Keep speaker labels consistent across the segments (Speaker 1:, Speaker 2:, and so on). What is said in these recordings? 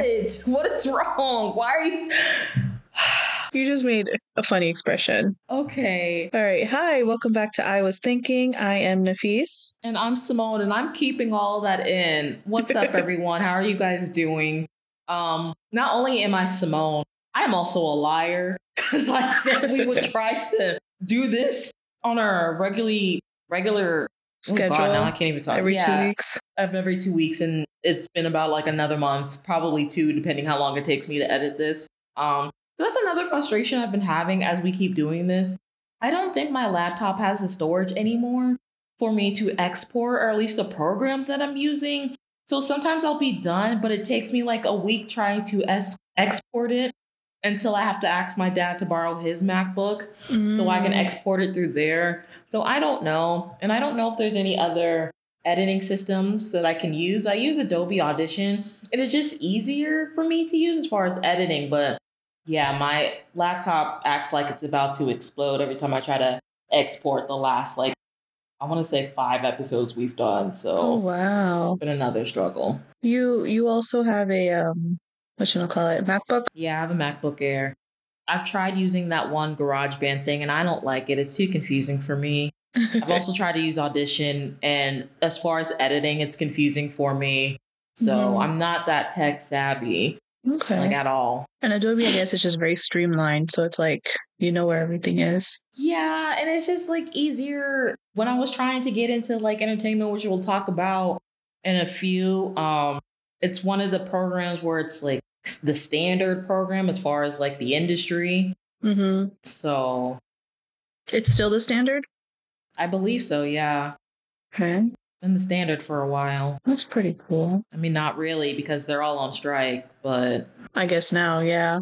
Speaker 1: What? What is wrong? Why are you?
Speaker 2: You just made a funny expression.
Speaker 1: Okay.
Speaker 2: All right. Hi, welcome back to I Was Thinking. I am Nafees.
Speaker 1: And I'm Simone, and I'm keeping all that in. What's up, everyone? How are you guys doing? Um, not only am I Simone, I am also a liar because I said we would try to do this on our regularly regular
Speaker 2: Schedule
Speaker 1: Oh God, now I can't even talk.
Speaker 2: every
Speaker 1: yeah,
Speaker 2: two weeks.
Speaker 1: of every two weeks, and it's been about like another month, probably two, depending how long it takes me to edit this. Um, that's another frustration I've been having as we keep doing this. I don't think my laptop has the storage anymore for me to export, or at least the program that I'm using. So sometimes I'll be done, but it takes me like a week trying to es- export it until I have to ask my dad to borrow his MacBook so I can
Speaker 2: Mm.
Speaker 1: export it through there. So I don't know. And I don't know if there's any other editing systems that I can use. I use Adobe Audition. It is just easier for me to use as far as editing, but yeah, my laptop acts like it's about to explode every time I try to export the last like I want to say 5 episodes we've done. So
Speaker 2: Oh wow.
Speaker 1: been another struggle.
Speaker 2: You you also have a um what should I call it? MacBook?
Speaker 1: Yeah, I have a MacBook Air. I've tried using that one GarageBand thing and I don't like it. It's too confusing for me. I've also tried to use Audition, and as far as editing, it's confusing for me. So
Speaker 2: Mhm.
Speaker 1: I'm not that tech savvy,
Speaker 2: okay.
Speaker 1: like at all.
Speaker 2: and Adobe, I guess, is just very streamlined, so it's like you know where everything is.
Speaker 1: Yeah, and it's just like easier when I was trying to get into like entertainment, which we'll talk about in a few. Um, it's one of the programs where it's like the standard program as far as like the industry.
Speaker 2: Mm-hmm.
Speaker 1: So
Speaker 2: It's still the standard.
Speaker 1: I believe so. Yeah,
Speaker 2: Okay,
Speaker 1: been the standard for a while.
Speaker 2: that's pretty cool.
Speaker 1: I mean, not really because they're all on strike, but
Speaker 2: I guess now, yeah.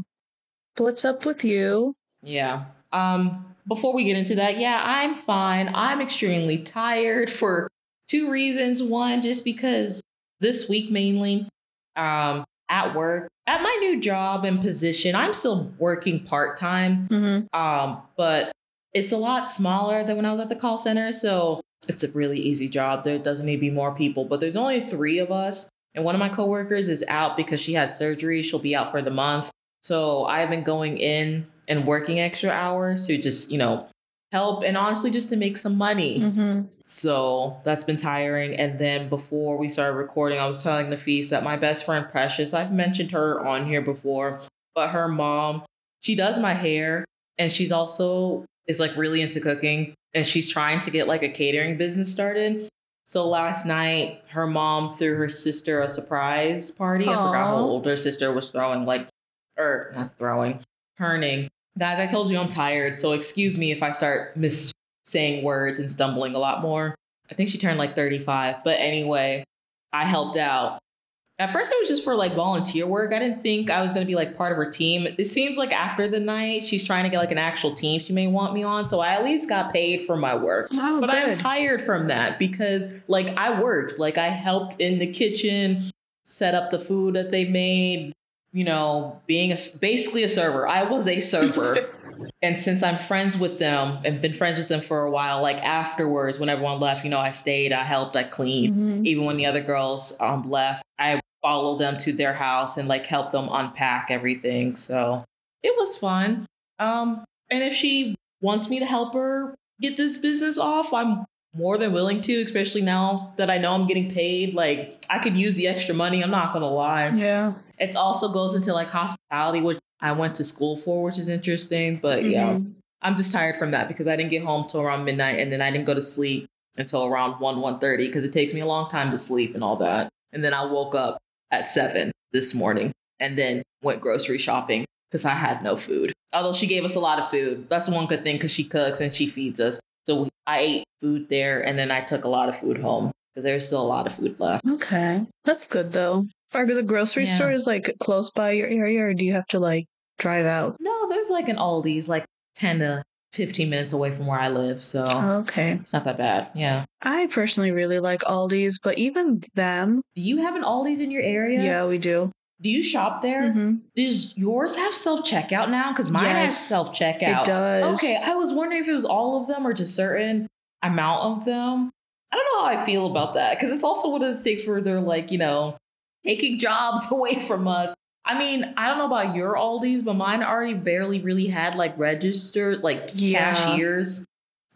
Speaker 2: What's up with you?
Speaker 1: Yeah. Um before we get into that, yeah, I'm fine. I'm extremely tired for two reasons. One, just because this week mainly um at work, at my new job and position, I'm still working part-time.
Speaker 2: Mm-hmm.
Speaker 1: Um but it's a lot smaller than when I was at the call center, so it's a really easy job. There doesn't need to be more people, but there's only 3 of us. And one of my coworkers is out because she had surgery. She'll be out for the month. So I've been going in and working extra hours to just, you know, help and honestly just to make some money.
Speaker 2: Mm-hmm.
Speaker 1: So that's been tiring. And then before we started recording, I was telling Nafees that my best friend Precious, I've mentioned her on here before, but her mom, she does my hair and she's also is like really into cooking and she's trying to get like a catering business started. So last night, her mom threw her sister a surprise party. I forgot how
Speaker 2: Aw.
Speaker 1: old her sister was throwing, like, or not throwing, turning. Guys, I told you I'm tired, so excuse me if I start mis saying words and stumbling a lot more. I think she turned like 35. But anyway, I helped out. At first, it was just for like volunteer work. I didn't think I was to be like part of her team. It seems like after the night, she's trying to get like an actual team she may want me on. So I at least got paid for my work.
Speaker 2: Oh,
Speaker 1: But I'm tired from that because like I worked, like I helped in the kitchen, set up the food that they made, you know, being a basically a server. I was a server. and since I'm friends with them and been friends with them for a while, like afterwards when everyone left, you know, I stayed, I helped, I cleaned.
Speaker 2: Mhm.
Speaker 1: Even when the other girls um left, I followed them to their house and like helped them unpack everything. So it was fun. Um and if she wants me to help her get this business off, I'm more than willing to, especially now that I know I'm getting paid. Like I could use the extra money, I'm not gonna lie.
Speaker 2: Yeah.
Speaker 1: It also goes into like hospitality, which I went to school for, which is interesting. But yeah,
Speaker 2: Mhm.
Speaker 1: I'm just tired from that because I didn't get home till around midnight and then I didn't go to sleep until around 1, one thirty because it takes me a long time to sleep and all that. And then I woke up at 7 this morning and then went grocery shopping because I had no food. Although she gave us a lot of food. That's one good thing because she cooks and she feeds us. So we, I ate food there and then I took a lot of food home because there's still a lot of food left.
Speaker 2: Okay. That's good though. Are the grocery
Speaker 1: Yeah.
Speaker 2: stores like close by your area or do you have to like drive out?
Speaker 1: No, there's like an Aldi's like 10 to 15 minutes away from where I live. So
Speaker 2: Okay.
Speaker 1: it's not that bad. Yeah.
Speaker 2: I personally really like Aldi's, but even them,
Speaker 1: Do you have an Aldi's in your area?
Speaker 2: yeah, we do.
Speaker 1: Do you shop there?
Speaker 2: hmm
Speaker 1: Does yours have self checkout now? Because mine has self checkout.
Speaker 2: It does.
Speaker 1: Okay, I was wondering if it was all of them or just certain amount of them. I don't know how I feel about that because it's also one of the things where they're like, you know, taking jobs away from us. I mean, I don't know about your Aldi's, but mine already barely really had like registers, like
Speaker 2: Yeah.
Speaker 1: cashiers.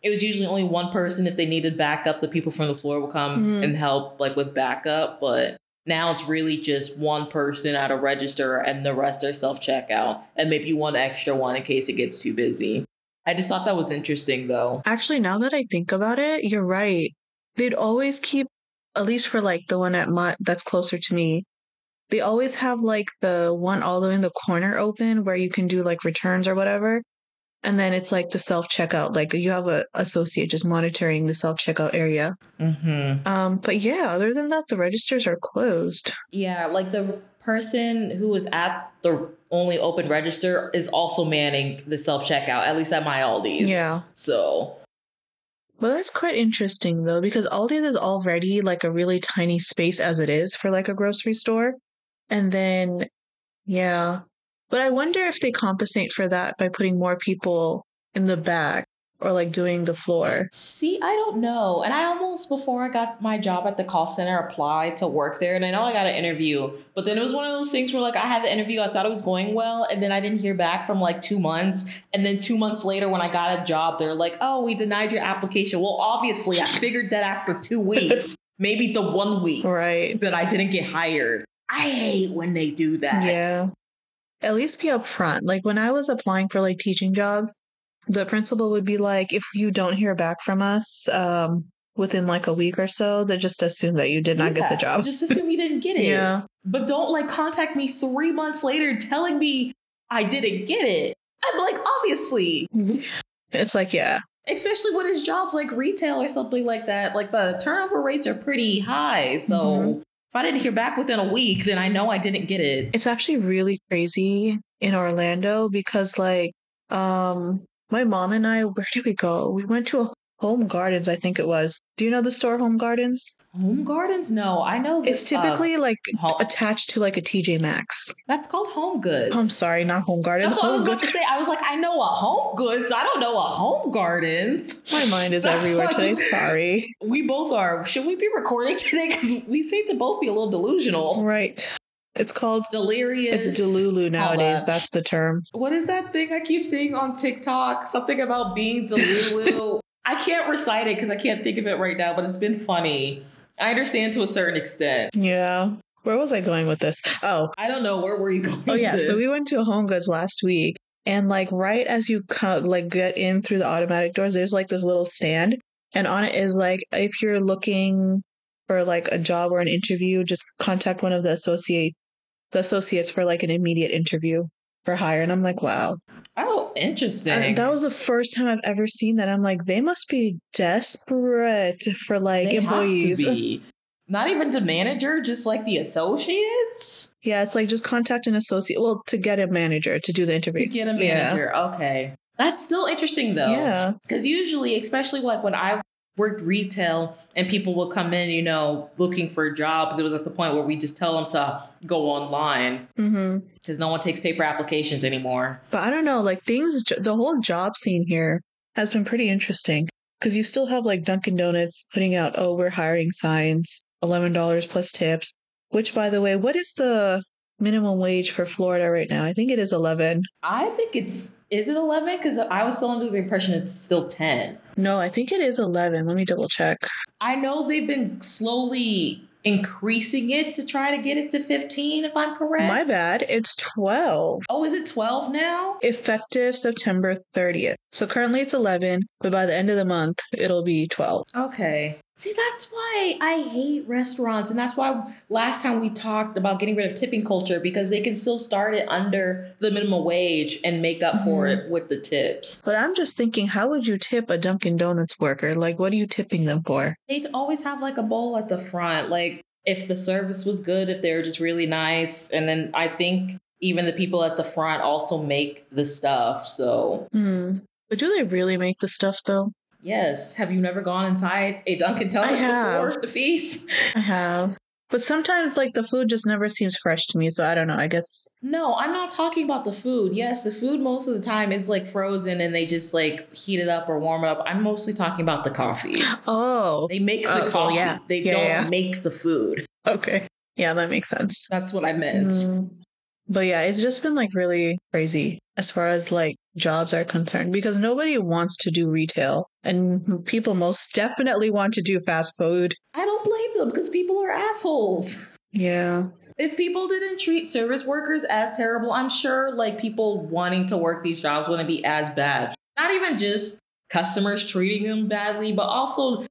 Speaker 1: It was usually only one person. If they needed backup, the people from the floor would come
Speaker 2: Mhm.
Speaker 1: and help, like with backup. But now it's really just one person at a register, and the rest are self checkout, and maybe one extra one in case it gets too busy. I just thought that was interesting, though.
Speaker 2: Actually, now that I think about it, you're right. They'd always keep, at least for like the one at my that's closer to me, they always have like the one all the way in the corner open where you can do like returns or whatever. And then it's like the self checkout, like you have a associate just monitoring the self checkout area.
Speaker 1: Mm-hmm.
Speaker 2: Um, but yeah, other than that, the registers are closed.
Speaker 1: Yeah, like the person who was at the only open register is also manning the self checkout, at least at my Aldi's.
Speaker 2: Yeah.
Speaker 1: So
Speaker 2: Well, that's quite interesting though, because Aldi is already like a really tiny space as it is for like a grocery store. And then, yeah. But I wonder if they compensate for that by putting more people in the back or like doing the floor.
Speaker 1: See, I don't know. And I almost, before I got my job at the call center, applied to work there. And I know I got an interview, but then it was one of those things where, like, I had the interview, I thought it was going well. And then I didn't hear back from like two months. And then two months later, when I got a job, they're like, oh, we denied your application. Well, obviously, I figured that after two weeks, maybe the one week
Speaker 2: Right.
Speaker 1: that I didn't get hired. I hate when they do that.
Speaker 2: Yeah. At least be upfront. Like when I was applying for like teaching jobs, the principal would be like, if you don't hear back from us um, within like a week or so, then just assume that you did not get the job.
Speaker 1: Just assume you didn't get it.
Speaker 2: Yeah.
Speaker 1: But don't like contact me three months later telling me I didn't get it. I'm like, obviously.
Speaker 2: It's like, yeah.
Speaker 1: Especially when it's jobs like retail or something like that. Like the turnover rates are pretty high. So
Speaker 2: Mhm.
Speaker 1: if I didn't hear back within a week, then I know I didn't get it.
Speaker 2: It's actually really crazy in Orlando because like um my mom and I where did we go? We went to a Home Gardens, I think it was. Do you know the store Home Gardens?
Speaker 1: Home gardens? No, I know.
Speaker 2: It's
Speaker 1: that, uh,
Speaker 2: typically like
Speaker 1: Home-
Speaker 2: attached to like a TJ Maxx.
Speaker 1: that's called home goods.
Speaker 2: I'm sorry, not Home Gardens.
Speaker 1: That's what I was about to say. I was like, I know a home goods. I don't know a home gardens.
Speaker 2: My mind is everywhere today. Sorry.
Speaker 1: We both are. Should we be recording today? Because we seem to both be a little delusional.
Speaker 2: Right. It's called
Speaker 1: Delirious.
Speaker 2: it's Delulu nowadays. That's the term.
Speaker 1: What is that thing I keep seeing on TikTok? Something about being Delulu. I can't recite it because I can't think of it right now, but it's been funny. I understand to a certain extent.
Speaker 2: Yeah. Where was I going with this? Oh,
Speaker 1: I don't know where were you going.
Speaker 2: Oh yeah, so we went to a Home Goods last week, and like right as you come, like get in through the automatic doors, there's like this little stand, and on it is like if you're looking for like a job or an interview, just contact one of the associate the associates for like an immediate interview for hire. And I'm like, wow,
Speaker 1: oh, uh, interesting.
Speaker 2: And that was the first time I've ever seen that. I'm like, they must be desperate for like
Speaker 1: they
Speaker 2: employees.
Speaker 1: have to be. Not even the manager, just like the associates
Speaker 2: Yeah, it's like just contact an associate. Well, to get a manager to do the interview.
Speaker 1: to get a
Speaker 2: Yeah.
Speaker 1: manager. Okay, that's still interesting though.
Speaker 2: Yeah.
Speaker 1: Because usually, especially like when I worked retail and people would come in, you know, looking for jobs, it was at the point where we just tell them to go online
Speaker 2: mm-hmm.
Speaker 1: because no one takes paper applications anymore.
Speaker 2: But I don't know, like things, the whole job scene here has been pretty interesting because you still have like Dunkin' Donuts putting out, oh, we're hiring signs, $11 plus tips. Which, by the way, what is the minimum wage for Florida right now? I think it is 11.
Speaker 1: I think it's is it eleven? Because I was still under the impression it's still ten.
Speaker 2: No, I think it is 11. Let me double check.
Speaker 1: I know they've been slowly increasing it to try to get it to fifteen. If I'm correct.
Speaker 2: My bad. It's 12.
Speaker 1: oh, is it twelve now?
Speaker 2: Effective September 30th. So currently it's 11, but by the end of the month, it'll be 12.
Speaker 1: Okay. See, that's why I hate restaurants. And that's why last time we talked about getting rid of tipping culture because they can still start it under the minimum wage and make up for
Speaker 2: Mhm.
Speaker 1: it with the tips.
Speaker 2: But I'm just thinking, how would you tip a Dunkin' Donuts worker? Like, what are you tipping them for?
Speaker 1: They'd always have like a bowl at the front. Like, if the service was good, if they were just really nice. And then I think even the people at the front also make the stuff. So,
Speaker 2: Hmm. But do they really make the stuff though?
Speaker 1: Yes. Have you never gone inside a Dunkin' Donuts before Nafees?
Speaker 2: I have. But sometimes, like, the food just never seems fresh to me. So I don't know. I guess.
Speaker 1: No, I'm not talking about the food. Yes, the food most of the time is like frozen and they just like heat it up or warm it up. I'm mostly talking about the coffee.
Speaker 2: Oh.
Speaker 1: They make the
Speaker 2: Oh,
Speaker 1: coffee.
Speaker 2: yeah.
Speaker 1: They
Speaker 2: Yeah,
Speaker 1: don't
Speaker 2: yeah.
Speaker 1: make the food.
Speaker 2: Okay. Yeah, that makes sense.
Speaker 1: That's what I meant.
Speaker 2: Mm. But yeah, it's just been like really crazy as far as like jobs are concerned because nobody wants to do retail and people most definitely want to do fast food.
Speaker 1: I don't blame them because people are assholes.
Speaker 2: Yeah.
Speaker 1: If people didn't treat service workers as terrible, I'm sure like people wanting to work these jobs wouldn't be as bad. Not even just customers treating them badly, but also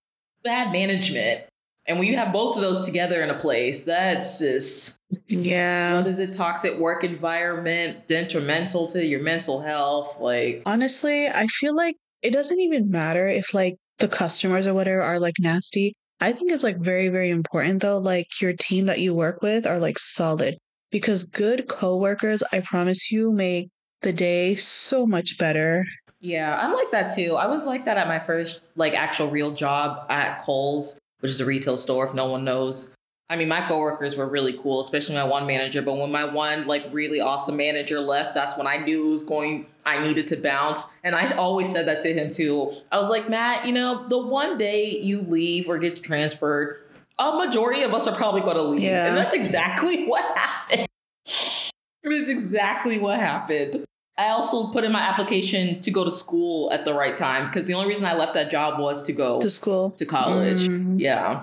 Speaker 1: bad management. And when you have both of those together in a place, that's just
Speaker 2: Yeah.
Speaker 1: what is a Toxic work environment, detrimental to your mental health. Like,
Speaker 2: Honestly, I feel like it doesn't even matter if like the customers or whatever are like nasty. I think it's like very, very important though, like your team that you work with are like solid because good coworkers, I promise you, make the day so much better.
Speaker 1: yeah, I'm like that too. I was like that at my first like actual real job at Kohl's, which is a retail store. If no one knows, I mean, my coworkers were really cool, especially my one manager. But when my one like really awesome manager left, that's when I knew it was going. I needed to bounce, and I always said that to him too. I was like, Matt, you know, the one day you leave or get transferred, a majority of us are probably going to leave,
Speaker 2: Yeah.
Speaker 1: and that's exactly what happened. it is exactly what happened. I also put in my application to go to school at the right time because the only reason I left that job was to go
Speaker 2: To school.
Speaker 1: to college.
Speaker 2: Mhm.
Speaker 1: Yeah.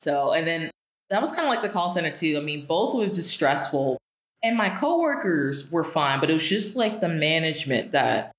Speaker 1: So, and then that was kind of like the call center too. I mean, both was just stressful. And my coworkers were fine, but it was just like the management that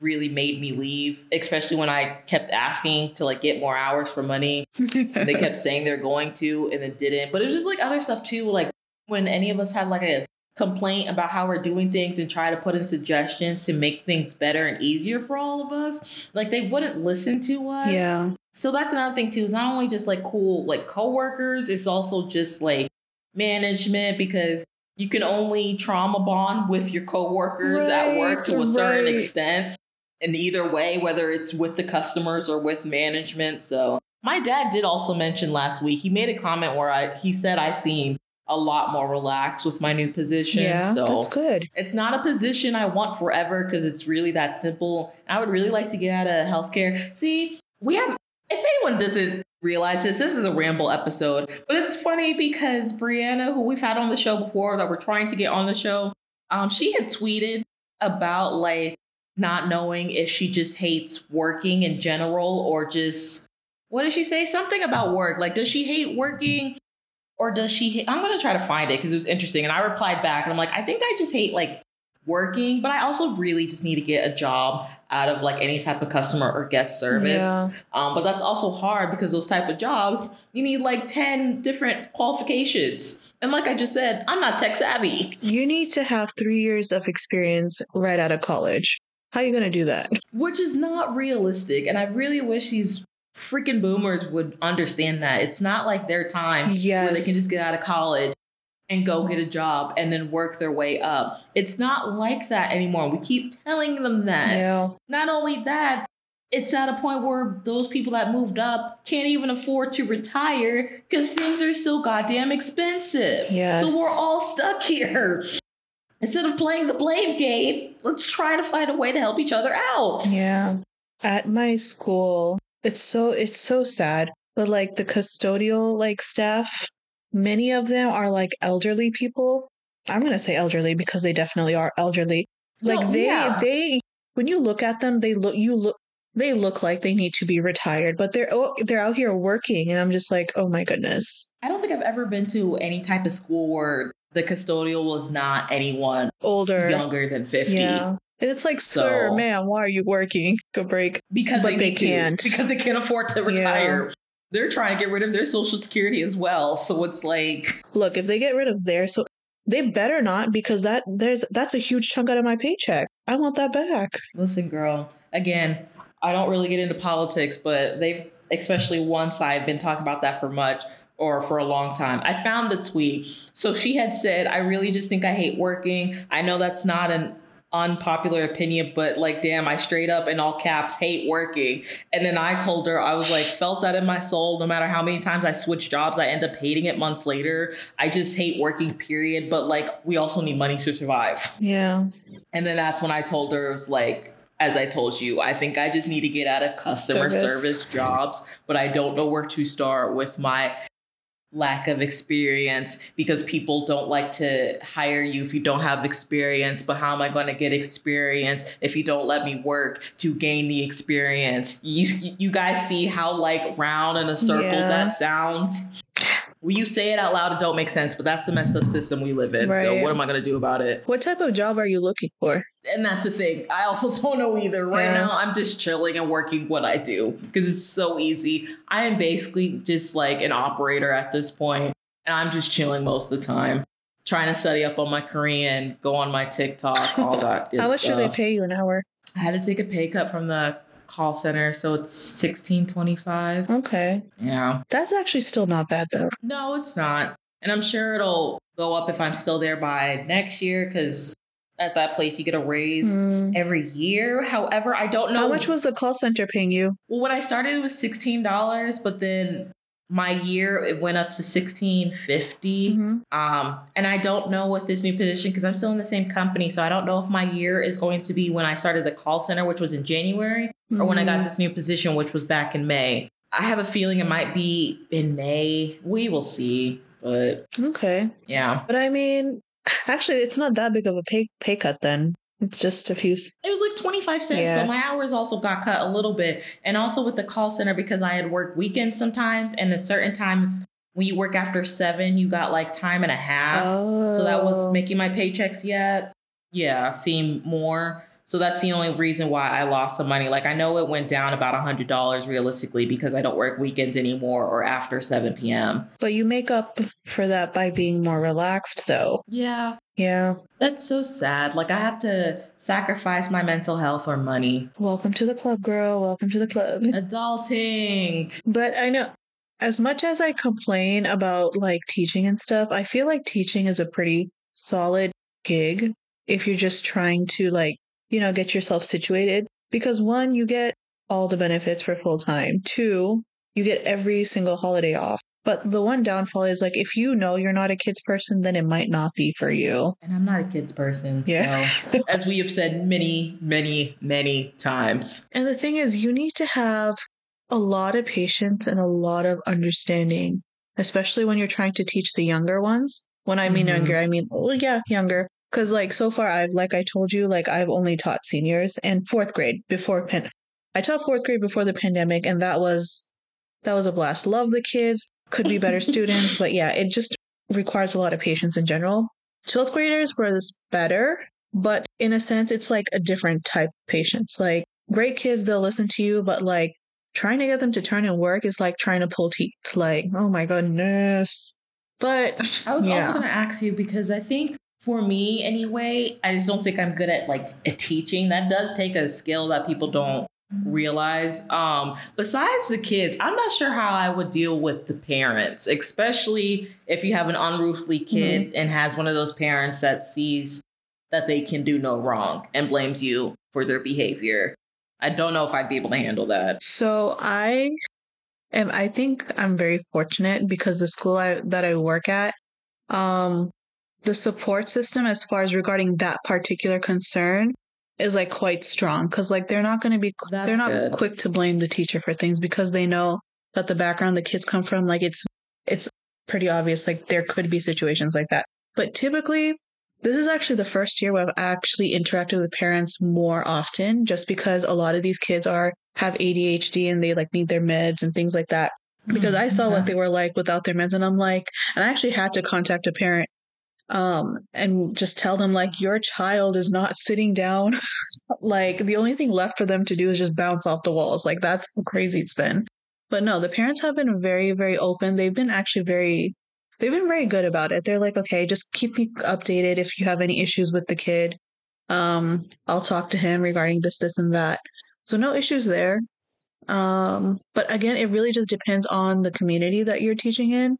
Speaker 1: really made me leave, especially when I kept asking to like get more hours for money. And they kept saying they're going to and then didn't. But it was just like other stuff too. Like when any of us had like a complaint about how we're doing things and try to put in suggestions to make things better and easier for all of us, like they wouldn't listen to us.
Speaker 2: yeah.
Speaker 1: So that's another thing too. It's not only just like cool like coworkers, it's also just like management because you can only trauma bond with your coworkers at work to a
Speaker 2: Right,
Speaker 1: certain extent. And either way, whether it's with the customers or with management. So my dad did also mention last week, he made a comment where I he said I seem a lot more relaxed with my new position.
Speaker 2: Yeah,
Speaker 1: so
Speaker 2: that's good.
Speaker 1: it's not a position I want forever because it's really that simple. I would really like to get out of healthcare. See, we have, if anyone doesn't realize this, this is a ramble episode, but it's funny because Brianna, who we've had on the show before, that we're trying to get on the show, um, she had tweeted about like not knowing if she just hates working in general or just, what did she say? Something about work. Like, does she hate working? Or does she hate, i'm to try to find it because it was interesting and i replied back and i'm like i think i just hate like working but i also really just need to get a job out of like any type of customer or guest service
Speaker 2: Yeah.
Speaker 1: um, but that's also hard because those type of jobs you need like 10 different qualifications and like i just said i'm not tech savvy
Speaker 2: You need to have three years of experience right out of college. How are you going to do that?
Speaker 1: which is not realistic and i really wish these freaking boomers would understand that it's not like their time where they can just get out of college and go get a job and then work their way up. It's not like that anymore. We keep telling them that.
Speaker 2: Yeah.
Speaker 1: Not only that, it's at a point where those people that moved up can't even afford to retire because things are still goddamn expensive.
Speaker 2: Yes.
Speaker 1: So we're all stuck here. Instead of playing the blame game, let's try to find a way to help each other out.
Speaker 2: Yeah. At my school, it's so it's so sad, but like the custodial like staff, many of them are like elderly people. I'm going to say elderly because they definitely are elderly. Like
Speaker 1: No,
Speaker 2: they
Speaker 1: yeah.
Speaker 2: they when you look at them, they look you look they look like they need to be retired, but they're oh, they're out here working and I'm just like, "Oh my goodness."
Speaker 1: I don't think I've ever been to any type of school where the custodial was not anyone
Speaker 2: Older.
Speaker 1: younger than 50.
Speaker 2: Yeah. And it's like, "Sir,
Speaker 1: So-
Speaker 2: ma'am, why are you working? Go break."
Speaker 1: because they,
Speaker 2: they can't.
Speaker 1: because they can't afford to
Speaker 2: Yeah.
Speaker 1: retire. They're trying to get rid of their social security as well. So it's like,
Speaker 2: Look, if they get rid of their so they better not because that there's that's a huge chunk out of my paycheck. I want that back.
Speaker 1: listen, girl. Again, I don't really get into politics, but they've, especially one side, been talking about that for much or for a long time. I found the tweet. So she had said, I really just think I hate working. I know that's not an unpopular opinion, but like, damn, I straight up in all caps hate working. And then I told her, I was like, felt that in my soul. No matter how many times I switch jobs, I end up hating it months later. I just hate working, period. But like, we also need money to survive.
Speaker 2: Yeah.
Speaker 1: And then that's when I told her, it was like, as I told you, I think I just need to get out of customer
Speaker 2: Service.
Speaker 1: service, jobs, but I don't know where to start with my lack of experience because people don't like to hire you if you don't have experience. But how am I going to get experience if you don't let me work to gain the experience? You you guys see how like round in a circle
Speaker 2: Yeah.
Speaker 1: that sounds. You say it out loud, it don't make sense, but that's the messed up system we live in. So what am I going to do about it?
Speaker 2: What type of job are you looking for?
Speaker 1: And that's the thing. I also don't know either. Right
Speaker 2: Yeah.
Speaker 1: now, I'm just chilling and working what I do because it's so easy. I am basically just like an operator at this point, and I'm just chilling most of the time, trying to study up on my Korean, go on my TikTok, all that.
Speaker 2: How much do they pay you an hour?
Speaker 1: I had to take a pay cut from the call center, so it's sixteen twenty five.
Speaker 2: Okay.
Speaker 1: Yeah.
Speaker 2: That's actually still not bad though.
Speaker 1: No, it's not. And I'm sure it'll go up if I'm still there by next year because at that place you get a raise
Speaker 2: Hmm.
Speaker 1: every year. However, I don't know
Speaker 2: How much was the call center paying you?
Speaker 1: Well, when I started, it was sixteen dollars, but then my year it went up to sixteen
Speaker 2: Mhm.
Speaker 1: Um, and I don't know with this new position because I'm still in the same company, so I don't know if my year is going to be when I started the call center, which was in January, or when I got
Speaker 2: Mhm.
Speaker 1: this new position, which was back in May. I have a feeling it might be in May. We will see, but
Speaker 2: Okay.
Speaker 1: yeah,
Speaker 2: But I mean, actually, it's not that big of a pay pay cut then. It's just a few.
Speaker 1: It was like 25 cents,
Speaker 2: Yeah.
Speaker 1: but my hours also got cut a little bit. And also with the call center, because I had worked weekends sometimes, and a certain time when you work after seven, you got like time and a half.
Speaker 2: Oh.
Speaker 1: So that was oh. making my paychecks yet, yeah, seem more. So that's the only reason why I lost some money. Like I know it went down about a hundred dollars realistically because I don't work weekends anymore or after 7 p.m.
Speaker 2: But you make up for that by being more relaxed, though.
Speaker 1: Yeah.
Speaker 2: Yeah.
Speaker 1: That's so sad. Like I have to sacrifice my mental health or money.
Speaker 2: Welcome to the club, girl. Welcome to the club.
Speaker 1: Adulting.
Speaker 2: But I know, as much as I complain about like teaching and stuff, I feel like teaching is a pretty solid gig if you're just trying to like, you know, get yourself situated. Because one, you get all the benefits for full time. Two, you get every single holiday off. But the one downfall is like if you know you're not a kids person, then it might not be for you.
Speaker 1: And I'm not a kids person.
Speaker 2: Yeah.
Speaker 1: So, as we have said many, many, many times.
Speaker 2: And the thing is, you need to have a lot of patience and a lot of understanding, especially when you're trying to teach the younger ones. When I mean
Speaker 1: Mhm.
Speaker 2: younger, I mean, well, yeah, younger. Because, like, so far, I've, like I told you, like, I've only taught seniors and fourth grade before pen. I taught fourth grade before the pandemic, and that was that was a blast. Love the kids, could be better students, but yeah, it just requires a lot of patience in general. 12th graders was better, but in a sense, it's like a different type of patience. Like great kids, they'll listen to you, but like trying to get them to turn and work is like trying to pull teeth. Like, oh my goodness. But
Speaker 1: I was
Speaker 2: yeah.
Speaker 1: also going to ask you because I think for me anyway, I just don't think I'm good at like at teaching. That does take a skill that people don't realize. Um, besides the kids, I'm not sure how I would deal with the parents, especially if you have an unruly kid and has one of those parents that sees that they can do no wrong and blames you for their behavior. I don't know if I'd be able to handle that.
Speaker 2: So I am I think I'm very fortunate because the school I, that I work at, um, the support system as far as regarding that particular concern is like quite strong because like they're not going to be
Speaker 1: That's
Speaker 2: they're not
Speaker 1: good.
Speaker 2: quick to blame the teacher for things because they know that the background the kids come from like it's it's pretty obvious like there could be situations like that. But typically this is actually the first year where I've actually interacted with parents more often just because a lot of these kids are have ADHD and they like need their meds and things like that. Because mm, I saw what they were like without their meds and I'm like and I actually had to contact a parent um and just tell them like your child is not sitting down. Like the only thing left for them to do is just bounce off the walls. Like that's how crazy it's been but no the parents have been very very open. They've been actually very they've been very good about it. They're like okay just keep me updated if you have any issues with the kid. Um i'll talk to him regarding this this and that. So no issues there. Um but again it really just depends on the community that you're teaching in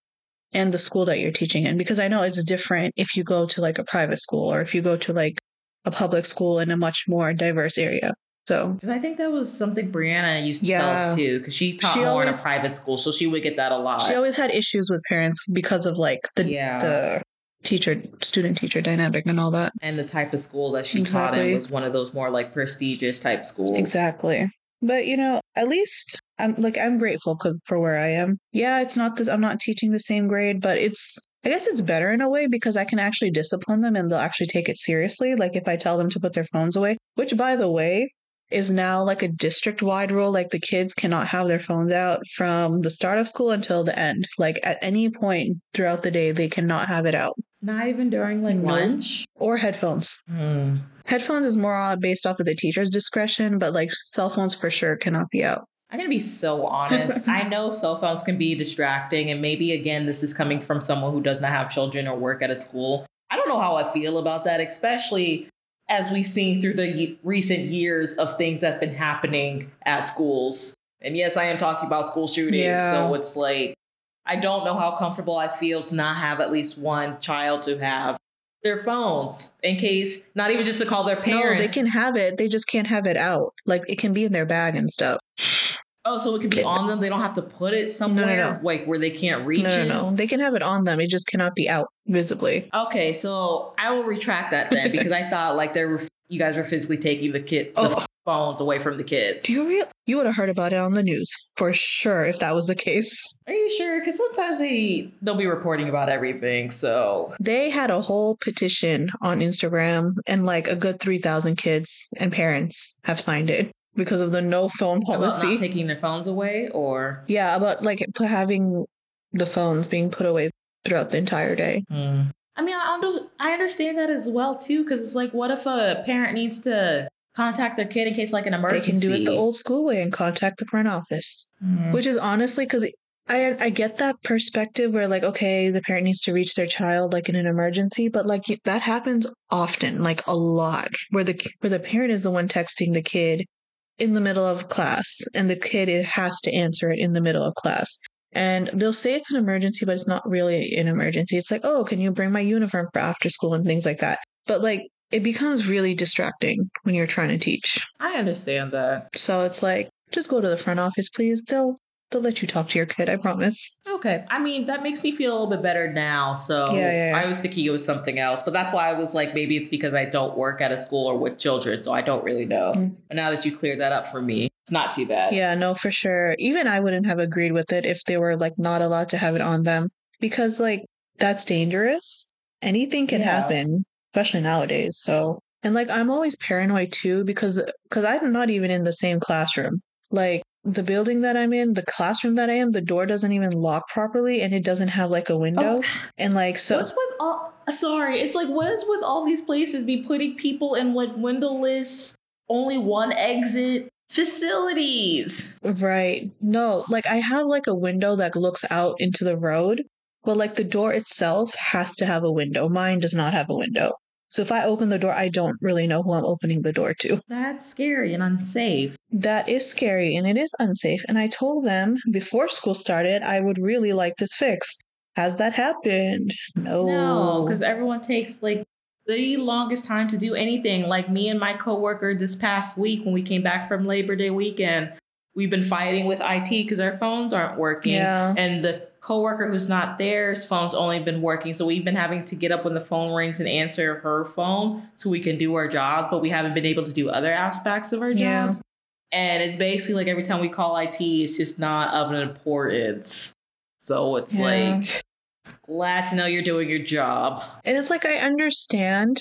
Speaker 2: and the school that you're teaching in because i know it's different if you go to like a private school or if you go to like a public school in a much more diverse area so
Speaker 1: Because I think that was something Brianna used to tell us too, because she taught
Speaker 2: She
Speaker 1: more in a private school, so she would get that a lot.
Speaker 2: she always had issues with parents because of like the
Speaker 1: Yeah.
Speaker 2: the teacher student teacher dynamic and all that
Speaker 1: and the type of school that she taught in was one of those more like prestigious type schools.
Speaker 2: exactly But you know, at least I'm like I'm grateful for where I am. Yeah, it's not this. I'm not teaching the same grade, but it's I guess it's better in a way because I can actually discipline them and they'll actually take it seriously. Like if I tell them to put their phones away, which by the way is now like a district wide rule. Like the kids cannot have their phones out from the start of school until the end. Like at any point throughout the day, they cannot have it out.
Speaker 1: Not even during like lunch
Speaker 2: or headphones. Mm. Headphones is more based off of the teacher's discretion, but like cell phones for sure cannot be out.
Speaker 1: I'm going to be so honest. I know cell phones can be distracting, and maybe again, this is coming from someone who does not have children or work at a school. I don't know how I feel about that, especially as we've seen through the recent years of things that have been happening at schools. And yes, I am talking about school shootings. Yeah. So it's like, I don't know how comfortable I feel to not have at least one child to have their phones in case, not even just to call their parents.
Speaker 2: No, they can have it. They just can't have it out. Like it can be in their bag and stuff.
Speaker 1: Oh, so it can be on them. They don't have to put it somewhere no, no, no. like where they can't reach no,
Speaker 2: it. No, they can have it on them. It just cannot be out visibly.
Speaker 1: Okay, so I will retract that then because I thought like they were you guys were physically taking the kid the oh. Phones away from the kids.
Speaker 2: Do you real? You would have heard about it on the news for sure if that was the case.
Speaker 1: Are you sure? Because sometimes they don't be reporting about everything. So
Speaker 2: they had a whole petition on Instagram, and like a good three thousand kids and parents have signed it because of the no phone policy.
Speaker 1: About taking their phones away, or
Speaker 2: yeah, about like having the phones being put away throughout the entire day.
Speaker 1: Mm. I mean, I, under- I understand that as well too, because it's like, what if a parent needs to contact their kid in case like an emergency?
Speaker 2: They can do it the old school way and contact the front office, mm. which is honestly because I I get that perspective where like okay the parent needs to reach their child like in an emergency but like that happens often like a lot where the where the parent is the one texting the kid in the middle of class and the kid has to answer it in the middle of class. And they'll say it's an emergency, but it's not really an emergency. It's like, oh, can you bring my uniform for after school and things like that. But like, it becomes really distracting when you're trying to teach.
Speaker 1: I understand that.
Speaker 2: So it's like, just go to the front office, please. They'll they'll let you talk to your kid. I promise.
Speaker 1: Okay. I mean, that makes me feel a little bit better now. So yeah, yeah, yeah. I was thinking it was something else, but that's why I was like, maybe it's because I don't work at a school or with children, so I don't really know. Mm-hmm. But now that you cleared that up for me, it's not too bad.
Speaker 2: Yeah, no, for sure. Even I wouldn't have agreed with it if they were like not allowed to have it on them because like that's dangerous. Anything can happen, especially nowadays. So, and like I'm always paranoid too because because I'm not even in the same classroom. Like the building that I'm in, the classroom that I am, the door doesn't even lock properly and it doesn't have like a window. Oh. And like so
Speaker 1: What's with all sorry, it's like what is with all these places be putting people in like windowless, only one exit facilities?
Speaker 2: Right. No, like I have like a window that looks out into the road, but like the door itself has to have a window. Mine does not have a window. So if I open the door, I don't really know who I'm opening the door to.
Speaker 1: That's scary and unsafe.
Speaker 2: That is scary and it is unsafe. And I told them before school started, I would really like this fixed. Has that happened? No.
Speaker 1: No, because everyone takes like the longest time to do anything. Like me and my coworker this past week when we came back from Labor Day weekend, we've been fighting with IT because our phones aren't working. Yeah. And the coworker who's not there, phone's only been working. So we've been having to get up when the phone rings and answer her phone so we can do our jobs, but we haven't been able to do other aspects of our yeah. jobs. And it's basically like every time we call IT, it's just not of an importance. So it's yeah. like glad to know you're doing your job.
Speaker 2: And it's like I understand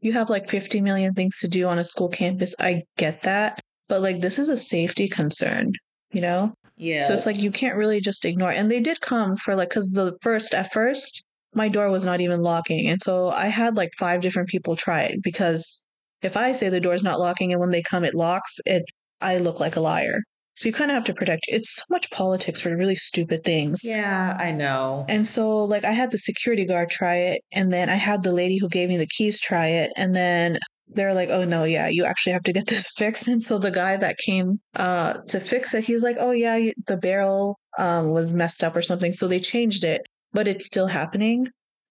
Speaker 2: you have like 50 million things to do on a school campus. I get that. But like this is a safety concern, you know?
Speaker 1: Yeah.
Speaker 2: So it's like you can't really just ignore. It. And they did come for like because the first at first my door was not even locking, and so I had like five different people try it because if I say the door's not locking and when they come it locks, it I look like a liar. So you kind of have to protect. It's so much politics for really stupid things.
Speaker 1: Yeah, I know.
Speaker 2: And so like I had the security guard try it, and then I had the lady who gave me the keys try it, and then they're like, oh no, yeah, you actually have to get this fixed. And so the guy that came uh, to fix it, he's like, oh yeah, the barrel um, was messed up or something. So they changed it, but it's still happening.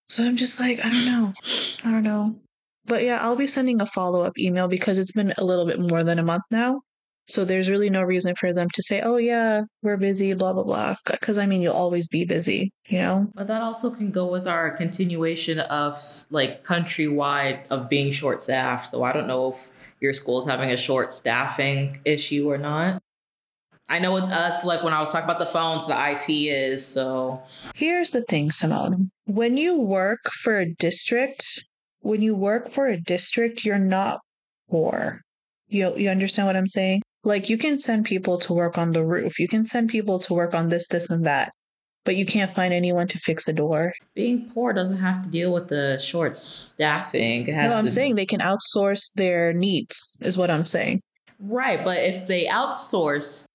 Speaker 2: So I'm just like, I don't know. I don't know. But yeah, I'll be sending a follow up email because it's been a little bit more than a month now. So there's really no reason for them to say, oh, yeah, we're busy, blah, blah, blah. Because I mean, you'll always be busy, you know?
Speaker 1: But that also can go with our continuation of like countrywide of being short staffed. So I don't know if your school's having a short staffing issue or not. I know with us, like when I was talking about the phones, the IT is so.
Speaker 2: Here's the thing, Simone. When you work for a district, when you work for a district, you're not poor. You you understand what I'm saying? Like you can send people to work on the roof. You can send people to work on this, this, and that. But you can't find anyone to fix a door.
Speaker 1: Being poor doesn't have to deal with the short staffing. It has
Speaker 2: no, I'm
Speaker 1: to-
Speaker 2: saying they can outsource their needs, is what I'm saying.
Speaker 1: Right, but if they outsource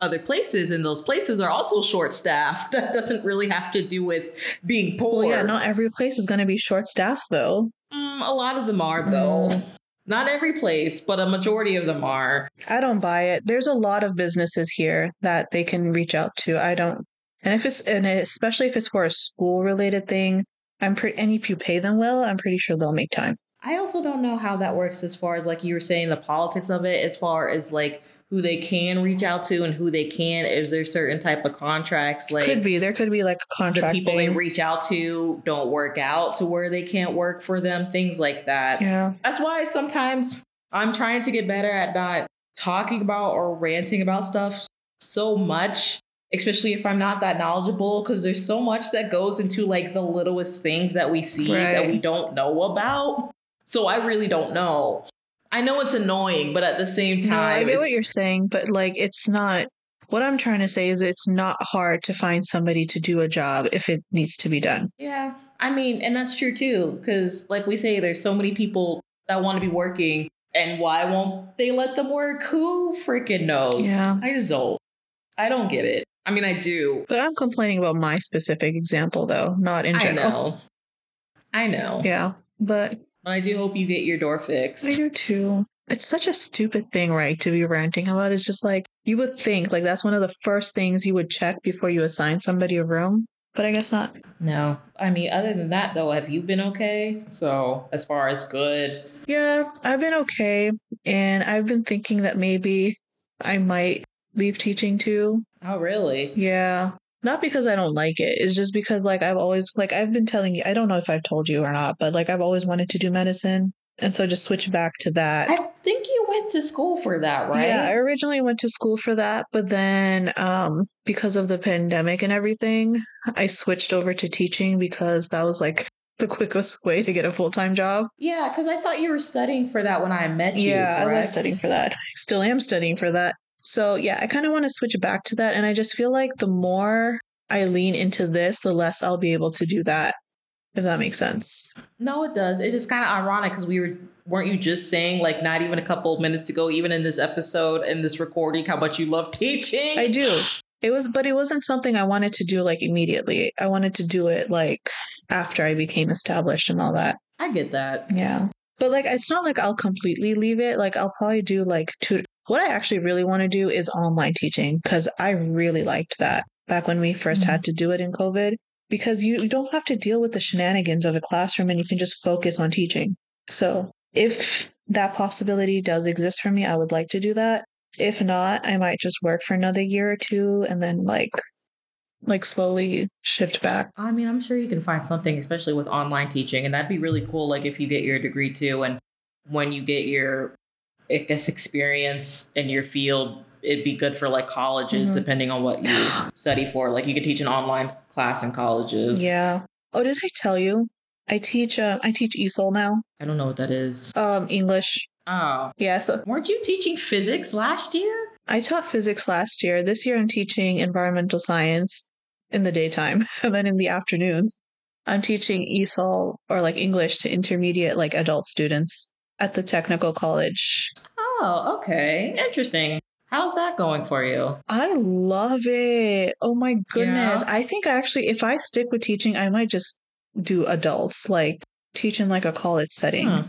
Speaker 1: other places and those places are also short staffed, that doesn't really have to do with being poor.
Speaker 2: Well, yeah, not every place is going to be short staffed, though.
Speaker 1: Mm, a lot of them are though.
Speaker 2: Mm.
Speaker 1: Not every place, but a majority of them are.
Speaker 2: I don't buy it. There's a lot of businesses here that they can reach out to. I don't, and if it's, and especially if it's for a school related thing, I'm pretty, and if you pay them well, I'm pretty sure they'll make time.
Speaker 1: I also don't know how that works as far as like you were saying the politics of it, as far as like who they can reach out to and who they can. Is there certain type of contracts like
Speaker 2: could be there could be like a
Speaker 1: the
Speaker 2: contract
Speaker 1: people they reach out to don't work out to where they can't work for them, things like that.
Speaker 2: yeah,
Speaker 1: That's why sometimes I'm trying to get better at not talking about or ranting about stuff so much, especially if I'm not that knowledgeable, because there's so much that goes into like the littlest things that we see that we don't know about. So I really don't know. I know it's annoying, but at the same
Speaker 2: no, I
Speaker 1: time,
Speaker 2: get what you're saying, but like it's not. What I'm trying to say is it's not hard to find somebody to do a job if it needs to be done.
Speaker 1: Yeah, I mean, and that's true too, because like we say, there's so many people that want to be working, and why won't they let them work? Who freaking knows?
Speaker 2: Yeah.
Speaker 1: I just don't. I don't get it. I mean, I do.
Speaker 2: But I'm complaining about my specific example, though, not in
Speaker 1: I
Speaker 2: general.
Speaker 1: know. I know.
Speaker 2: Yeah, but
Speaker 1: But I do hope you get your door fixed.
Speaker 2: I do too. It's such a stupid thing, right, to be ranting about. It's just like you would think like that's one of the first things you would check before you assign somebody a room. But I guess not.
Speaker 1: No. I mean, other than that, though, have you been okay? So, as far as good,
Speaker 2: Yeah, I've been okay. And I've been thinking that maybe I might leave teaching too.
Speaker 1: oh, really?
Speaker 2: Yeah. Not because I don't like it. It's just because like I've always like I've been telling you I don't know if I've told you or not, but like I've always wanted to do medicine. And so I just switch back to that.
Speaker 1: I think you went to school for that, right?
Speaker 2: Yeah, I originally went to school for that, but then um because of the pandemic and everything, I switched over to teaching because that was like the quickest way to get a full-time job.
Speaker 1: Yeah, because I thought you were studying for that when I met you.
Speaker 2: yeah, I was studying for that. Still am studying for that. So, yeah, I kind of want to switch back to that and I just feel like the more I lean into this, the less I'll be able to do that. If that makes sense.
Speaker 1: No, it does. It's just kind of ironic because we were weren't you just saying like not even a couple of minutes ago, even in this episode in this recording, how much you love teaching?
Speaker 2: I do. It was but it wasn't something I wanted to do like immediately. I wanted to do it like after I became established and all that.
Speaker 1: I get that.
Speaker 2: Yeah. But like it's not like I'll completely leave it. Like I'll probably do like two what I actually really want to do is online teaching cuz I really liked that back when we 1st
Speaker 1: Mhm.
Speaker 2: had to do it in COVID because you, you don't have to deal with the shenanigans of a classroom and you can just focus on teaching. So, if that possibility does exist for me, I would like to do that. If not, I might just work for another year or two and then like like slowly shift back.
Speaker 1: I mean, I'm sure you can find something, especially with online teaching, and that'd be really cool. Like if you get your degree too, and when you get your, I guess, experience in your field, it'd be good for like colleges,
Speaker 2: Mhm.
Speaker 1: depending on what you study for. Like you could teach an online class in colleges.
Speaker 2: Yeah. Oh, did I tell you? I teach uh, I teach ESOL now.
Speaker 1: I don't know what that is.
Speaker 2: Um English.
Speaker 1: Oh,
Speaker 2: Yeah, so
Speaker 1: weren't you teaching physics last year?
Speaker 2: I taught physics last year. This year I'm teaching environmental science in the daytime and then in the afternoons. I'm teaching ESOL or like English to intermediate like adult students at the technical college.
Speaker 1: Oh, okay, interesting. How's that going for you?
Speaker 2: I love it. Oh my goodness.
Speaker 1: Yeah.
Speaker 2: I think actually if I stick with teaching, I might just do adults, like teach in like a college setting.
Speaker 1: Hmm.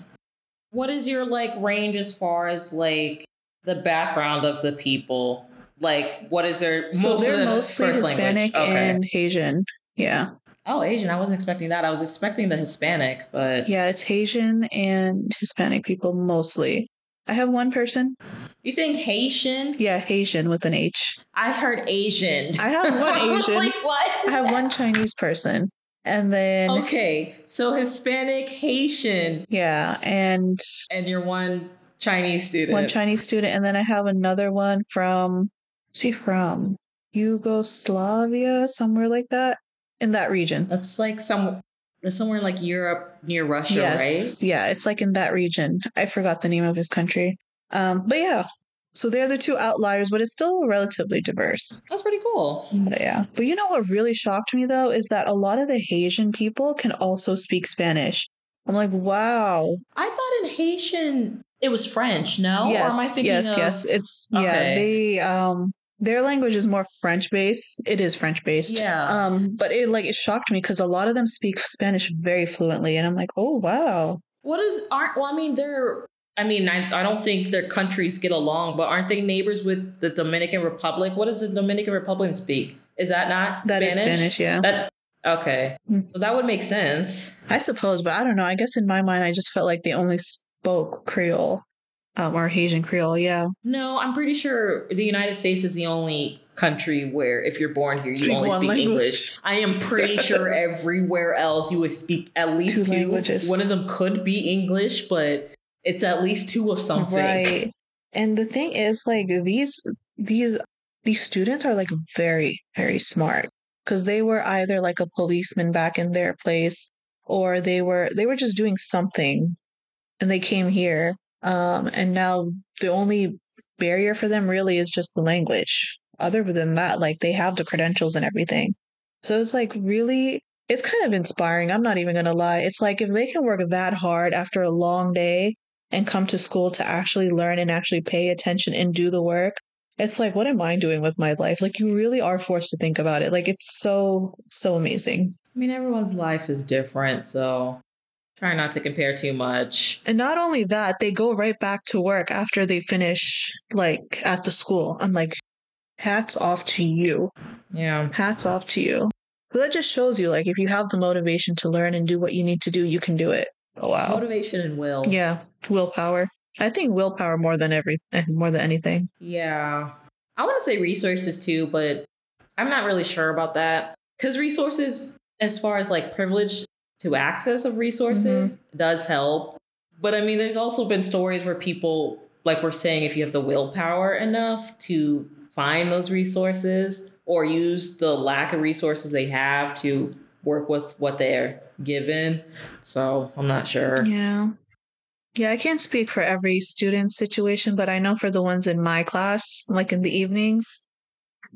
Speaker 1: What is your like range as far as like the background of the people? Like, what is their
Speaker 2: So
Speaker 1: most
Speaker 2: they're
Speaker 1: the
Speaker 2: mostly
Speaker 1: first
Speaker 2: Hispanic
Speaker 1: language? Okay.
Speaker 2: and Haitian. Yeah.
Speaker 1: Oh, Asian. I wasn't expecting that. I was expecting the Hispanic, but
Speaker 2: Yeah, it's Asian and Hispanic people mostly. I have one person.
Speaker 1: you saying Haitian?
Speaker 2: Yeah, Haitian with an H.
Speaker 1: I heard Asian.
Speaker 2: I have
Speaker 1: So
Speaker 2: one
Speaker 1: I was
Speaker 2: Asian.
Speaker 1: like, what?
Speaker 2: I have one Chinese person. And then
Speaker 1: Okay, so Hispanic, Haitian,
Speaker 2: yeah, and
Speaker 1: and you're one Chinese student.
Speaker 2: One Chinese student, and then I have another one from. Where's he from? Yugoslavia, somewhere like that, in that region.
Speaker 1: That's like some. Somewhere like Europe near Russia,
Speaker 2: yes,
Speaker 1: right?
Speaker 2: yeah, it's like in that region. I forgot the name of his country. Um, but yeah, so they're the two outliers, but it's still relatively diverse.
Speaker 1: That's pretty cool.
Speaker 2: But yeah. But you know what really shocked me though is that a lot of the Haitian people can also speak Spanish. I'm like, wow.
Speaker 1: I thought in Haitian it was French, no?
Speaker 2: yes,
Speaker 1: or am I thinking
Speaker 2: yes,
Speaker 1: of...
Speaker 2: yes. It's yeah, they um their language is more French based. It is French based.
Speaker 1: Yeah.
Speaker 2: Um, but it like it shocked me because a lot of them speak Spanish very fluently, and I'm like, oh wow.
Speaker 1: What is aren't well? I mean, they're. I mean, I, I don't think their countries get along, but aren't they neighbors with the Dominican Republic? What does the Dominican Republic speak? Is that not
Speaker 2: That is
Speaker 1: Spanish?
Speaker 2: Spanish, yeah.
Speaker 1: That okay.
Speaker 2: Hmm.
Speaker 1: So that would make sense.
Speaker 2: I suppose, but I don't know. I guess in my mind, I just felt like they only spoke Creole, um, or Haitian Creole. Yeah.
Speaker 1: No, I'm pretty sure the United States is the only country where if you're born here, you
Speaker 2: Speak
Speaker 1: only speak
Speaker 2: language.
Speaker 1: English. I am pretty sure everywhere else you would speak at least
Speaker 2: Two
Speaker 1: two.
Speaker 2: languages.
Speaker 1: One of them could be English, but it's at least two of something.
Speaker 2: Right. And the thing is, like these these these students are like very very smart because they were either like a policeman back in their place or they were they were just doing something and they came here um and now the only barrier for them really is just the language. Other than that like they have the credentials and everything. So it's like really it's kind of inspiring. I'm not even gonna lie. It's like if they can work that hard after a long day and come to school to actually learn and actually pay attention and do the work it's like what am i doing with my life? Like you really are forced to think about it. Like it's so so amazing.
Speaker 1: I mean, everyone's life is different, so try not to compare too much.
Speaker 2: and not only that they go right back to work after they finish like at the school i'm like hats off to you
Speaker 1: Yeah.
Speaker 2: hats off to you so that just shows you like if you have the motivation to learn and do what you need to do you can do it oh wow
Speaker 1: Motivation and will.
Speaker 2: yeah willpower i think willpower more than every eh, more than anything
Speaker 1: Yeah. I want to say resources too, but I'm not really sure about that. Because resources, as far as like privilege to access of resources, mm-hmm. does help. But I mean, there's also been stories where people, like we're saying, if you have the willpower enough to find those resources or use the lack of resources they have to work with what they're given. So I'm not sure.
Speaker 2: Yeah. Yeah, I can't speak for every student situation, but I know for the ones in my class, like in the evenings,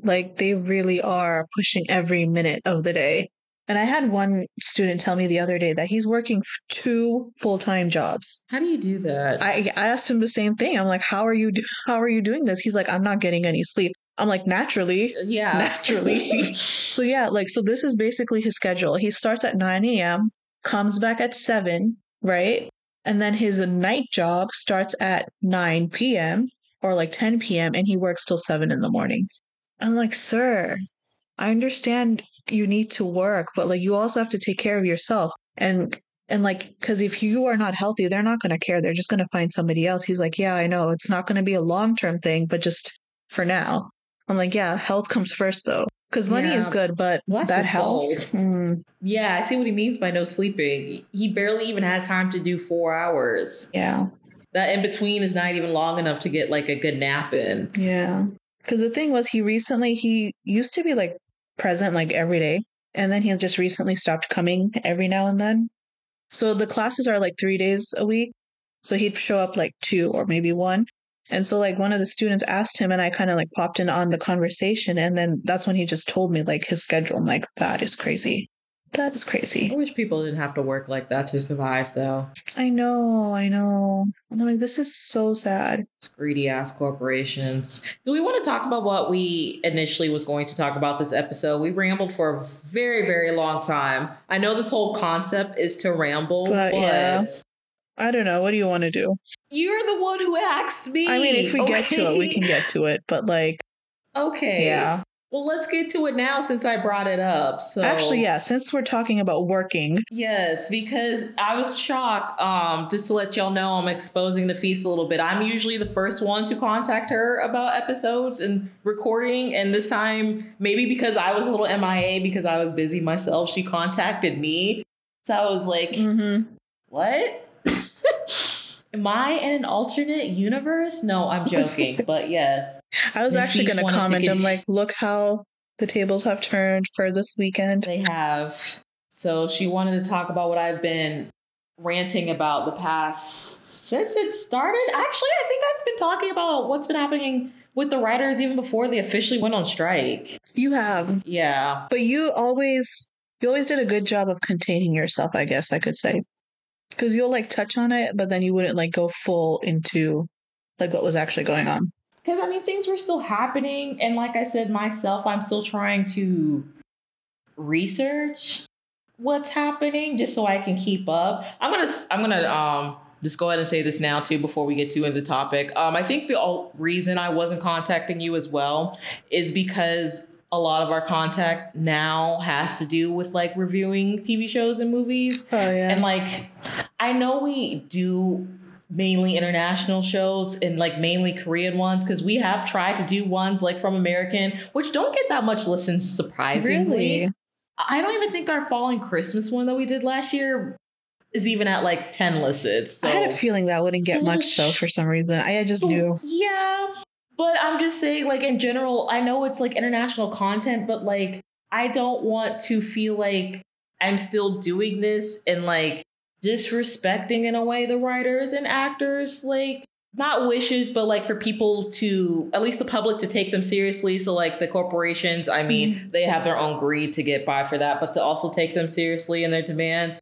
Speaker 2: like they really are pushing every minute of the day. And I had one student tell me the other day that he's working two full-time jobs.
Speaker 1: How do you do that?
Speaker 2: I, I asked him the same thing. I'm like, "How are you do- how are you doing this?" He's like, "I'm not getting any sleep." I'm like, "Naturally."
Speaker 1: Uh, yeah.
Speaker 2: Naturally. So yeah, like so this is basically his schedule. He starts at 9 a.m., comes back at 7, right? And then his night job starts at 9 p.m. or like 10 p.m. and he works till 7 in the morning. I'm like, sir, I understand you need to work, but like you also have to take care of yourself. And and like, because if you are not healthy, they're not going to care. They're just going to find somebody else. He's like, yeah, I know. It's not going to be a long term thing, but just for now. I'm like, yeah, health comes first though. Because money is good, but
Speaker 1: Bless
Speaker 2: that health. mm,
Speaker 1: Yeah, I see what he means by no sleeping. He barely even has time to do four hours.
Speaker 2: yeah.
Speaker 1: That in between is not even long enough to get like a good nap in.
Speaker 2: Yeah. Because the thing was, he recently, he used to be like present like every day. And then he just recently stopped coming every now and then. So the classes are like three days a week. So he'd show up like two or maybe one. And so like one of the students asked him and I kind of like popped in on the conversation. And then that's when he just told me like his schedule. I'm like, that is crazy. That is crazy.
Speaker 1: I wish people didn't have to work like that to survive, though.
Speaker 2: I know. I know. I'm like, this is so sad.
Speaker 1: It's greedy ass corporations. Do we want to talk about what we initially was going to talk about this episode? We rambled for a very, very long time. I know this whole concept is to ramble,
Speaker 2: But,
Speaker 1: but,
Speaker 2: yeah. I don't know. What do you want to do?
Speaker 1: you're the one who asked me.
Speaker 2: I mean, if we get to it, we can get to it. But like,
Speaker 1: Okay.
Speaker 2: yeah.
Speaker 1: Well, let's get to it now since I brought it up. So
Speaker 2: Actually, yeah, since we're talking about working,
Speaker 1: Yes, because I was shocked. Um, just to let y'all know, I'm exposing the feast a little bit. I'm usually the first one to contact her about episodes and recording, and this time, maybe because I was a little MIA because I was busy myself, she contacted me. So I was like,
Speaker 2: mm-hmm.
Speaker 1: "What?" Am I in an alternate universe? No, I'm joking. but yes.
Speaker 2: I was actually going to comment. I'm like, look how the tables have turned for this weekend.
Speaker 1: They have. So she wanted to talk about what I've been ranting about the past since it started. Actually, I think I've been talking about what's been happening with the writers even before they officially went on strike.
Speaker 2: You have,
Speaker 1: Yeah.
Speaker 2: but you always, you always did a good job of containing yourself. I guess I could say, because you'll like touch on it, but then you wouldn't like go full into like what was actually going on.
Speaker 1: Because I mean, things were still happening, and like I said myself, I'm still trying to research what's happening just so I can keep up. I'm gonna I'm gonna um just go ahead and say this now too before we get too into the topic. Um, I think the reason I wasn't contacting you as well is because a lot of our contact now has to do with like reviewing TV shows and movies.
Speaker 2: Oh yeah,
Speaker 1: And like, I know we do mainly international shows and like mainly Korean ones because we have tried to do ones like from American, which don't get that much listens surprisingly.
Speaker 2: really.
Speaker 1: I don't even think our Falling Christmas one that we did last year is even at like 10 listens. So
Speaker 2: I had a feeling that wouldn't get
Speaker 1: It's a little
Speaker 2: much though for some reason. I just knew.
Speaker 1: Yeah. But I'm just saying, like, in general, I know it's like international content, but like, I don't want to feel like I'm still doing this and like disrespecting in a way the writers and actors, like, not wishes, but like for people to, at least the public to take them seriously. So, like, the corporations, I mean, mm-hmm. they have their own greed to get by for that, but to also take them seriously in their demands.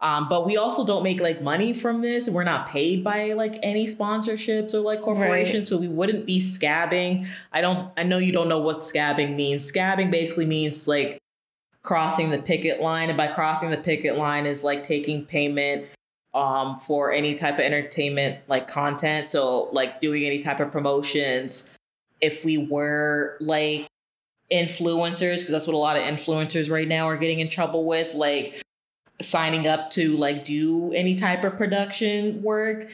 Speaker 1: Um, but we also don't make like money from this. We're not paid by like any sponsorships or like corporations, so we wouldn't be scabbing. I don't. I know you don't know what scabbing means. Scabbing basically means like crossing the picket line, and by crossing the picket line is like taking payment um, for any type of entertainment like content. So like doing any type of promotions. If we were like influencers, because that's what a lot of influencers right now are getting in trouble with, like signing up to like do any type of production work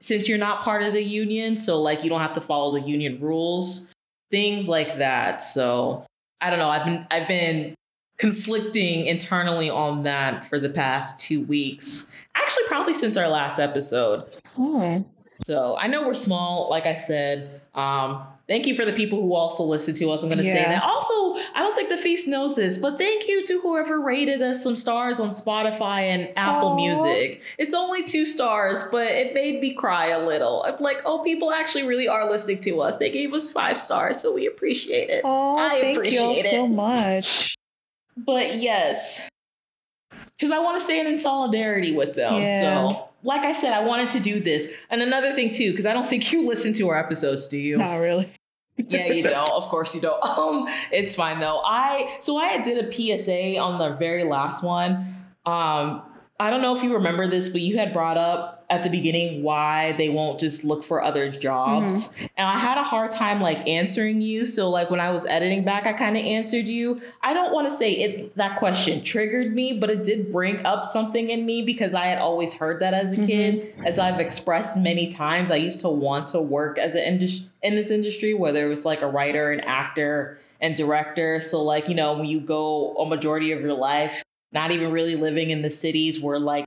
Speaker 1: since you're not part of the union. So like you don't have to follow the union rules things like that. So i don't know. I've been i've been conflicting internally on that for the past 2 weeks. Actually probably since our last episode.
Speaker 2: Oh,
Speaker 1: so I know we're small, like I said. Um, thank you for the people who also listen to us. I'm going to say that. Also, I don't think the feast knows this, but thank you to whoever rated us some stars on Spotify and Apple
Speaker 2: Aw.
Speaker 1: Music. It's only two stars, but it made me cry a little. I'm like, oh, people actually really are listening to us. They gave us five stars, so we appreciate it.
Speaker 2: oh
Speaker 1: I
Speaker 2: thank you all
Speaker 1: appreciate
Speaker 2: so much.
Speaker 1: But yes, because I want to stand in solidarity with them.
Speaker 2: Yeah.
Speaker 1: So, like I said, I wanted to do this. And another thing, too, because I don't think you listen to our episodes, do you?
Speaker 2: Not really.
Speaker 1: Yeah, you don't. Of course you don't. Um, it's fine though. I so I did a PSA on the very last one. Um, I don't know if you remember this, but you had brought up at the beginning why they won't just look for other jobs. And I had a hard time like answering you. So like when I was editing back, I kind of answered you. I don't want to say it that question triggered me, but it did bring up something in me because I had always heard that as a
Speaker 2: Mhm.
Speaker 1: kid. As I've expressed many times, I used to want to work as an indus- in this industry, whether it was like a writer, an actor, and director. So like, you know, when you go a majority of your life not even really living in the cities where like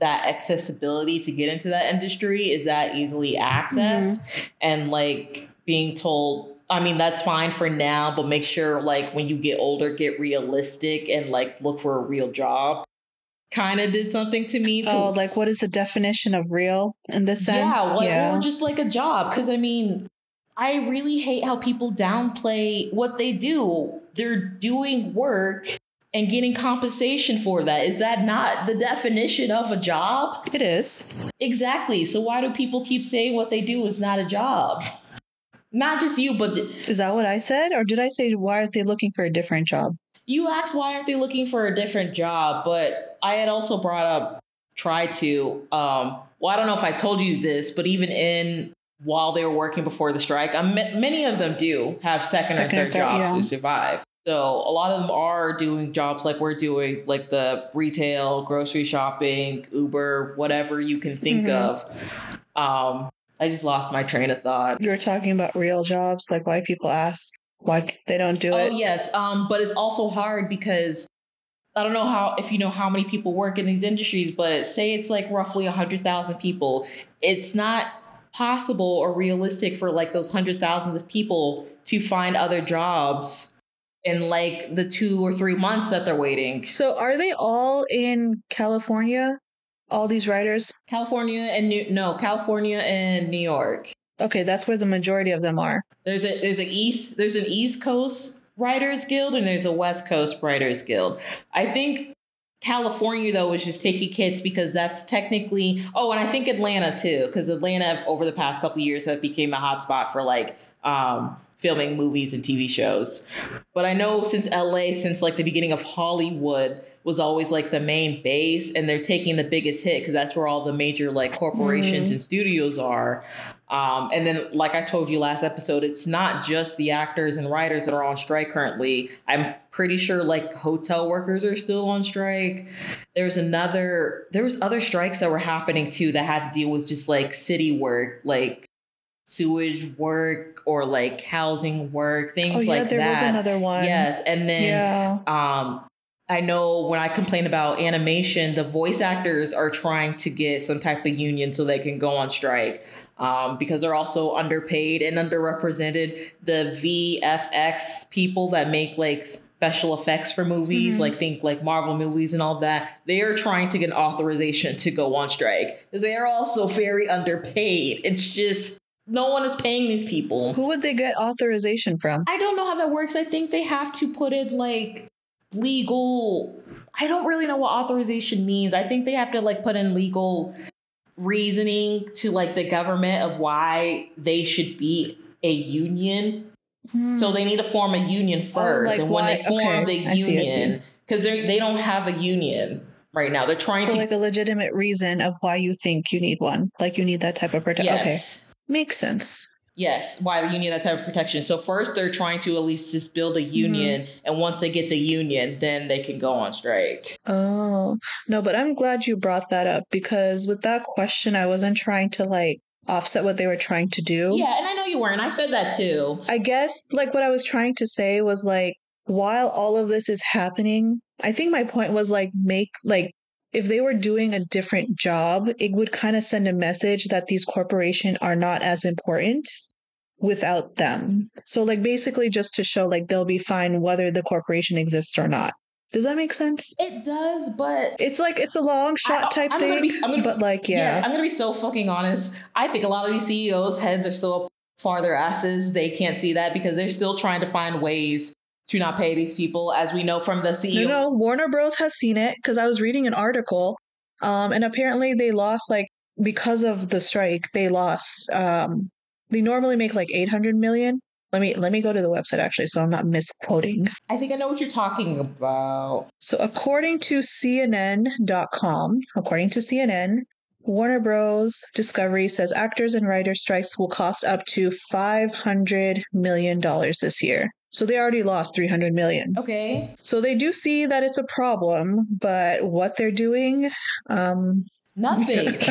Speaker 1: that accessibility to get into that industry is that easily accessed mm-hmm. and like being told I mean that's fine for now but make sure like when you get older get realistic and like look for a real job kind of did something to me to
Speaker 2: Oh, like what is the definition of real in this sense?
Speaker 1: yeah, like, or just like a job. Because I mean, I really hate how people downplay what they do. They're doing work and getting compensation for that. Is that not the definition of a job?
Speaker 2: it is.
Speaker 1: Exactly. So why do people keep saying what they do is not a job? Not just you, but
Speaker 2: Is that what I said? Or did I say why aren't they looking for a different job?
Speaker 1: you asked why aren't they looking for a different job but i had also brought up try to um well i don't know if i told you this but even in while they were working before the strike um, ma- many of them do have second,
Speaker 2: Second
Speaker 1: or
Speaker 2: or
Speaker 1: third
Speaker 2: third,
Speaker 1: jobs
Speaker 2: yeah.
Speaker 1: to survive so a lot of them are doing jobs like we're doing like the retail grocery shopping uber whatever you can think
Speaker 2: Mhm.
Speaker 1: of um i just lost my train of thought
Speaker 2: You were talking about real jobs, like why people ask why they don't do
Speaker 1: Oh
Speaker 2: it.
Speaker 1: Oh yes, um, but it's also hard because I don't know how if you know how many people work in these industries, but say it's like roughly hundred thousand people. It's not possible or realistic for like those hundred thousands of people to find other jobs in like the two or three months that they're waiting.
Speaker 2: So are they all in California? All these writers?
Speaker 1: California and New no, California and New York.
Speaker 2: Okay, that's where the majority of them are.
Speaker 1: There's a there's a east there's an East Coast Writers Guild and there's a West Coast Writers Guild. I think California though is just taking kids because that's technically oh and I think Atlanta too because Atlanta over the past couple years have became a hotspot for like um, filming movies and TV shows. But I know since LA since like the beginning of Hollywood was always like the main base and they're taking the biggest hit because that's where all the major like corporations mm. and studios are um, and then like i told you last episode it's not just the actors and writers that are on strike currently i'm pretty sure like hotel workers are still on strike there's another there was other strikes that were happening too that had to deal with just like city work like sewage work or like housing work things oh, yeah, like
Speaker 2: there
Speaker 1: that.
Speaker 2: was another one.
Speaker 1: Yes, and then yeah. um I know when I complain about animation, the voice actors are trying to get some type of union so they can go on strike um, because they're also underpaid and underrepresented. The VFX people that make like special effects for movies, mm-hmm. like think like Marvel movies and all that, they are trying to get authorization to go on strike because they are also very underpaid. It's just no one is paying these people.
Speaker 2: Who would they get authorization from?
Speaker 1: I don't know how that works. I think they have to put it like legal I don't really know what authorization means. I think they have to like put in legal reasoning to like the government of why they should be a union. Hmm. So they need to form a union first. Oh, like and when why? they form okay. the union, because they they don't have a union right now. They're trying
Speaker 2: For
Speaker 1: to
Speaker 2: like a legitimate reason of why you think you need one. Like you need that type of protection. Yes. Okay. Makes sense.
Speaker 1: Yes, why you need that type of protection. So first they're trying to at least just build a union mm-hmm. and once they get the union, then they can go on strike.
Speaker 2: Oh. No, but I'm glad you brought that up because with that question I wasn't trying to like offset what they were trying to do.
Speaker 1: Yeah, and I know you weren't. I said that too.
Speaker 2: I guess like what I was trying to say was like while all of this is happening, I think my point was like make like if they were doing a different job, it would kind of send a message that these corporations are not as important without them. So like basically just to show like they'll be fine whether the corporation exists or not. Does that make sense?
Speaker 1: It does, but
Speaker 2: it's like it's a long shot I, type I'm thing. Gonna be, I'm gonna, but like, yeah, yes,
Speaker 1: I'm gonna be so fucking honest. I think a lot of these CEOs' heads are still up far their asses. They can't see that because they're still trying to find ways to not pay these people, as we know from the CEO.
Speaker 2: You know, Warner Bros has seen it because I was reading an article, um, and apparently they lost like because of the strike, they lost um they normally make like 800 million. Let me let me go to the website actually so I'm not misquoting.
Speaker 1: I think I know what you're talking about.
Speaker 2: So according to CNN.com, according to CNN, Warner Bros. Discovery says actors and writers strikes will cost up to 500 million dollars this year. So they already lost 300 million.
Speaker 1: Okay.
Speaker 2: So they do see that it's a problem, but what they're doing um
Speaker 1: nothing.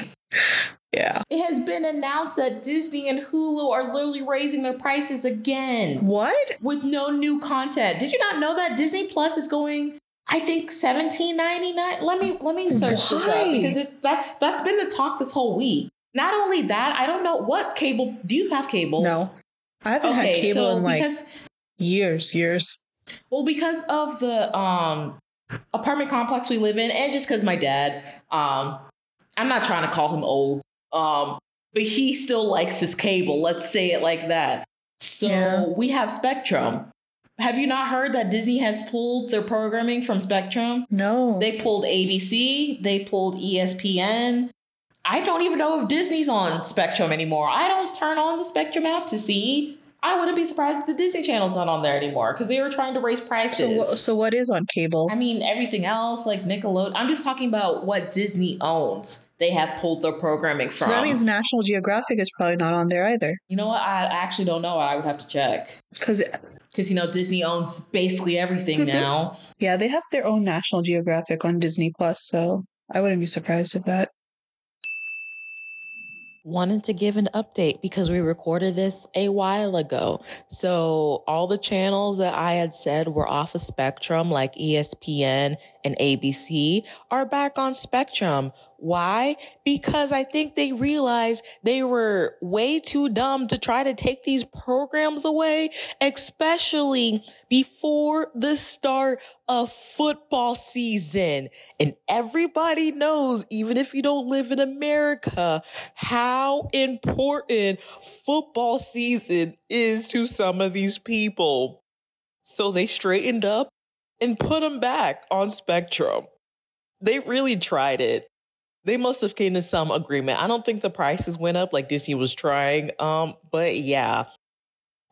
Speaker 2: Yeah.
Speaker 1: It has been announced that Disney and Hulu are literally raising their prices again.
Speaker 2: What?
Speaker 1: With no new content. Did you not know that Disney Plus is going I think seventeen ninety nine. Let me let me search Why? this up because it's that that's been the talk this whole week. Not only that, I don't know what cable. Do you have cable?
Speaker 2: No, I haven't okay, had cable so in like because, years, years.
Speaker 1: Well, because of the um apartment complex we live in, and just because my dad, um, I'm not trying to call him old, um, but he still likes his cable. Let's say it like that. So yeah. we have Spectrum. Have you not heard that Disney has pulled their programming from Spectrum?
Speaker 2: No.
Speaker 1: They pulled ABC, they pulled ESPN. I don't even know if Disney's on Spectrum anymore. I don't turn on the Spectrum app to see I wouldn't be surprised if the Disney Channel's not on there anymore because they were trying to raise prices.
Speaker 2: So, so what is on cable?
Speaker 1: I mean, everything else like Nickelodeon. I'm just talking about what Disney owns. They have pulled their programming from.
Speaker 2: So that means National Geographic is probably not on there either.
Speaker 1: You know what? I actually don't know. I would have to check.
Speaker 2: Because
Speaker 1: because you know Disney owns basically everything now.
Speaker 2: yeah, they have their own National Geographic on Disney Plus, so I wouldn't be surprised if that
Speaker 1: wanted to give an update because we recorded this a while ago. So all the channels that I had said were off of Spectrum, like ESPN
Speaker 3: and ABC are back on Spectrum. Why? Because I think they realized they were way too dumb to try to take these programs away, especially before the start of football season. And everybody knows, even if you don't live in America, how important football season is to some of these people. So they straightened up and put them back on Spectrum. They really tried it they must have came to some agreement. I don't think the prices went up like Disney was trying. Um, but yeah,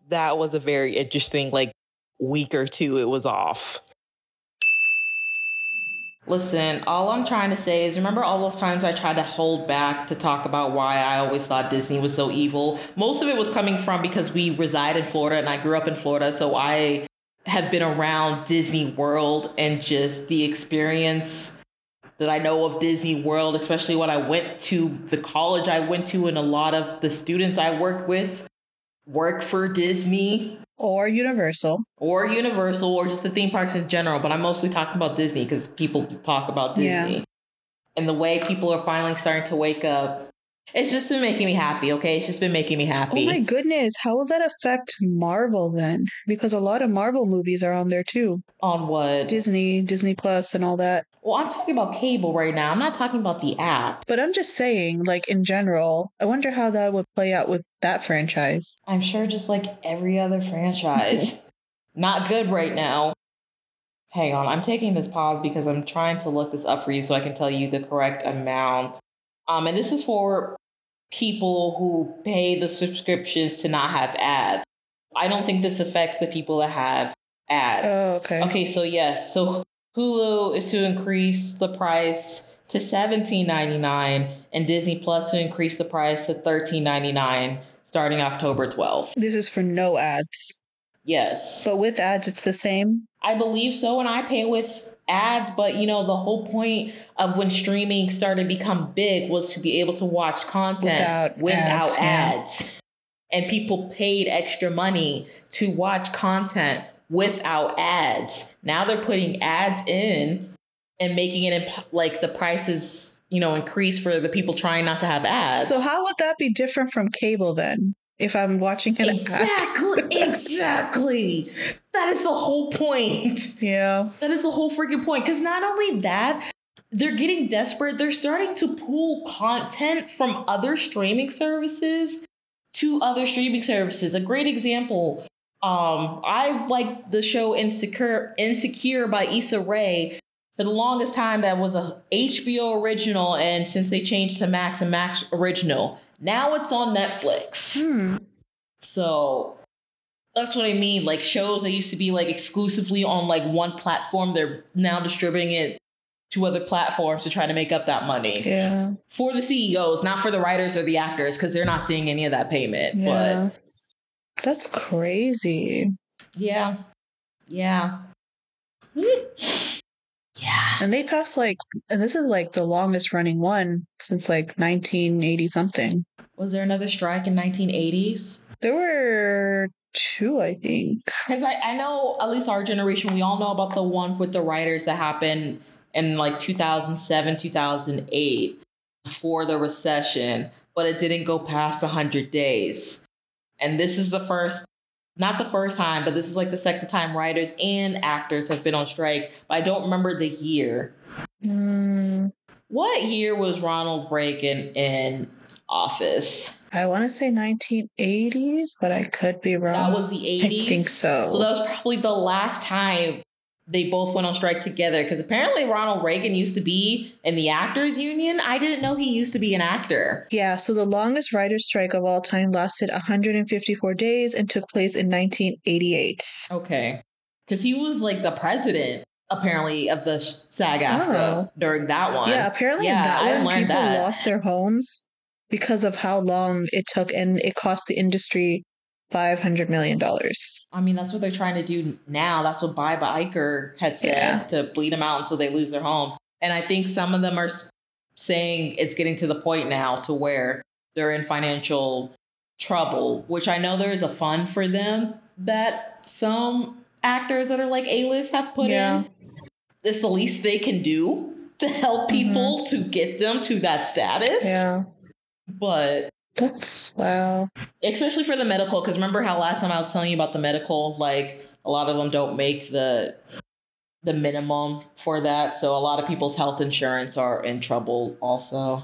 Speaker 3: that was a very interesting like week or two. It was off.
Speaker 1: Listen, all I'm trying to say is remember all those times I tried to hold back to talk about why I always thought Disney was so evil? Most of it was coming from because we reside in Florida and I grew up in Florida, so I have been around Disney World and just the experience that I know of Disney World, especially when I went to the college I went to, and a lot of the students I worked with work for Disney
Speaker 2: or Universal
Speaker 1: or Universal or just the theme parks in general. But I'm mostly talking about Disney because people talk about Disney. Yeah. And the way people are finally starting to wake up it's just been making me happy, okay? It's just been making me happy.
Speaker 2: Oh my goodness. How will that affect Marvel then? Because a lot of Marvel movies are on there too.
Speaker 1: On what?
Speaker 2: Disney, Disney Plus, and all that.
Speaker 1: Well, I'm talking about cable right now. I'm not talking about the app.
Speaker 2: But I'm just saying, like in general, I wonder how that would play out with that franchise.
Speaker 1: I'm sure just like every other franchise. not good right now. Hang on, I'm taking this pause because I'm trying to look this up for you so I can tell you the correct amount um, and this is for people who pay the subscriptions to not have ads. I don't think this affects the people that have ads.
Speaker 2: Oh, okay.
Speaker 1: Okay, so yes. So Hulu is to increase the price to $17.99 and Disney Plus to increase the price to $13.99 starting October 12th.
Speaker 2: This is for no ads.
Speaker 1: Yes.
Speaker 2: But with ads, it's the same?
Speaker 1: I believe so. And I pay with ads, but you know, the whole point of when streaming started to become big was to be able to watch content without, without ads. ads. And people paid extra money to watch content without ads. Now they're putting ads in and making it imp- like the prices, you know, increase for the people trying not to have ads.
Speaker 2: So how would that be different from cable then? If I'm watching
Speaker 1: it. Exactly, exactly. That is the whole point.
Speaker 2: Yeah.
Speaker 1: That is the whole freaking point. Because not only that, they're getting desperate. They're starting to pull content from other streaming services to other streaming services. A great example. Um, I like the show Insecure Insecure by Issa Rae. For the longest time, that was a HBO original, and since they changed to Max and Max original, now it's on Netflix.
Speaker 2: Hmm.
Speaker 1: So that's what I mean. Like shows that used to be like exclusively on like one platform, they're now distributing it to other platforms to try to make up that money.
Speaker 2: Yeah.
Speaker 1: For the CEOs, not for the writers or the actors, because they're not seeing any of that payment. Yeah. But
Speaker 2: that's crazy.
Speaker 1: Yeah. Yeah.
Speaker 2: Yeah. And they passed like, and this is like the longest running one since like 1980 something.
Speaker 1: Was there another strike in 1980s?
Speaker 2: There were two, I think.
Speaker 1: Because I, I know, at least our generation, we all know about the one with the writers that happened in like 2007, 2008 before the recession, but it didn't go past 100 days. And this is the first not the first time, but this is like the second time writers and actors have been on strike. But I don't remember the year.
Speaker 2: Mm.
Speaker 1: What year was Ronald Reagan in office?
Speaker 2: I want to say 1980s, but I could be wrong.
Speaker 1: That was the 80s.
Speaker 2: I think so.
Speaker 1: So that was probably the last time they both went on strike together because apparently Ronald Reagan used to be in the actors union. I didn't know he used to be an actor.
Speaker 2: Yeah, so the longest writers strike of all time lasted 154 days and took place in 1988.
Speaker 1: Okay. Cuz he was like the president apparently of the SAG-AFTRA oh. during that one.
Speaker 2: Yeah, apparently yeah, that one people that. lost their homes because of how long it took and it cost the industry five hundred million dollars.
Speaker 1: I mean, that's what they're trying to do now. That's what Bob Iger had said yeah. to bleed them out until they lose their homes. And I think some of them are saying it's getting to the point now to where they're in financial trouble, which I know there is a fund for them that some actors that are like A list have put yeah. in. it's the least they can do to help mm-hmm. people to get them to that status.
Speaker 2: Yeah.
Speaker 1: But
Speaker 2: That's wow.
Speaker 1: especially for the medical, because remember how last time I was telling you about the medical, like a lot of them don't make the the minimum for that. So a lot of people's health insurance are in trouble also.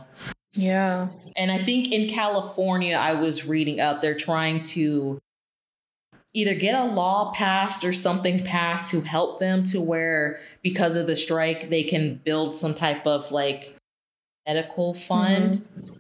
Speaker 2: Yeah.
Speaker 1: And I think in California, I was reading up, they're trying to either get a law passed or something passed to help them to where, because of the strike, they can build some type of like medical fund. Mm-hmm.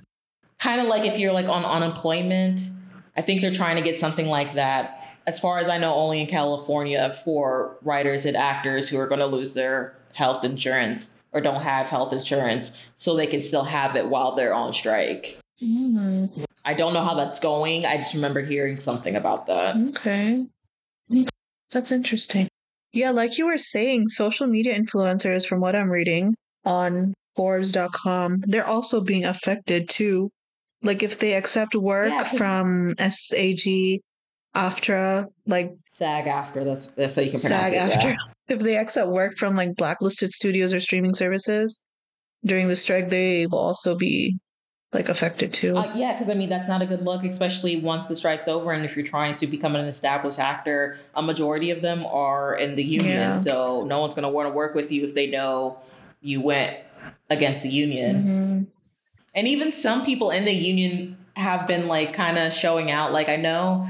Speaker 1: Kind of like if you're like on unemployment. I think they're trying to get something like that. As far as I know, only in California for writers and actors who are going to lose their health insurance or don't have health insurance so they can still have it while they're on strike.
Speaker 2: Mm,
Speaker 1: I don't know how that's going. I just remember hearing something about that.
Speaker 2: okay. That's interesting. Yeah, like you were saying, social media influencers, from what I'm reading on Forbes.com, they're also being affected too. Like if they accept work
Speaker 1: Yeah,
Speaker 2: from SAG, AFTRA, like
Speaker 1: SAG after that's that's how you can pronounce
Speaker 2: SAG
Speaker 1: it.
Speaker 2: after
Speaker 1: yeah.
Speaker 2: if they accept work from like blacklisted studios or streaming services during the strike they will also be like affected too
Speaker 1: Uh, yeah, because I mean that's not a good look, especially once the strike's over, and if you're trying to become an established actor, a majority of them are in the union,
Speaker 2: Yeah.
Speaker 1: so no one's going to want to work with you if they know you went against the union.
Speaker 2: Mhm.
Speaker 1: And even some people in the union have been like kind of showing out. Like I know,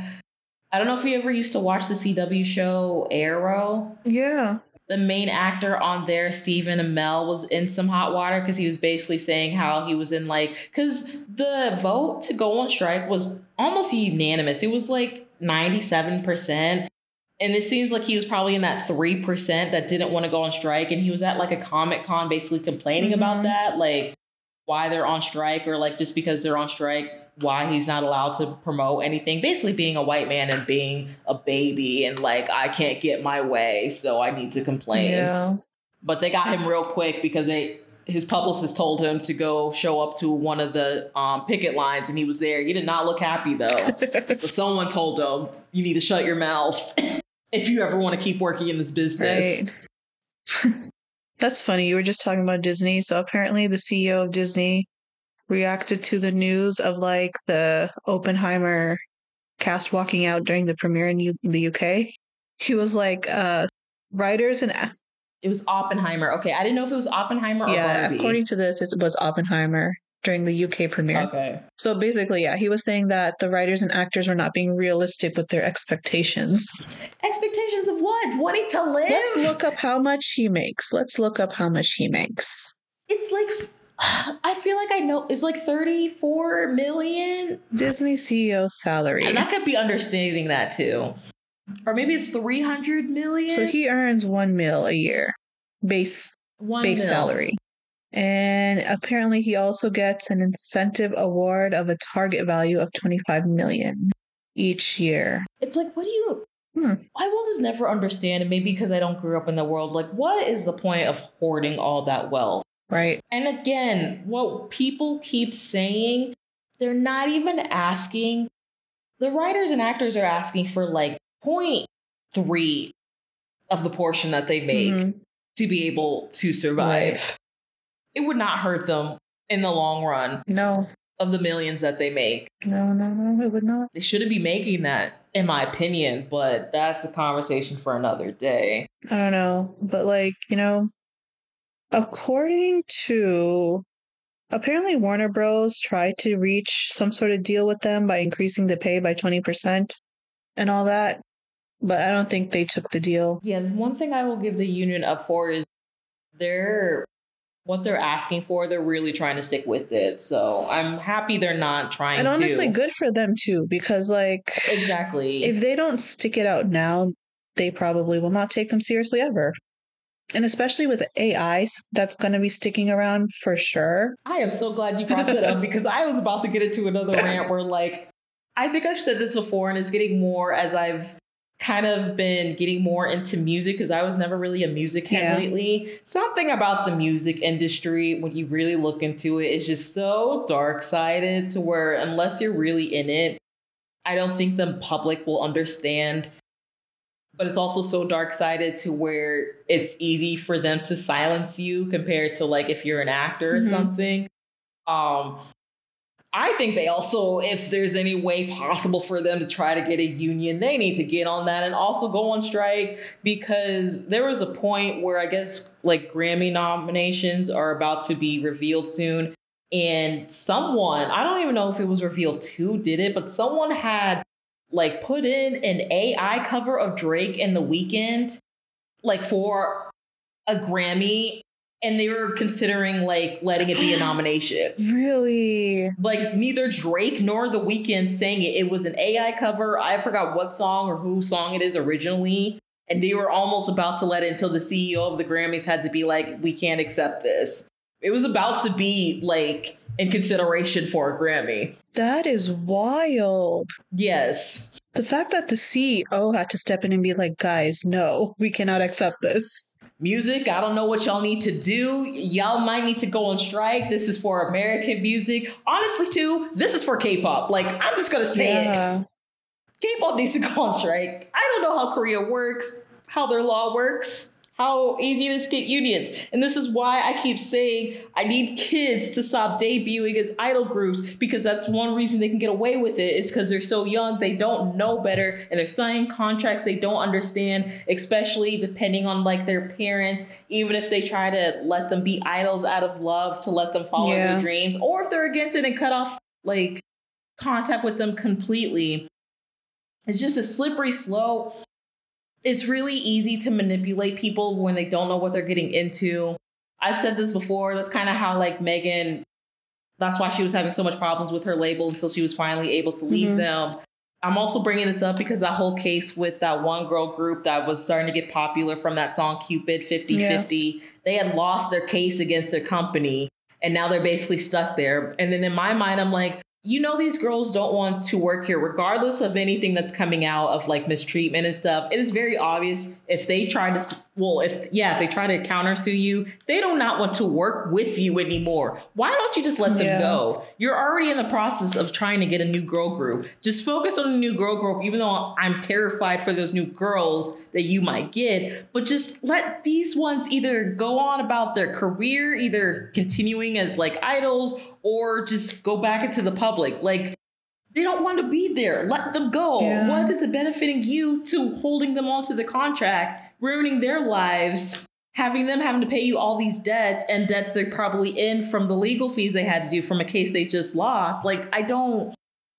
Speaker 1: I don't know if you ever used to watch the CW show Arrow.
Speaker 2: yeah
Speaker 1: the main actor on there, Stephen Amell, was in some hot water because he was basically saying how he was in like because the vote to go on strike was almost unanimous. It was like ninety seven percent. And it seems like he was probably in that 3% that didn't want to go on strike. And he was at like a Comic Con basically complaining about
Speaker 2: Mhm.
Speaker 1: that, like why they're on strike or like just because they're on strike, why he's not allowed to promote anything. Basically, being a white man and being a baby and like, I can't get my way, so I need to complain.
Speaker 2: yeah
Speaker 1: But they got him real quick because they his publicist told him to go show up to one of the um, picket lines and he was there. He did not look happy though. but someone told him, you need to shut your mouth if you ever want to keep working in this business.
Speaker 2: right that's funny you were just talking about disney so apparently the ceo of disney reacted to the news of like the oppenheimer cast walking out during the premiere in U- the uk he was like uh writers and
Speaker 1: It was Oppenheimer. Okay, I didn't know if it was Oppenheimer or
Speaker 2: yeah,
Speaker 1: Barbie.
Speaker 2: according to this, it was Oppenheimer during the UK premiere.
Speaker 1: okay.
Speaker 2: So basically, yeah, he was saying that the writers and actors were not being realistic with their expectations.
Speaker 1: Expectations of what? Wanting to live?
Speaker 2: Let's look up how much he makes. Let's look up how much he makes.
Speaker 1: It's like I feel like I know it's like 34 million.
Speaker 2: Disney CEO salary.
Speaker 1: And I could be understanding that too. Or maybe it's 300 million.
Speaker 2: So he earns one mil a year, base
Speaker 1: One
Speaker 2: base
Speaker 1: mil.
Speaker 2: salary. And apparently he also gets an incentive award of a target value of 25 million each year.
Speaker 1: It's like, what do you?
Speaker 2: Hmm.
Speaker 1: I will just never understand, and maybe because I don't grow up in the world. Like, what is the point of hoarding all that wealth?
Speaker 2: Right.
Speaker 1: And again, what people keep saying, they're not even asking. The writers and actors are asking for like 0.3 of the portion that they make
Speaker 2: Mhm.
Speaker 1: to be able to survive. It would not hurt them in the long run
Speaker 2: No,
Speaker 1: of the millions that they make.
Speaker 2: no, no, no, it would not.
Speaker 1: They shouldn't be making that, in my opinion, but that's a conversation for another day.
Speaker 2: I don't know, but like, you know, according to apparently Warner Bros. tried to reach some sort of deal with them by increasing the pay by 20% and all that, but I don't think they took the deal.
Speaker 1: Yeah, the one thing I will give the union up for is they're what they're asking for, they're really trying to stick with it. So I'm happy they're not trying to.
Speaker 2: And honestly,
Speaker 1: to.
Speaker 2: good for them too, because like,
Speaker 1: Exactly.
Speaker 2: if they don't stick it out now, they probably will not take them seriously ever. And especially with AI, that's going to be sticking around for sure.
Speaker 1: I am so glad you brought that up because I was about to get into another rant where, like, I think I've said this before, and it's getting more as I've kind of been getting more into music because I was never really a music head
Speaker 2: Yeah.
Speaker 1: lately. Something about the music industry, when you really look into it, is just so dark sided to where, unless you're really in it, I don't think the public will understand but it's also so dark sided to where it's easy for them to silence you compared to like if you're an actor
Speaker 2: Mhm.
Speaker 1: or something. Um, I think they also, if there's any way possible for them to try to get a union, they need to get on that and also go on strike because there was a point where I guess like Grammy nominations are about to be revealed soon. And someone, I don't even know if it was revealed who did it, but someone had like put in an AI cover of Drake and The Weeknd, like for a Grammy, and they were considering like letting it be a nomination
Speaker 2: Really?
Speaker 1: like neither Drake nor The Weeknd sang it. It was an AI cover. I forgot what song or whose song it is originally. And they were almost about to let it until the CEO of the Grammys had to be like, we can't accept this. It was about to be like in consideration for a Grammy.
Speaker 2: That is wild.
Speaker 1: Yes.
Speaker 2: The fact that the CEO had to step in and be like, guys, no, we cannot accept this.
Speaker 1: Music, I don't know what y'all need to do. Y'all might need to go on strike. This is for American music. Honestly, too, this is for K pop. Like, I'm just gonna say it. K-pop needs to go on strike. I don't know how Korea works, how their law works, how easy it is to get unions. And this is why I keep saying I need kids to stop debuting as idol groups because that's one reason they can get away with it is because they're so young, they don't know better, and they're signing contracts they don't understand, especially depending on like their parents, even if they try to let them be idols out of love to let them follow
Speaker 2: Yeah.
Speaker 1: their dreams, or if they're against it and cut off like contact with them completely it's just a slippery slope. It's really easy to manipulate people when they don't know what they're getting into. I've said this before. That's kind of how like Megan. That's why she was having so much problems with her label until she was finally able to leave
Speaker 2: Mhm.
Speaker 1: them. I'm also bringing this up because that whole case with that one girl group that was starting to get popular from that song Cupid 50 50, they had lost their case against their company and now they're basically stuck there. And then in my mind, I'm like, you know, these girls don't want to work here, regardless of anything that's coming out of like mistreatment and stuff. It is very obvious if they try to, well, if, yeah, if they try to countersue you, they do not want to work with you anymore. Why don't you just let them
Speaker 2: Yeah.
Speaker 1: go? You're already in the process of trying to get a new girl group. Just focus on a new girl group, even though I'm terrified for those new girls that you might get. But just let these ones either go on about their career, either continuing as like idols or just go back into the public. Like, they don't want to be there. Let them go.
Speaker 2: Yeah.
Speaker 1: What is it benefiting you to holding them onto the contract, ruining their lives, having them having to pay you all these debts and debts they're probably in from the legal fees they had to do from a case they just lost? Like, I don't,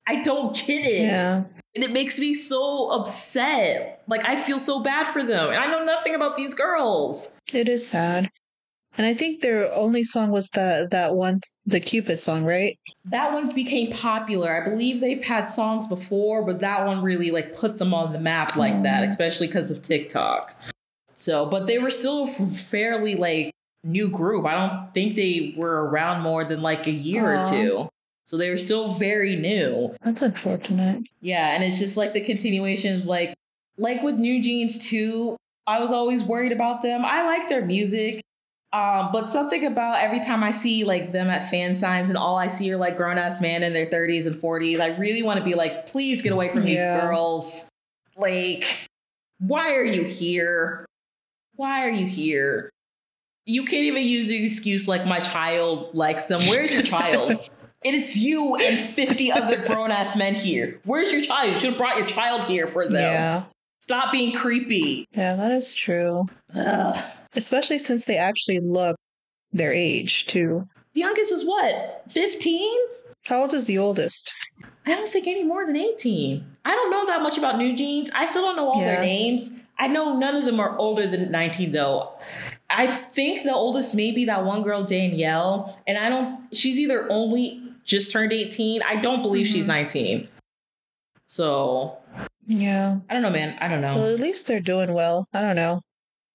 Speaker 1: I don't get it.
Speaker 2: Yeah.
Speaker 1: And it makes me so upset. Like, I feel so bad for them. And I know nothing about these girls.
Speaker 2: It is sad. And I think their only song was that that one, the Cupid song, right?
Speaker 1: That one became popular. I believe they've had songs before, but that one really like put them on the map like that,
Speaker 2: Mm.
Speaker 1: especially because of TikTok. So, but they were still fairly like new group. I don't think they were around more than like a year or two. So they were still very new.
Speaker 2: That's unfortunate.
Speaker 1: Yeah, and it's just like the continuation of like like with NewJeans too. I was always worried about them. I like their music. Um, but something about every time I see like them at fan signs and all I see are like grown ass men in their 30s and 40s, I really want to be like, please get away from
Speaker 2: Yeah.
Speaker 1: these girls. Like, why are you here? Why are you here? You can't even use the excuse like my child likes them. Where's your child? It's you and 50 other grown ass men here. Where's your child? You should have brought your child here for them.
Speaker 2: Yeah.
Speaker 1: Stop being creepy.
Speaker 2: Yeah, that is true.
Speaker 1: Ugh.
Speaker 2: Especially since they actually look their age too.
Speaker 1: The youngest is what? 15?
Speaker 2: How old is the oldest?
Speaker 1: I don't think any more than 18. I don't know that much about NewJeans. I still don't know all their names. I know none of them are older than 19 though. I think the oldest may be that one girl, Danielle, and I don't, she's either only just turned 18. I don't believe she's
Speaker 2: Mhm.
Speaker 1: 19. So
Speaker 2: Yeah.
Speaker 1: I don't know, man. I don't know.
Speaker 2: Well, at least they're doing well. I don't know.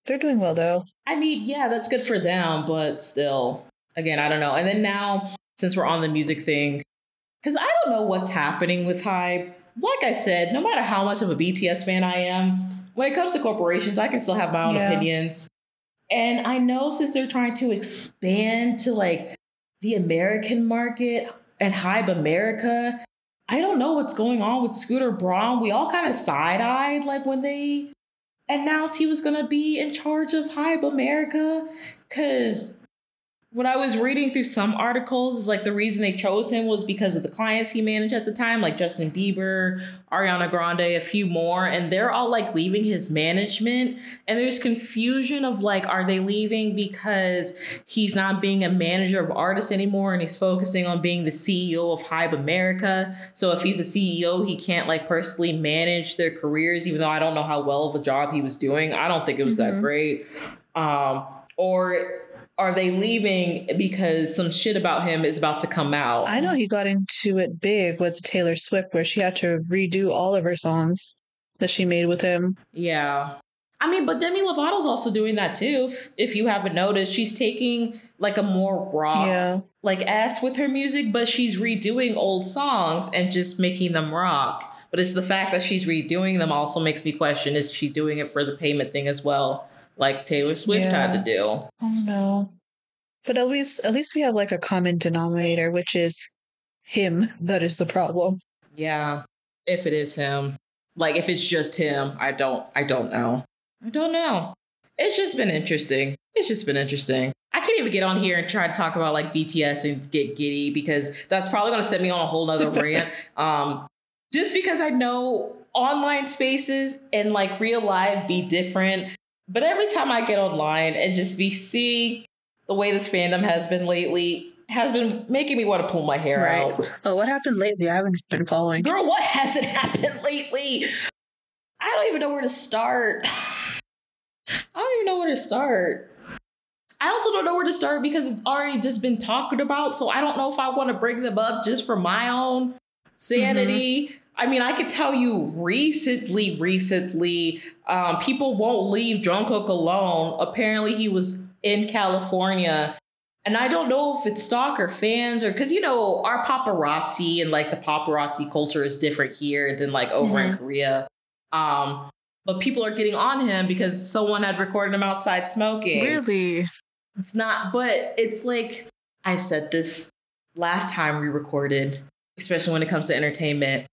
Speaker 2: They're doing well though.
Speaker 1: I mean, yeah, that's good for them, but still, again, I don't know. And then now, since we're on the music thing, because I don't know what's happening with Hybe. Like I said, no matter how much of a BTS fan I am, when it comes to corporations, I can still have my own
Speaker 2: Yeah.
Speaker 1: opinions. And I know since they're trying to expand to like the American market and Hybe America, I don't know what's going on with Scooter Braun. We all kind of side eyed like when they announced he was gonna be in charge of Hybe America. Cause when I was reading through some articles, is like the reason they chose him was because of the clients he managed at the time, like Justin Bieber, Ariana Grande, a few more, and they're all like leaving his management. And there's confusion of like, are they leaving because he's not being a manager of artists anymore and he's focusing on being the CEO of Hybe America? So if he's a CEO, he can't like personally manage their careers, even though I don't know how well of a job he was doing. I don't think it was mm-hmm. that great. Um, or are they leaving because some shit about him is about to come out?
Speaker 2: I know he got into it big with Taylor Swift, where she had to redo all of her songs that she made with him.
Speaker 1: Yeah. I mean, but Demi Lovato's also doing that too. If you haven't noticed, she's taking like a more raw, yeah. like ass with her music, but she's redoing old songs and just making them rock. But it's the fact that she's redoing them also makes me question: Is she doing it for the payment thing as well? Like Taylor Swift yeah. had to do.
Speaker 2: Oh no. But at least at least we have like a common denominator, which is him that is the problem.
Speaker 1: Yeah. If it is him. Like if it's just him, I don't I don't know. I don't know. It's just been interesting. It's just been interesting. I can't even get on here and try to talk about like BTS and get giddy because that's probably gonna set me on a whole nother rant. Um just because I know online spaces and like real life be different. But every time I get online and just be seeing the way this fandom has been lately has been making me want to pull my hair right. out.
Speaker 2: Oh, what happened lately? I haven't been following.
Speaker 1: Girl, what hasn't happened lately? I don't even know where to start. I don't even know where to start. I also don't know where to start because it's already just been talked about. So I don't know if I want to bring them up just for my own sanity. Mm-hmm. I mean, I could tell you recently, recently, um, people won't leave Jungkook alone. Apparently, he was in California. And I don't know if it's stalker fans or because, you know, our paparazzi and like the paparazzi culture is different here than like over mm-hmm. in Korea. Um, but people are getting on him because someone had recorded him outside smoking.
Speaker 2: Really?
Speaker 1: It's not, but it's like I said this last time we recorded, especially when it comes to entertainment.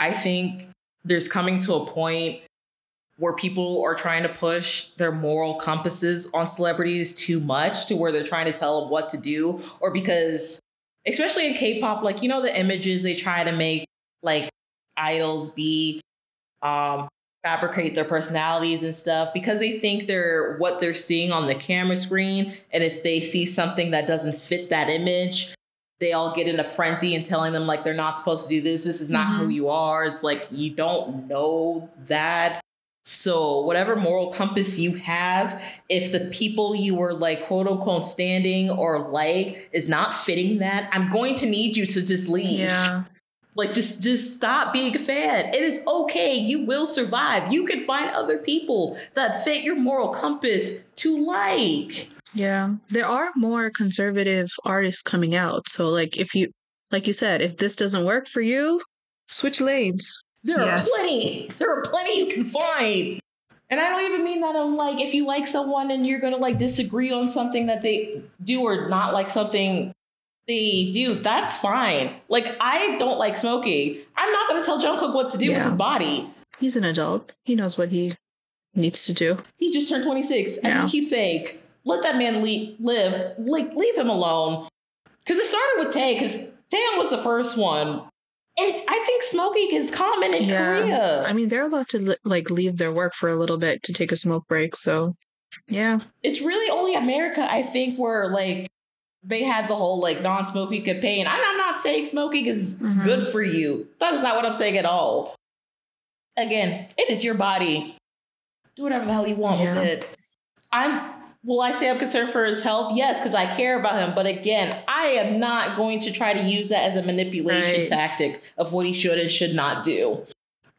Speaker 1: I think there's coming to a point where people are trying to push their moral compasses on celebrities too much to where they're trying to tell them what to do or because especially in K-pop like you know the images they try to make like idols be um fabricate their personalities and stuff because they think they're what they're seeing on the camera screen and if they see something that doesn't fit that image they all get in a frenzy and telling them like they're not supposed to do this. This is not mm-hmm. who you are. It's like you don't know that. So whatever moral compass you have, if the people you were like quote unquote standing or like is not fitting that, I'm going to need you to just leave.
Speaker 2: Yeah.
Speaker 1: Like just just stop being a fan. It is okay. You will survive. You can find other people that fit your moral compass to like.
Speaker 2: Yeah. There are more conservative artists coming out. So like if you like you said, if this doesn't work for you, switch lanes.
Speaker 1: There yes. are plenty. There are plenty you can find. And I don't even mean that I'm like if you like someone and you're gonna like disagree on something that they do or not like something they do, that's fine. Like I don't like smoking. I'm not gonna tell Jungkook what to do yeah. with his body.
Speaker 2: He's an adult. He knows what he needs to do.
Speaker 1: He just turned 26, as yeah. we keep saying let that man leave, live. Like, leave him alone. Because it started with Tay, because Taeyong was the first one. And I think smoking is common in yeah. Korea.
Speaker 2: I mean, they're allowed to like leave their work for a little bit to take a smoke break. So, yeah.
Speaker 1: It's really only America, I think, where like they had the whole like non-smoking campaign. I'm, I'm not saying smoking is mm-hmm. good for you. That is not what I'm saying at all. Again, it is your body. Do whatever the hell you want yeah. with it. I'm Will I say I'm concerned for his health? Yes, because I care about him. But again, I am not going to try to use that as a manipulation right. tactic of what he should and should not do.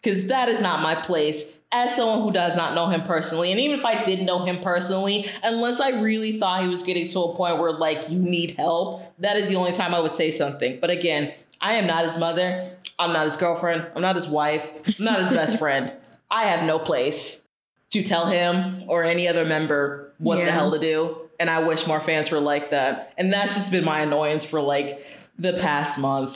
Speaker 1: Because that is not my place as someone who does not know him personally. And even if I did know him personally, unless I really thought he was getting to a point where, like, you need help, that is the only time I would say something. But again, I am not his mother. I'm not his girlfriend. I'm not his wife. I'm not his best friend. I have no place to tell him or any other member what yeah. the hell to do. And I wish more fans were like that. And that's just been my annoyance for like the past month.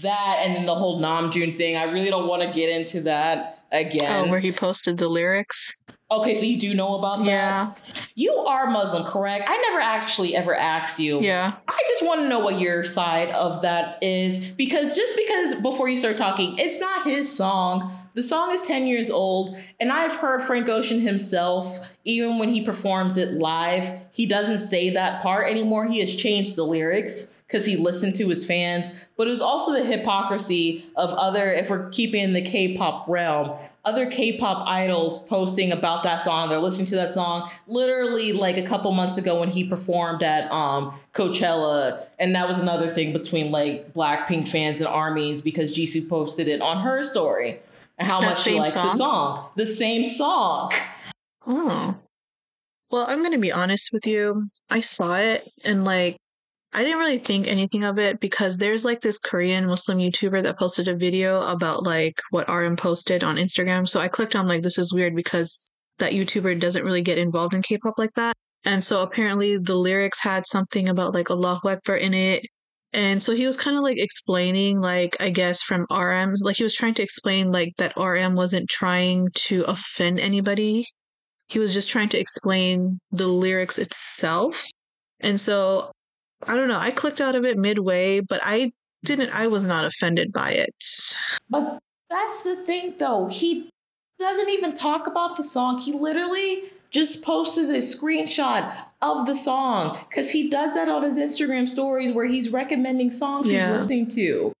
Speaker 1: That and then the whole Namjoon thing, I really don't want to get into that again.
Speaker 2: Oh, where he posted the lyrics.
Speaker 1: Okay, so you do know about that?
Speaker 2: Yeah.
Speaker 1: You are Muslim, correct? I never actually ever asked you.
Speaker 2: Yeah.
Speaker 1: I just want to know what your side of that is because just because before you start talking, it's not his song. The song is 10 years old, and I've heard Frank Ocean himself, even when he performs it live, he doesn't say that part anymore. He has changed the lyrics because he listened to his fans. But it was also the hypocrisy of other, if we're keeping in the K pop realm, other K-pop idols posting about that song. They're listening to that song literally like a couple months ago when he performed at um, Coachella, and that was another thing between like Blackpink fans and armies because Jisoo posted it on her story how
Speaker 2: That
Speaker 1: much she likes the
Speaker 2: song?
Speaker 1: song. The same song.
Speaker 2: Oh. Well, I'm going to be honest with you. I saw it and like I didn't really think anything of it because there's like this Korean Muslim YouTuber that posted a video about like what RM posted on Instagram. So I clicked on like this is weird because that YouTuber doesn't really get involved in K-pop like that. And so apparently the lyrics had something about like Allahu Akbar in it. And so he was kind of like explaining, like, I guess from RM, like he was trying to explain, like, that RM wasn't trying to offend anybody he was just trying to explain the lyrics itself. And so I don't know, I clicked out of it midway, but I didn't I was not offended by it.
Speaker 1: But that's the thing though. He doesn't even talk about the song. He literally just posted a screenshot of the song because he does that on his Instagram stories where he's recommending songs
Speaker 2: Yeah.
Speaker 1: he's listening to.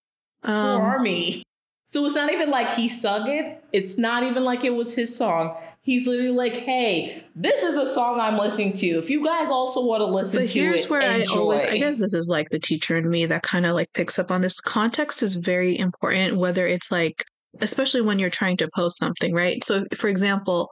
Speaker 1: for
Speaker 2: Um,
Speaker 1: Army. So it's not even like he sung it. It's not even like it was his song. He's literally like, "Hey, this is a song I'm listening to. If you guys also want to listen
Speaker 2: but
Speaker 1: to
Speaker 2: here's
Speaker 1: it,
Speaker 2: where I
Speaker 1: enjoy."
Speaker 2: always I guess this is like the teacher in me that kind of like picks up on this. Context is very important, whether it's like especially when you're trying to post something, right? So for example,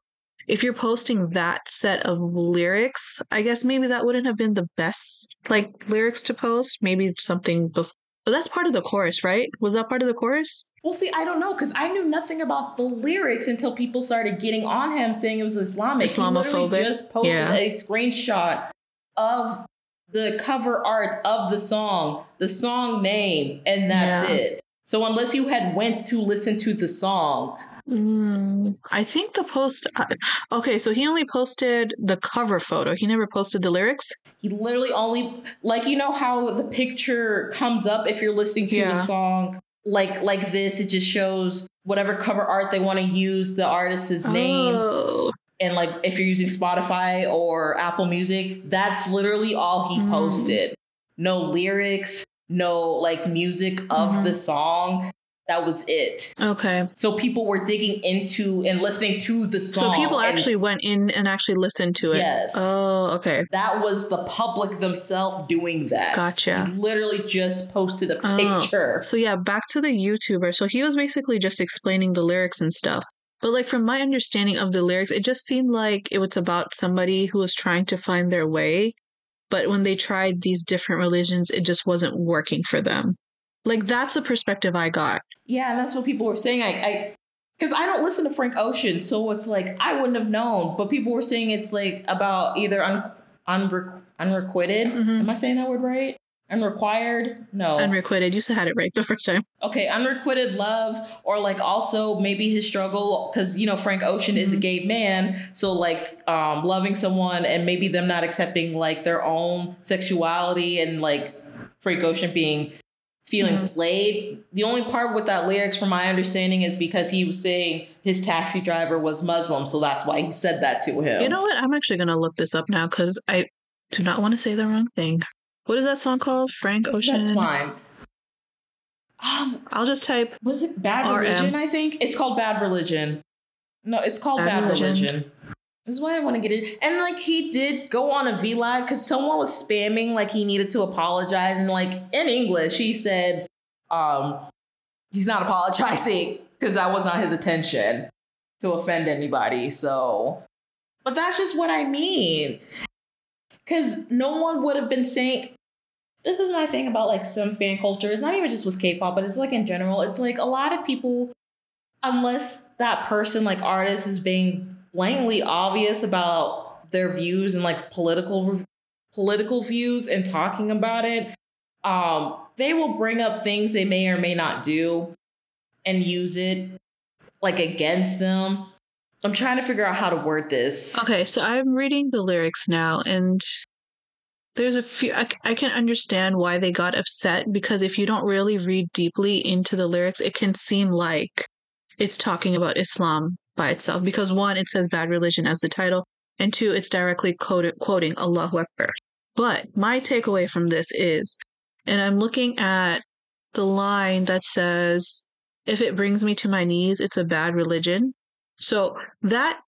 Speaker 2: if you're posting that set of lyrics, I guess maybe that wouldn't have been the best like lyrics to post. Maybe something before. But that's part of the chorus, right? Was that part of the chorus?
Speaker 1: Well, see, I don't know because I knew nothing about the lyrics until people started getting on him saying it was Islamic. He
Speaker 2: Islamophobic?
Speaker 1: just posted
Speaker 2: Yeah.
Speaker 1: a screenshot of the cover art of the song, the song name, and that's
Speaker 2: Yeah.
Speaker 1: it. So unless you had went to listen to the song,
Speaker 2: Mm, I think the post. uh, Okay, so he only posted the cover photo. He never posted the lyrics.
Speaker 1: he literally only like you know how the picture comes up if you're listening to
Speaker 2: Yeah.
Speaker 1: the song like like this. It just shows whatever cover art they want to use the artist's name.
Speaker 2: Oh,
Speaker 1: and like if you're using Spotify or Apple Music, that's literally all he
Speaker 2: Mm.
Speaker 1: posted. No lyrics, no like music of
Speaker 2: Mhm.
Speaker 1: the song. That was it.
Speaker 2: okay.
Speaker 1: So people were digging into and listening to the song.
Speaker 2: So
Speaker 1: people
Speaker 2: actually went in and actually listened to it.
Speaker 1: Yes.
Speaker 2: Oh, okay.
Speaker 1: that was the public themselves doing that.
Speaker 2: Gotcha.
Speaker 1: He literally just posted a
Speaker 2: Oh.
Speaker 1: picture.
Speaker 2: So yeah, back to the YouTuber. So he was basically just explaining the lyrics and stuff. But like from my understanding of the lyrics, it just seemed like it was about somebody who was trying to find their way. But when they tried these different religions, it just wasn't working for them. Like that's the perspective I got.
Speaker 1: Yeah, and that's what people were saying. I, I, because I don't listen to Frank Ocean, so it's like I wouldn't have known. But people were saying it's like about either un, unre, unrequited.
Speaker 2: Mhm.
Speaker 1: Am I saying that word right? Unrequired? No.
Speaker 2: Unrequited. You said had it right the first time.
Speaker 1: okay, unrequited love, or like also maybe his struggle because you know Frank Ocean is a
Speaker 2: Mhm.
Speaker 1: gay man, so like um loving someone and maybe them not accepting like their own sexuality and like Frank Ocean being feeling
Speaker 2: Mhm.
Speaker 1: played. The only part with that lyrics, from my understanding, is because he was saying his taxi driver was Muslim, so that's why he said that to him.
Speaker 2: You know what? I'm actually gonna look this up now because I do not want to say the wrong thing. What is that song called? Frank Ocean.
Speaker 1: that's fine. Um,
Speaker 2: I'll just type.
Speaker 1: was it Bad
Speaker 2: RM.
Speaker 1: Religion? I think it's called Bad Religion. No, it's called Bad,
Speaker 2: Bad
Speaker 1: Religion.
Speaker 2: Religion.
Speaker 1: This is why I want to get it. And like he did go on a V Live because someone was spamming like he needed to apologize. And like in English, he said, um, he's not apologizing because that was not his intention to offend anybody. So, but that's just what I mean. Because no one would have been saying, this is my thing about like some fan culture. It's not even just with K-pop, but it's like in general. It's like a lot of people, unless that person, like artist, is being blatantly obvious about their views and like political political views and talking about it, um, they will bring up things they may or may not do and use it like against them. I'm trying to figure out how to word this.
Speaker 2: Okay, so I'm reading the lyrics now, and there's a few. I, I can understand why they got upset because if you don't really read deeply into the lyrics, it can seem like it's talking about Islam by itself. Because one, it says bad religion as the title, and two, it's directly quoted, quoting Allahu Akbar. But my takeaway from this is, and I'm looking at the line that says, if it brings me to my knees, it's a bad religion. So that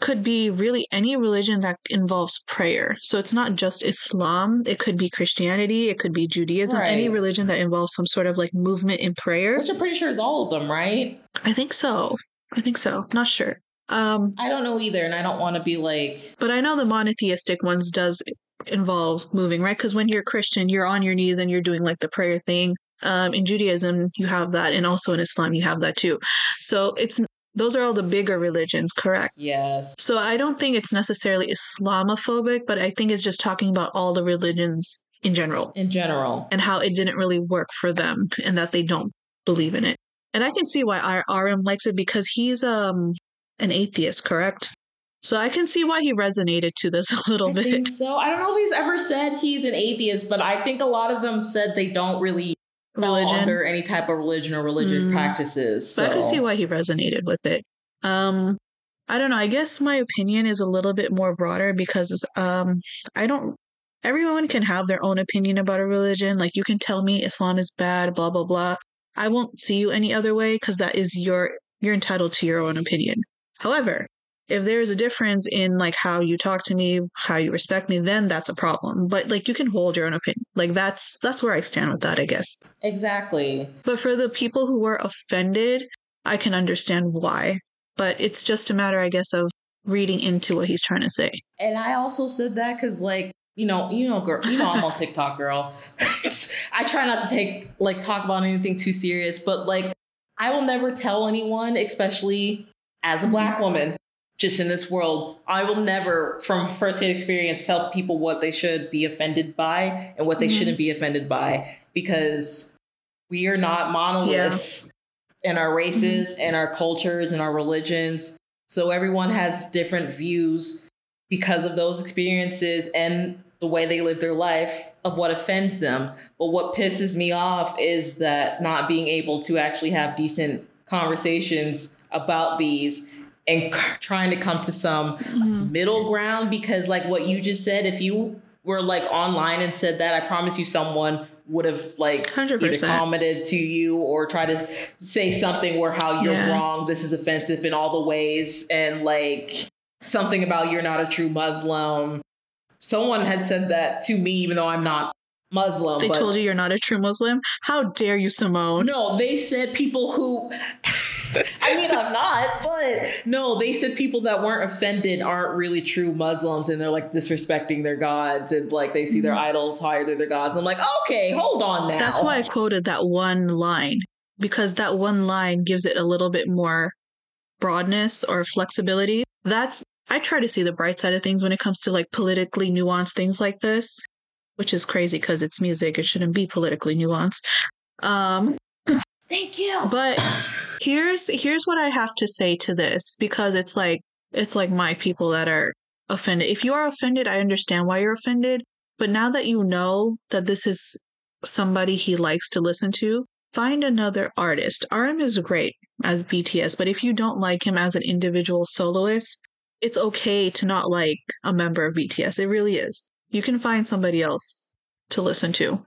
Speaker 2: could be really any religion that involves prayer. So it's not just Islam. It could be Christianity. It could be Judaism.
Speaker 1: Right.
Speaker 2: Any religion that involves some sort of like movement in prayer.
Speaker 1: Which I'm pretty sure is all of them, right?
Speaker 2: I think so. I think so. Not sure. Um,
Speaker 1: I don't know either, and I don't want to be like,
Speaker 2: but I know the monotheistic ones does involve moving, right? Because when you're Christian, you're on your knees and you're doing like the prayer thing. Um, in Judaism, you have that, and also in Islam, you have that too. So it's those are all the bigger religions, correct?
Speaker 1: yes,
Speaker 2: So I don't think it's necessarily Islamophobic, but I think it's just talking about all the religions in general
Speaker 1: in general.
Speaker 2: and how it didn't really work for them and that they don't believe in it. And I can see why R- RM likes it because he's um an atheist, correct? So I can see why he resonated to this a little
Speaker 1: I
Speaker 2: bit.
Speaker 1: think so. I don't know if he's ever said he's an atheist, but I think a lot of them said they don't really
Speaker 2: Religion.
Speaker 1: under any type of religion or religious
Speaker 2: Mm.
Speaker 1: practices. So
Speaker 2: But I can see why he resonated with it. Um, I don't know. I guess my opinion is a little bit more broader because um, I don't. Everyone can have their own opinion about a religion. Like you can tell me Islam is bad, blah blah blah. I won't see you any other way because that is your you're entitled to your own opinion. However, if there is a difference in like how you talk to me, how you respect me, then that's a problem. But like you can hold your own opinion. Like that's that's where I stand with that, I guess.
Speaker 1: exactly.
Speaker 2: But for the people who were offended, I can understand why. But it's just a matter, I guess, of reading into what he's trying to say.
Speaker 1: And I also said that because, like, you know, you know, girl, you know, I'm on TikTok, girl. I try not to take like talk about anything too serious, but like, I will never tell anyone, especially as a black woman, just in this world. I will never, from firsthand experience, tell people what they should be offended by and what they
Speaker 2: Mhm.
Speaker 1: shouldn't be offended by because we are not monoliths in our races and our cultures and our religions. So everyone has different views because of those experiences and the way they live their life of what offends them. But what pisses me off is that not being able to actually have decent conversations about these and c- trying to come to some mm-hmm. middle ground because like what you just said if you were like online and said that i promise you someone would have like
Speaker 2: 100%.
Speaker 1: either commented to you or try to say something where how you're
Speaker 2: Yeah.
Speaker 1: wrong this is offensive in all the ways and like something about you're not a true muslim someone had said that to me even though i'm not muslim
Speaker 2: They told you you're not a true Muslim? How dare you, Simone?
Speaker 1: no, they said people who. I mean, I'm not, but no, they said people that weren't offended aren't really true Muslims and they're like disrespecting their gods and like they see their mm-hmm. idols higher than their gods. I'm like, okay, hold on now.
Speaker 2: That's why I quoted that one line because that one line gives it a little bit more broadness or flexibility. That's I try to see the bright side of things when it comes to like politically nuanced things like this, which is crazy because it's music. It shouldn't be politically nuanced. Um,
Speaker 1: Thank you.
Speaker 2: but here's here's what I have to say to this because it's like it's like my people that are offended. If you are offended, I understand why you're offended. But now that you know that this is somebody he likes to listen to, find another artist. RM is great as BTS, but if you don't like him as an individual soloist, it's okay to not like a member of BTS. It really is. You can find somebody else to listen to.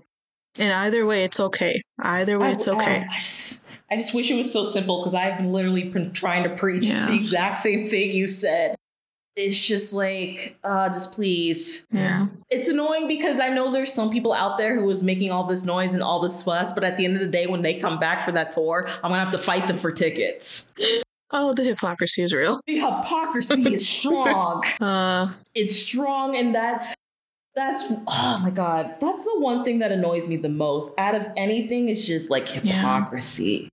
Speaker 2: And either way, it's okay. Either way,
Speaker 1: I-
Speaker 2: it's okay.
Speaker 1: I, I just, I just wish it was so simple because I've literally been trying to preach
Speaker 2: Yeah.
Speaker 1: the exact same thing you said. It's just like, uh, just please.
Speaker 2: Yeah.
Speaker 1: It's annoying because I know there's some people out there who is making all this noise and all this fuss, but at the end of the day, when they come back for that tour, I'm gonna have to fight them for tickets.
Speaker 2: Oh, the hypocrisy is real.
Speaker 1: The hypocrisy is strong.
Speaker 2: Uh,
Speaker 1: It's strong, and that that's oh my god, that's the one thing that annoys me the most. Out of anything, is just like hypocrisy.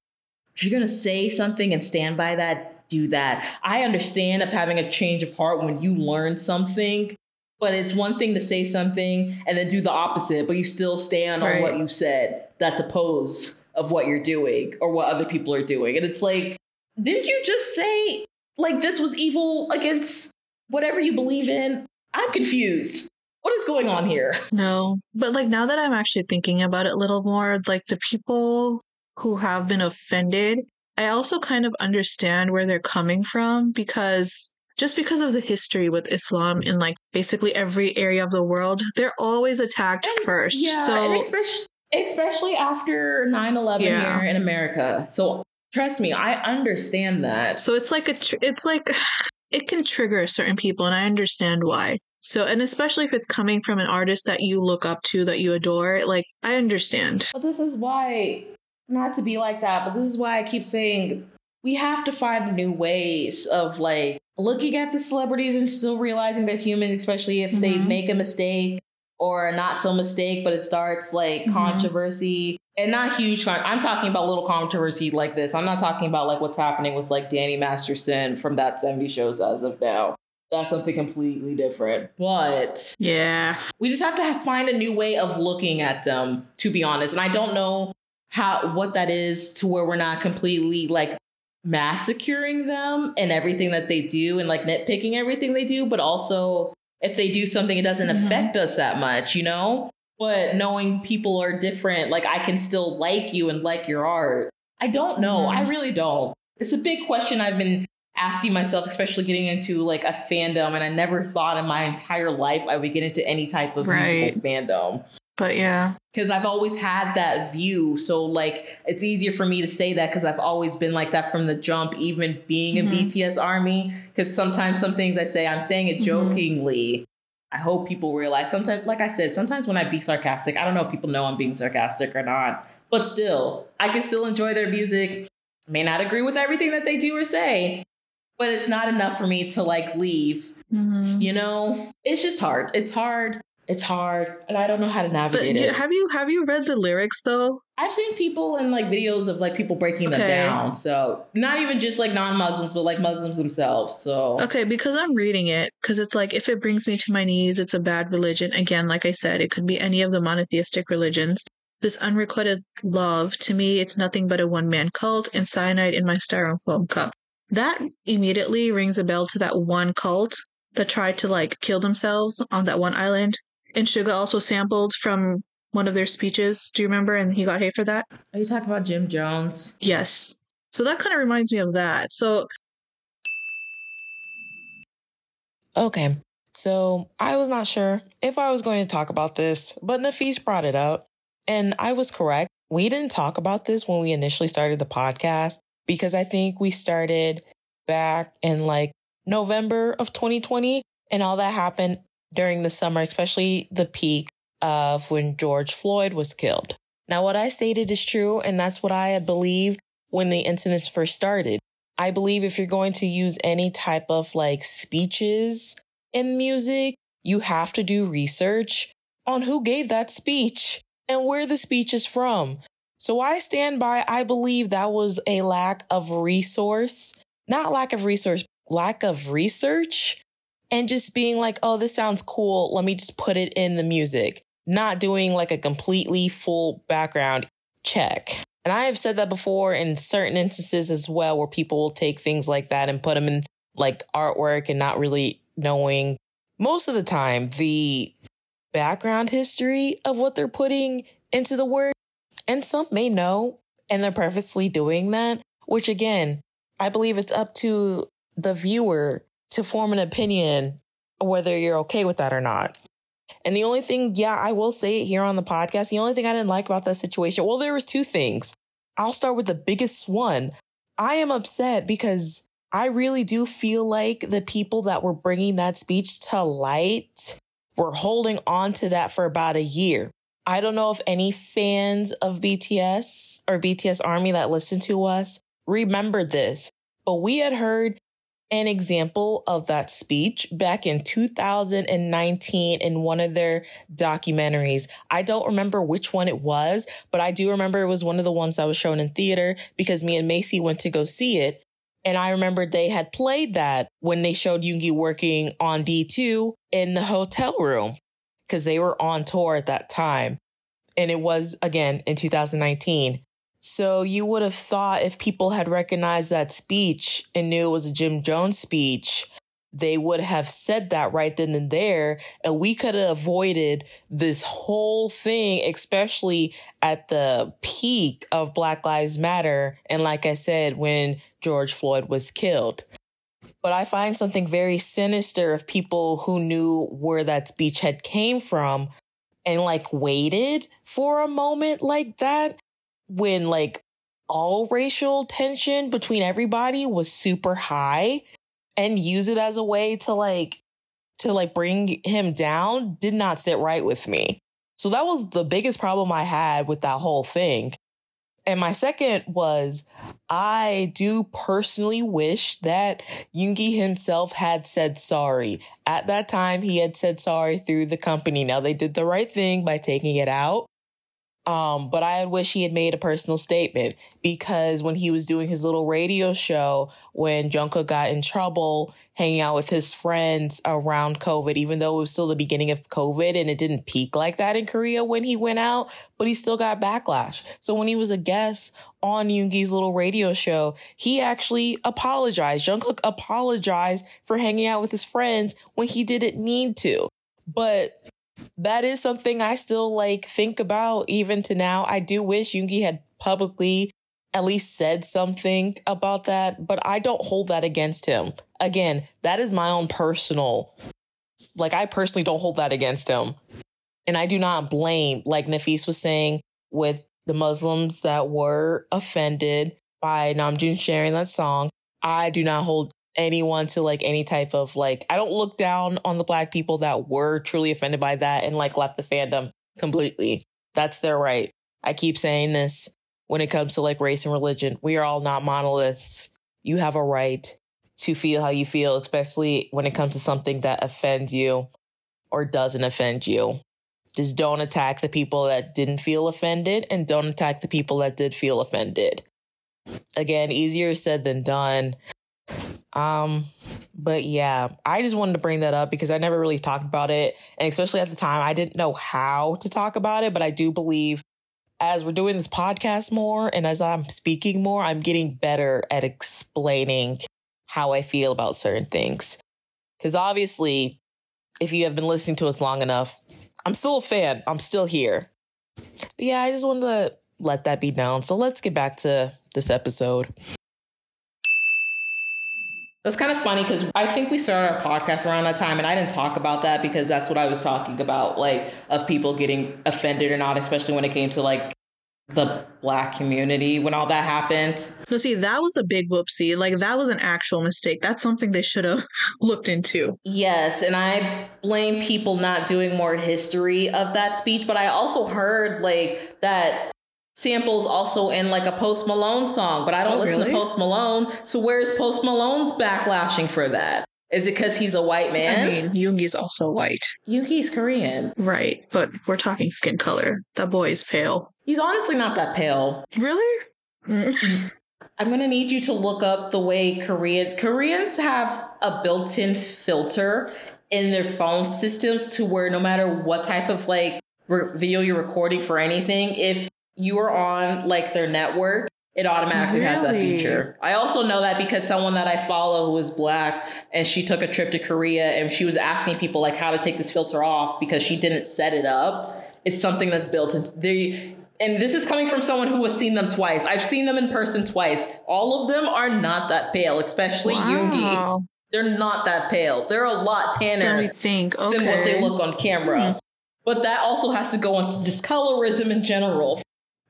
Speaker 1: If you're gonna say something and stand by that, do that. I understand of having a change of heart when you learn something, but it's one thing to say something and then do the opposite, but you still stand on what you said. That's opposed of what you're doing or what other people are doing, and it's like didn't you just say like this was evil against whatever you believe in? I'm confused. What is going on here?
Speaker 2: No, but like now that I'm actually thinking about it a little more, like the people who have been offended, I also kind of understand where they're coming from because just because of the history with Islam in like basically every area of the world, they're always attacked
Speaker 1: And-
Speaker 2: first.
Speaker 1: Yeah,
Speaker 2: so
Speaker 1: especially, especially after 9-11
Speaker 2: Yeah.
Speaker 1: here in America. So trust me, I understand that.
Speaker 2: So it's like a, tr- it's like it can trigger certain people, and I understand why. So, and especially if it's coming from an artist that you look up to, that you adore, like I understand.
Speaker 1: But this is why, not to be like that, but this is why I keep saying we have to find new ways of like looking at the celebrities and still realizing they're human, especially if they
Speaker 2: Mhm.
Speaker 1: make a mistake or not so mistake, but it starts like
Speaker 2: Mhm.
Speaker 1: controversy and not huge. Con- I'm talking about little controversy like this. I'm not talking about like what's happening with like Danny Masterson from that 70 shows as of now. That's something completely different. But
Speaker 2: Yeah.
Speaker 1: we just have to have, find a new way of looking at them to be honest and i don't know how what that is to where we're not completely like massacring them and everything that they do and like nitpicking everything they do but also if they do something it doesn't
Speaker 2: Mhm.
Speaker 1: affect us that much you know but knowing people are different like i can still like you and like your art i don't know
Speaker 2: Mhm.
Speaker 1: i really don't it's a big question i've been asking myself especially getting into like a fandom and i never thought in my entire life i would get into any type of
Speaker 2: Right.
Speaker 1: musical fandom
Speaker 2: But yeah.
Speaker 1: because I've always had that view. So like it's easier for me to say that because I've always been like that from the jump, even being in
Speaker 2: Mhm.
Speaker 1: BTS Army. Because sometimes some things I say, I'm saying it
Speaker 2: Mhm.
Speaker 1: jokingly. I hope people realize. Sometimes, like I said, sometimes when I be sarcastic, I don't know if people know I'm being sarcastic or not, but still, I can still enjoy their music. May not agree with everything that they do or say, but it's not enough for me to like leave.
Speaker 2: Mhm.
Speaker 1: You know, it's just hard. It's hard. It's hard, and I don't know how to navigate
Speaker 2: yeah,
Speaker 1: it.
Speaker 2: have you have you read the lyrics though?
Speaker 1: I've seen people in like videos of like people breaking them down. So not even just like non-Muslims, but like Muslims themselves. So
Speaker 2: Okay, because I'm reading it, because it's like if it brings me to my knees, it's a bad religion. Again, like I said, it could be any of the monotheistic religions. This unrequited love, to me, it's nothing but a one man cult and cyanide in my styrofoam cup. That immediately rings a bell to that one cult that tried to like kill themselves on that one island. And Suga also sampled from one of their speeches. Do you remember? And he got hate for that.
Speaker 1: are you talking about Jim Jones?
Speaker 2: Yes. So that kind of reminds me of that. So
Speaker 3: Okay. So I was not sure if I was going to talk about this, but Nafees brought it up and I was correct. We didn't talk about this when we initially started the podcast because I think we started back in like November of 2020 and all that happened during the summer, especially the peak of when George Floyd was killed. Now, what I stated is true, and that's what I had believed when the incidents first started. I believe if you're going to use any type of like speeches in music, you have to do research on who gave that speech and where the speech is from. So I stand by, I believe that was a lack of resource, not lack of resource, lack of research and just being like, oh, this sounds cool. Let me just put it in the music, not doing like a completely full background check. And I have said that before in certain instances as well, where people will take things like that and put them in like artwork and not really knowing most of the time the background history of what they're putting into the work. And some may know, and they're purposely doing that, which again, I believe it's up to the viewer to form an opinion whether you're okay with that or not. And the only thing, yeah, I will say it here on the podcast. The only thing I didn't like about that situation, well, there was two things. I'll start with the biggest one. I am upset because I really do feel like the people that were bringing that speech to light were holding on to that for about a year. I don't know if any fans of BTS or BTS Army that listen to us remembered this, but we had heard an example of that speech back in 2019 in one of their documentaries. I don't remember which one it was, but I do remember it was one of the ones that was shown in theater because me and Macy went to go see it. And I remember they had played that when they showed Yoongi working on D2 in the hotel room because they were on tour at that time. And it was again in 2019.
Speaker 1: So you would have thought if people had recognized that speech and knew it was a Jim Jones speech, they would have said that right then and there, and we could have avoided this whole thing, especially at the peak of Black Lives Matter. And like I said, when George Floyd was killed. But I find something very sinister of people who knew where that speech had came from and like waited for a moment like that when like all racial tension between everybody was super high and use it as a way to like to like bring him down did not sit right with me. So that was the biggest problem I had with that whole thing. And my second was I do personally wish that Yoongi himself had said sorry. At that time, he had said sorry through the company. Now they did the right thing by taking it out. Um, but I wish he had made a personal statement because when he was doing his little radio show, when Jungkook got in trouble hanging out with his friends around COVID, even though it was still the beginning of COVID and it didn't peak like that in Korea when he went out, but he still got backlash. So when he was a guest on Yoongi's little radio show, he actually apologized. Jungkook apologized for hanging out with his friends when he didn't need to. But that is something I still like think about even to now. I do wish Yoongi had publicly at least said something about that, but I don't hold that against him. Again, that is my own personal, like, I personally don't hold that against him. And I do not blame, like Nafees was saying, with the Muslims that were offended by Namjoon sharing that song. I do not hold anyone to like any type of like I don't look down on the black people that were truly offended by that and like left the fandom completely. That's their right. I keep saying this when it comes to like race and religion. We are all not monoliths. You have a right to feel how you feel, especially when it comes to something that offends you or doesn't offend you. Just don't attack the people that didn't feel offended and don't attack the people that did feel offended. Again, easier said than done. Um, but yeah, I just wanted to bring that up because I never really talked about it. And especially at the time, I didn't know how to talk about it. But I do believe as we're doing this podcast more and as I'm speaking more, I'm getting better at explaining how I feel about certain things. Because obviously, if you have been listening to us long enough, I'm still a fan. I'm still here. But yeah, I just wanted to let that be known. So let's get back to this episode.
Speaker 4: That's kind of funny because I think we started our podcast around that time, and I didn't talk about that because that's what I was talking about, like of people getting offended or not, especially when it came to like the black community when all that happened.
Speaker 2: No, see, that was a big whoopsie. Like that was an actual mistake. That's something they should have looked into.
Speaker 4: Yes, and I blame people not doing more history of that speech, but I also heard like that samples also in like a Post Malone song, but I don't oh, listen really? to Post Malone. So where's Post Malone's backlashing for that? Is it because he's a white man?
Speaker 2: I mean, Yoongi's also white.
Speaker 4: Yoongi's Korean.
Speaker 2: Right, but we're talking skin color. That boy is pale.
Speaker 4: He's honestly not that pale.
Speaker 2: Really? Mm.
Speaker 4: I'm gonna need you to look up the way Korean Koreans have a built-in filter in their phone systems to where no matter what type of like re- video you're recording for anything, if you are on like their network, it automatically really? has that feature. I also know that because someone that I follow who is black and she took a trip to Korea and she was asking people like how to take this filter off because she didn't set it up. It's something that's built into the and this is coming from someone who has seen them twice. I've seen them in person twice. All of them are not that pale, especially wow. Yoongi. They're not that pale. They're a lot tanner
Speaker 2: think. Okay.
Speaker 4: than what they look on camera. Hmm. But that also has to go into just colorism in general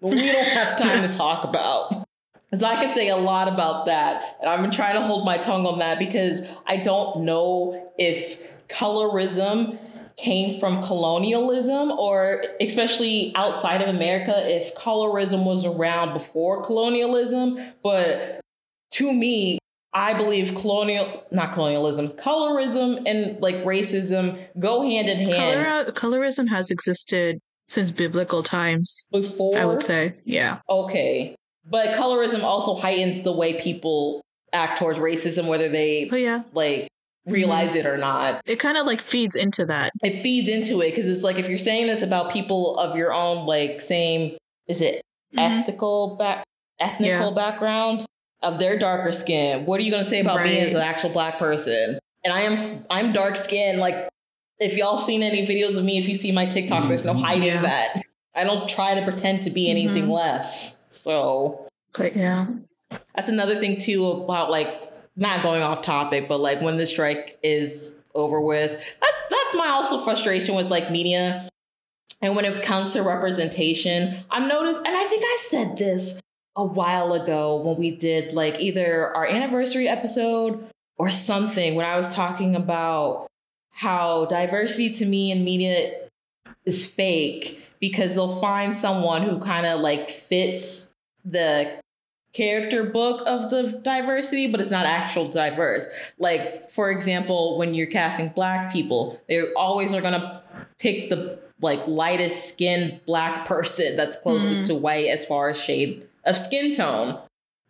Speaker 4: but we don't have time to talk about. Because I could say a lot about that. And I've been trying to hold my tongue on that because I don't know if colorism came from colonialism or especially outside of America if colorism was around before colonialism. But to me, I believe colonial, not colonialism, colorism and like racism go hand in hand.
Speaker 2: Color, colorism has existed since biblical times.
Speaker 4: Before?
Speaker 2: I would say, yeah.
Speaker 4: Okay. But colorism also heightens the way people act towards racism, whether they
Speaker 2: oh, yeah.
Speaker 4: like realize mm-hmm. it or not.
Speaker 2: It kind of like feeds into that.
Speaker 4: It feeds into it because it's like if you're saying this about people of your own like same is it
Speaker 1: mm-hmm. ethical back ethnical yeah. background of their darker skin. What are you gonna say about right. me as an actual black person? And I am I'm dark skinned. Like if y'all seen any videos of me, if you see my TikTok, there's no hiding yeah. that. I don't try to pretend to be anything mm-hmm. less. So
Speaker 2: But yeah.
Speaker 1: That's another thing too about like not going off topic, but like when the strike is over with, that's that's my also frustration with like media. And when it comes to representation, I've noticed, and I think I said this a while ago when we did like either our anniversary episode or something when I was talking about how diversity to me in media is fake because they'll find someone who kind of like fits the character book of the diversity, but it's not actual diverse. Like, for example, when you're casting black people, they always are gonna pick the like lightest skinned black person that's closest mm. to white as far as shade of skin tone.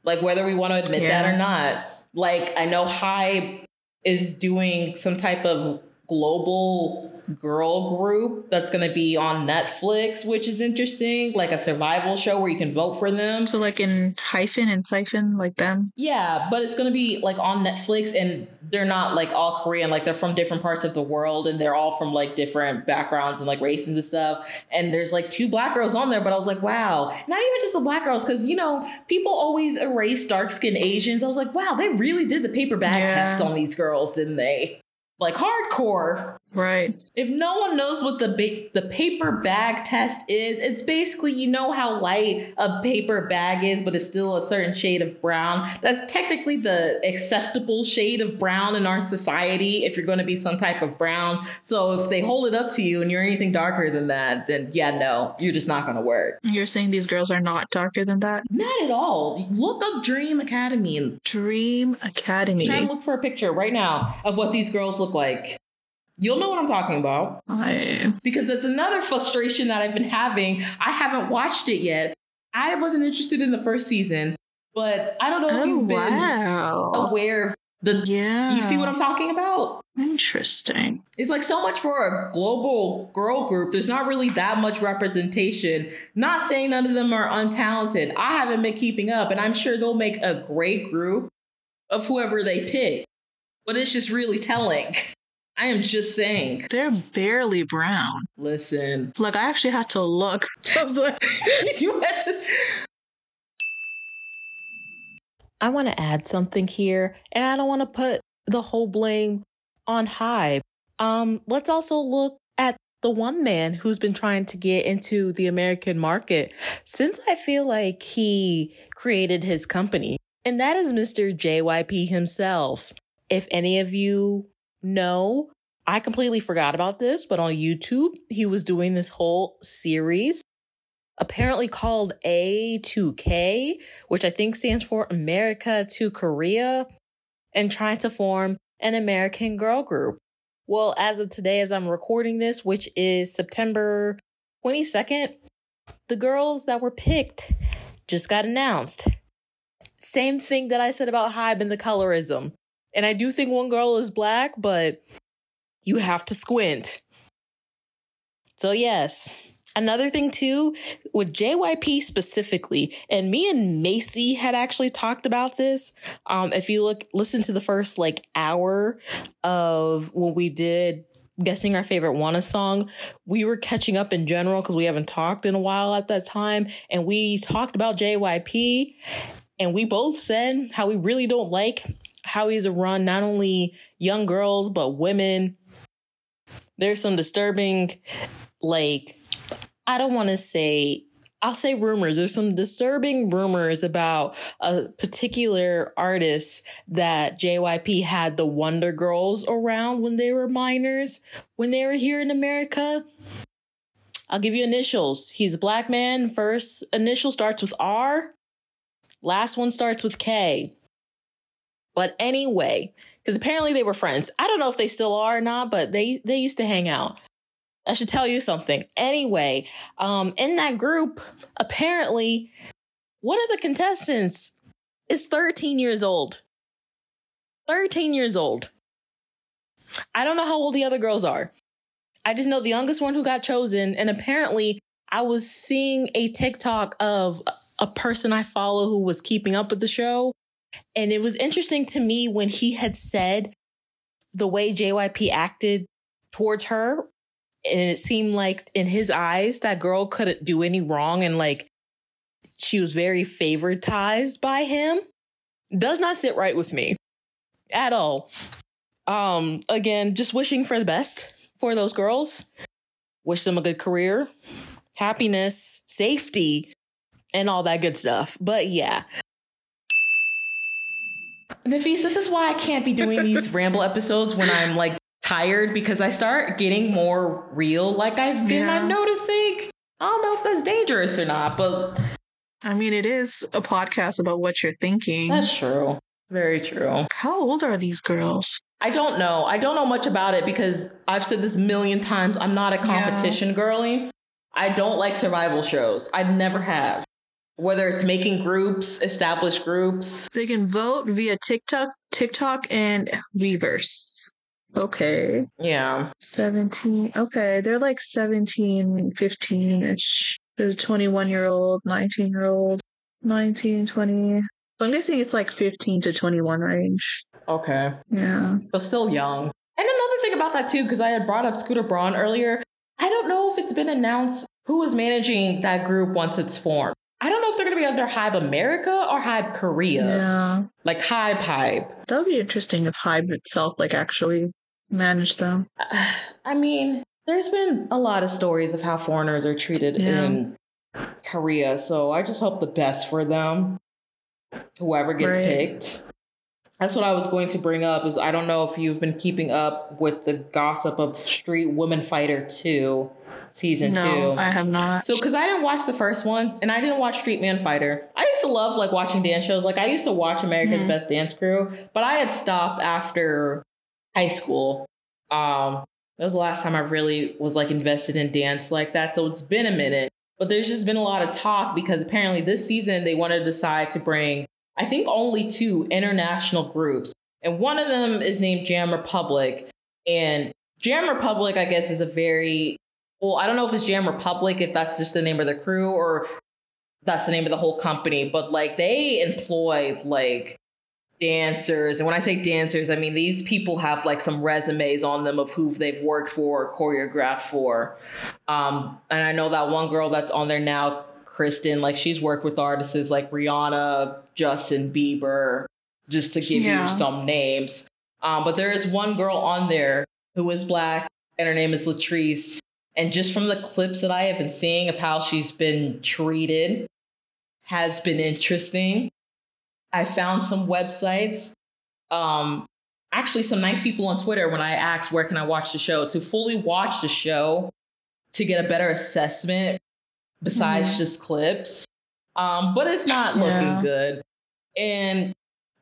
Speaker 1: Like whether we want to admit yeah. that or not. Like I know Hybe is doing some type of global girl group that's going to be on Netflix, which is interesting, like a survival show where you can vote for them.
Speaker 2: So, like in Hyphen and Siphon, like them?
Speaker 1: Yeah, but it's going to be like on Netflix and they're not like all Korean, like they're from different parts of the world and they're all from like different backgrounds and like races and stuff. And there's like two black girls on there, but I was like, wow, not even just the black girls, because you know, people always erase dark skinned Asians. I was like, wow, they really did the paper bag yeah. test on these girls, didn't they? Like hardcore.
Speaker 2: Right.
Speaker 1: If no one knows what the ba- the paper bag test is, it's basically you know how light a paper bag is, but it's still a certain shade of brown. That's technically the acceptable shade of brown in our society if you're going to be some type of brown. So if they hold it up to you and you're anything darker than that, then yeah, no, you're just not going to work.
Speaker 2: You're saying these girls are not darker than that?
Speaker 1: Not at all. Look up Dream Academy.
Speaker 2: Dream Academy.
Speaker 1: Try to look for a picture right now of what these girls look like. You'll know what I'm talking about.
Speaker 2: I...
Speaker 1: Because that's another frustration that I've been having. I haven't watched it yet. I wasn't interested in the first season, but I don't know if oh, you've been wow. aware of the
Speaker 2: yeah.
Speaker 1: You see what I'm talking about?
Speaker 2: Interesting.
Speaker 1: It's like so much for a global girl group. There's not really that much representation. Not saying none of them are untalented. I haven't been keeping up, and I'm sure they'll make a great group of whoever they pick. But it's just really telling. I am just saying.
Speaker 2: They're barely brown.
Speaker 1: Listen.
Speaker 2: Like, I actually had to look. I was like,
Speaker 1: you had to.
Speaker 3: I want to add something here, and I don't want to put the whole blame on Hybe. Um, let's also look at the one man who's been trying to get into the American market since I feel like he created his company, and that is Mr. JYP himself. If any of you know, I completely forgot about this, but on YouTube, he was doing this whole series apparently called A2K, which I think stands for America to Korea, and trying to form an American girl group. Well, as of today, as I'm recording this, which is September 22nd, the girls that were picked just got announced. Same thing that I said about Hybe and the colorism. And I do think one girl is black, but you have to squint. So, yes. Another thing, too, with JYP specifically, and me and Macy had actually talked about this. Um, if you look, listen to the first like hour of when we did guessing our favorite Wanna song, we were catching up in general because we haven't talked in a while at that time. And we talked about JYP and we both said how we really don't like how he's run not only young girls, but women. There's some disturbing, like, I don't want to say, I'll say rumors. There's some disturbing rumors about a particular artist that JYP had the Wonder Girls around when they were minors, when they were here in America. I'll give you initials. He's a black man. First initial starts with R. Last one starts with K. But anyway, because apparently they were friends. I don't know if they still are or not, but they they used to hang out. I should tell you something. Anyway, um, in that group, apparently, one of the contestants is 13 years old. 13 years old. I don't know how old the other girls are. I just know the youngest one who got chosen, and apparently,
Speaker 1: I was seeing a TikTok of a person I follow who was keeping up with the show. And it was interesting to me when he had said the way JYP acted towards her. And it seemed like in his eyes, that girl couldn't do any wrong. And like she was very favoritized by him. Does not sit right with me at all. Um, again, just wishing for the best for those girls. Wish them a good career, happiness, safety, and all that good stuff. But yeah. Nafees, this is why I can't be doing these ramble episodes when I'm like tired because I start getting more real like I've been
Speaker 2: Yeah.
Speaker 1: I'm noticing. I don't know if that's dangerous or not, but
Speaker 2: I mean, it is a podcast about what you're thinking.
Speaker 1: that's true. Very true.
Speaker 2: How old are these girls?
Speaker 1: I don't know. I don't know much about it because I've said this a million times. I'm not a competition girly. I don't like survival shows. I've never have. Whether it's making groups, established groups.
Speaker 2: They can vote via TikTok, TikTok, and Weverse. Okay.
Speaker 1: Yeah.
Speaker 2: 17. Okay. They're like 17, 15 ish. There's a 21 year old, 19 year old, 19, 20. So I'm guessing it's like 15 to 21 range.
Speaker 1: Okay.
Speaker 2: Yeah.
Speaker 1: So still young. And another thing about that too, because I had brought up Scooter Braun earlier, I don't know if it's been announced who is managing that group once it's formed. I don't know if they're going to be under Hybe America or Hybe Korea.
Speaker 2: Yeah.
Speaker 1: Like Hybe Hybe.
Speaker 2: That would be interesting if Hybe itself like actually managed them.
Speaker 1: I mean, there's been a lot of stories of how foreigners are treated
Speaker 2: Yeah.
Speaker 1: in Korea, so I just hope the best for them. Whoever gets
Speaker 2: Right.
Speaker 1: picked. That's what I was going to bring up is I don't know if you've been keeping up with the gossip of Street Woman Fighter 2 season
Speaker 2: no,
Speaker 1: 2.
Speaker 2: I have not.
Speaker 1: So, because I didn't watch the first one and I didn't watch Street Man Fighter, I used to love like watching dance shows. Like I used to watch America's
Speaker 2: Mhm.
Speaker 1: Best Dance Crew, but I had stopped after high school. Um, that was the last time I really was like invested in dance like that. So it's been a minute, but there's just been a lot of talk because apparently this season they want to decide to bring, I think, only two international groups, and one of them is named Jam Republic, and Jam Republic, I guess, is a very well, I don't know if it's Jam Republic, if that's just the name of the crew or that's the name of the whole company, but like they employ like dancers. And when I say dancers, I mean these people have like some resumes on them of who they've worked for, or choreographed for. Um, and I know that one girl that's on there now, Kristen, like she's worked with artists like Rihanna, Justin Bieber, just to give
Speaker 2: Yeah.
Speaker 1: you some names. Um, but there is one girl on there who is black, and her name is Latrice. And just from the clips that I have been seeing of how she's been treated, has been interesting. I found some websites, um, actually some nice people on Twitter when I asked where can I watch the show to fully watch the show to get a better assessment besides
Speaker 2: Mhm.
Speaker 1: just clips. Um, but it's not looking
Speaker 2: Yeah.
Speaker 1: good. And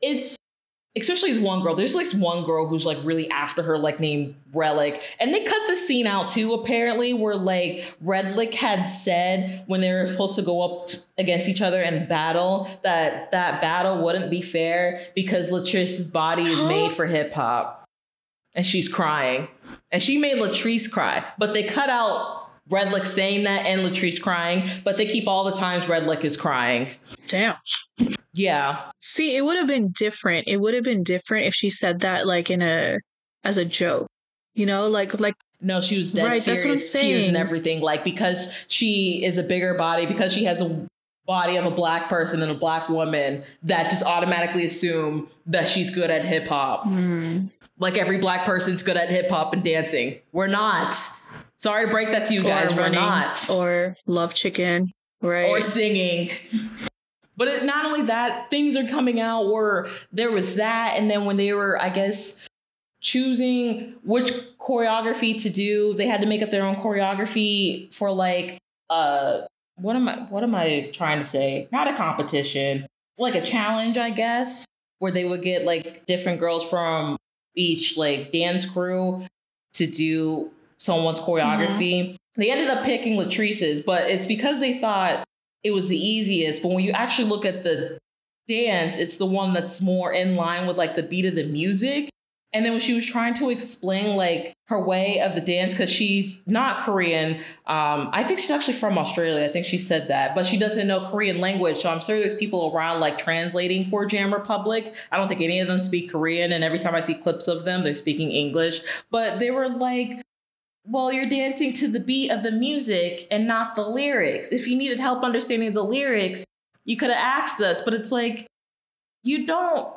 Speaker 1: it's especially this one girl. There's like one girl who's like really after her, like named Relic. And they cut the scene out too, apparently, where like Redlick had said when they were supposed to go up t- against each other and battle that that battle wouldn't be fair because Latrice's body is made for hip hop. And she's crying. And she made Latrice cry. But they cut out Redlick saying that and Latrice crying, but they keep all the times Redlick is crying.
Speaker 2: Damn.
Speaker 1: Yeah.
Speaker 2: See, it would have been different. It would have been different if she said that like in a as a joke. You know, like like
Speaker 1: No, she was dead
Speaker 2: Right, that's what I'm
Speaker 1: serious, tears and everything. Like because she is a bigger body, because she has a body of a black person and a black woman, that just automatically assume that she's good at hip hop.
Speaker 2: hmm,
Speaker 1: Like every black person's good at hip hop and dancing. We're not. Sorry to break that to you guys. We're
Speaker 2: running,
Speaker 1: not.
Speaker 2: or love chicken, right?
Speaker 1: or singing. But it, not only that, things are coming out where there was that, and then when they were, I guess, choosing which choreography to do, they had to make up their own choreography for like uh what am I what am I trying to say? Not a competition, like a challenge, I guess, where they would get like different girls from each like dance crew to do someone's choreography. They ended up picking Latrice's, but it's because they thought it was the easiest. But when you actually look at the dance, it's the one that's more in line with like the beat of the music. And then when she was trying to explain like her way of the dance, because she's not Korean, um, I think she's actually from Australia. I think she said that, but she doesn't know Korean language. So I'm sure there's people around like translating for Jam Republic. I don't think any of them speak Korean, and every time I see clips of them, they're speaking English. But they were like, well, you're dancing to the beat of the music and not the lyrics. If you needed help understanding the lyrics, you could have asked us. But it's like, you don't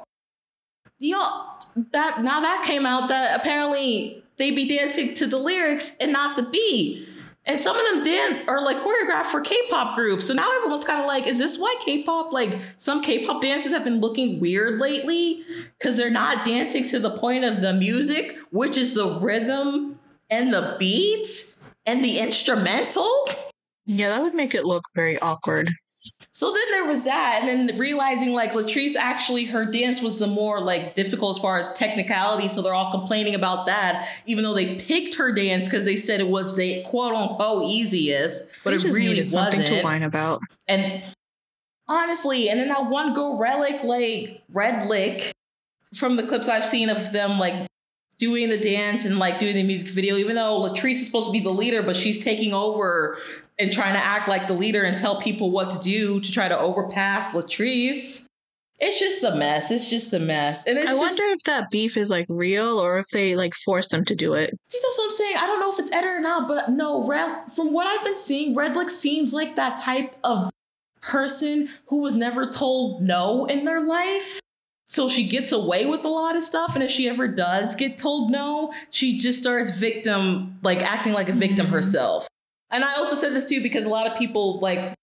Speaker 1: y'all that now that came out that apparently they be dancing to the lyrics and not the beat. And some of them dance are like choreographed for K-pop groups. So now everyone's kind of like, is this why K-pop, like some K-pop dances have been looking weird lately? Because they're not dancing to the point of the music, which is the rhythm and the beats and the instrumental.
Speaker 2: Yeah, that would make it look very awkward.
Speaker 1: So then there was that, and then realizing like Latrice actually her dance was the more like difficult as far as technicality. So they're all complaining about that, even though they picked her dance because they said it was the quote unquote easiest, but it really wasn't. Something to
Speaker 2: whine about.
Speaker 1: And honestly, and then that one go relic like red lick from the clips I've seen of them like doing the dance and like doing the music video, even though Latrice is supposed to be the leader, but she's taking over and trying to act like the leader and tell people what to do to try to overpass Latrice. It's just a mess. It's just a mess. And it's
Speaker 2: I
Speaker 1: just,
Speaker 2: wonder if that beef is like real or if they like force them to do it.
Speaker 1: See, that's what I'm saying. I don't know if it's edited or not, but no, Red, from what I've been seeing, Redlick seems like that type of person who was never told no in their life. So she gets away with a lot of stuff. And if she ever does get told no, she just starts victim, like acting like a victim mm-hmm. herself. And I also said this too because a lot of people like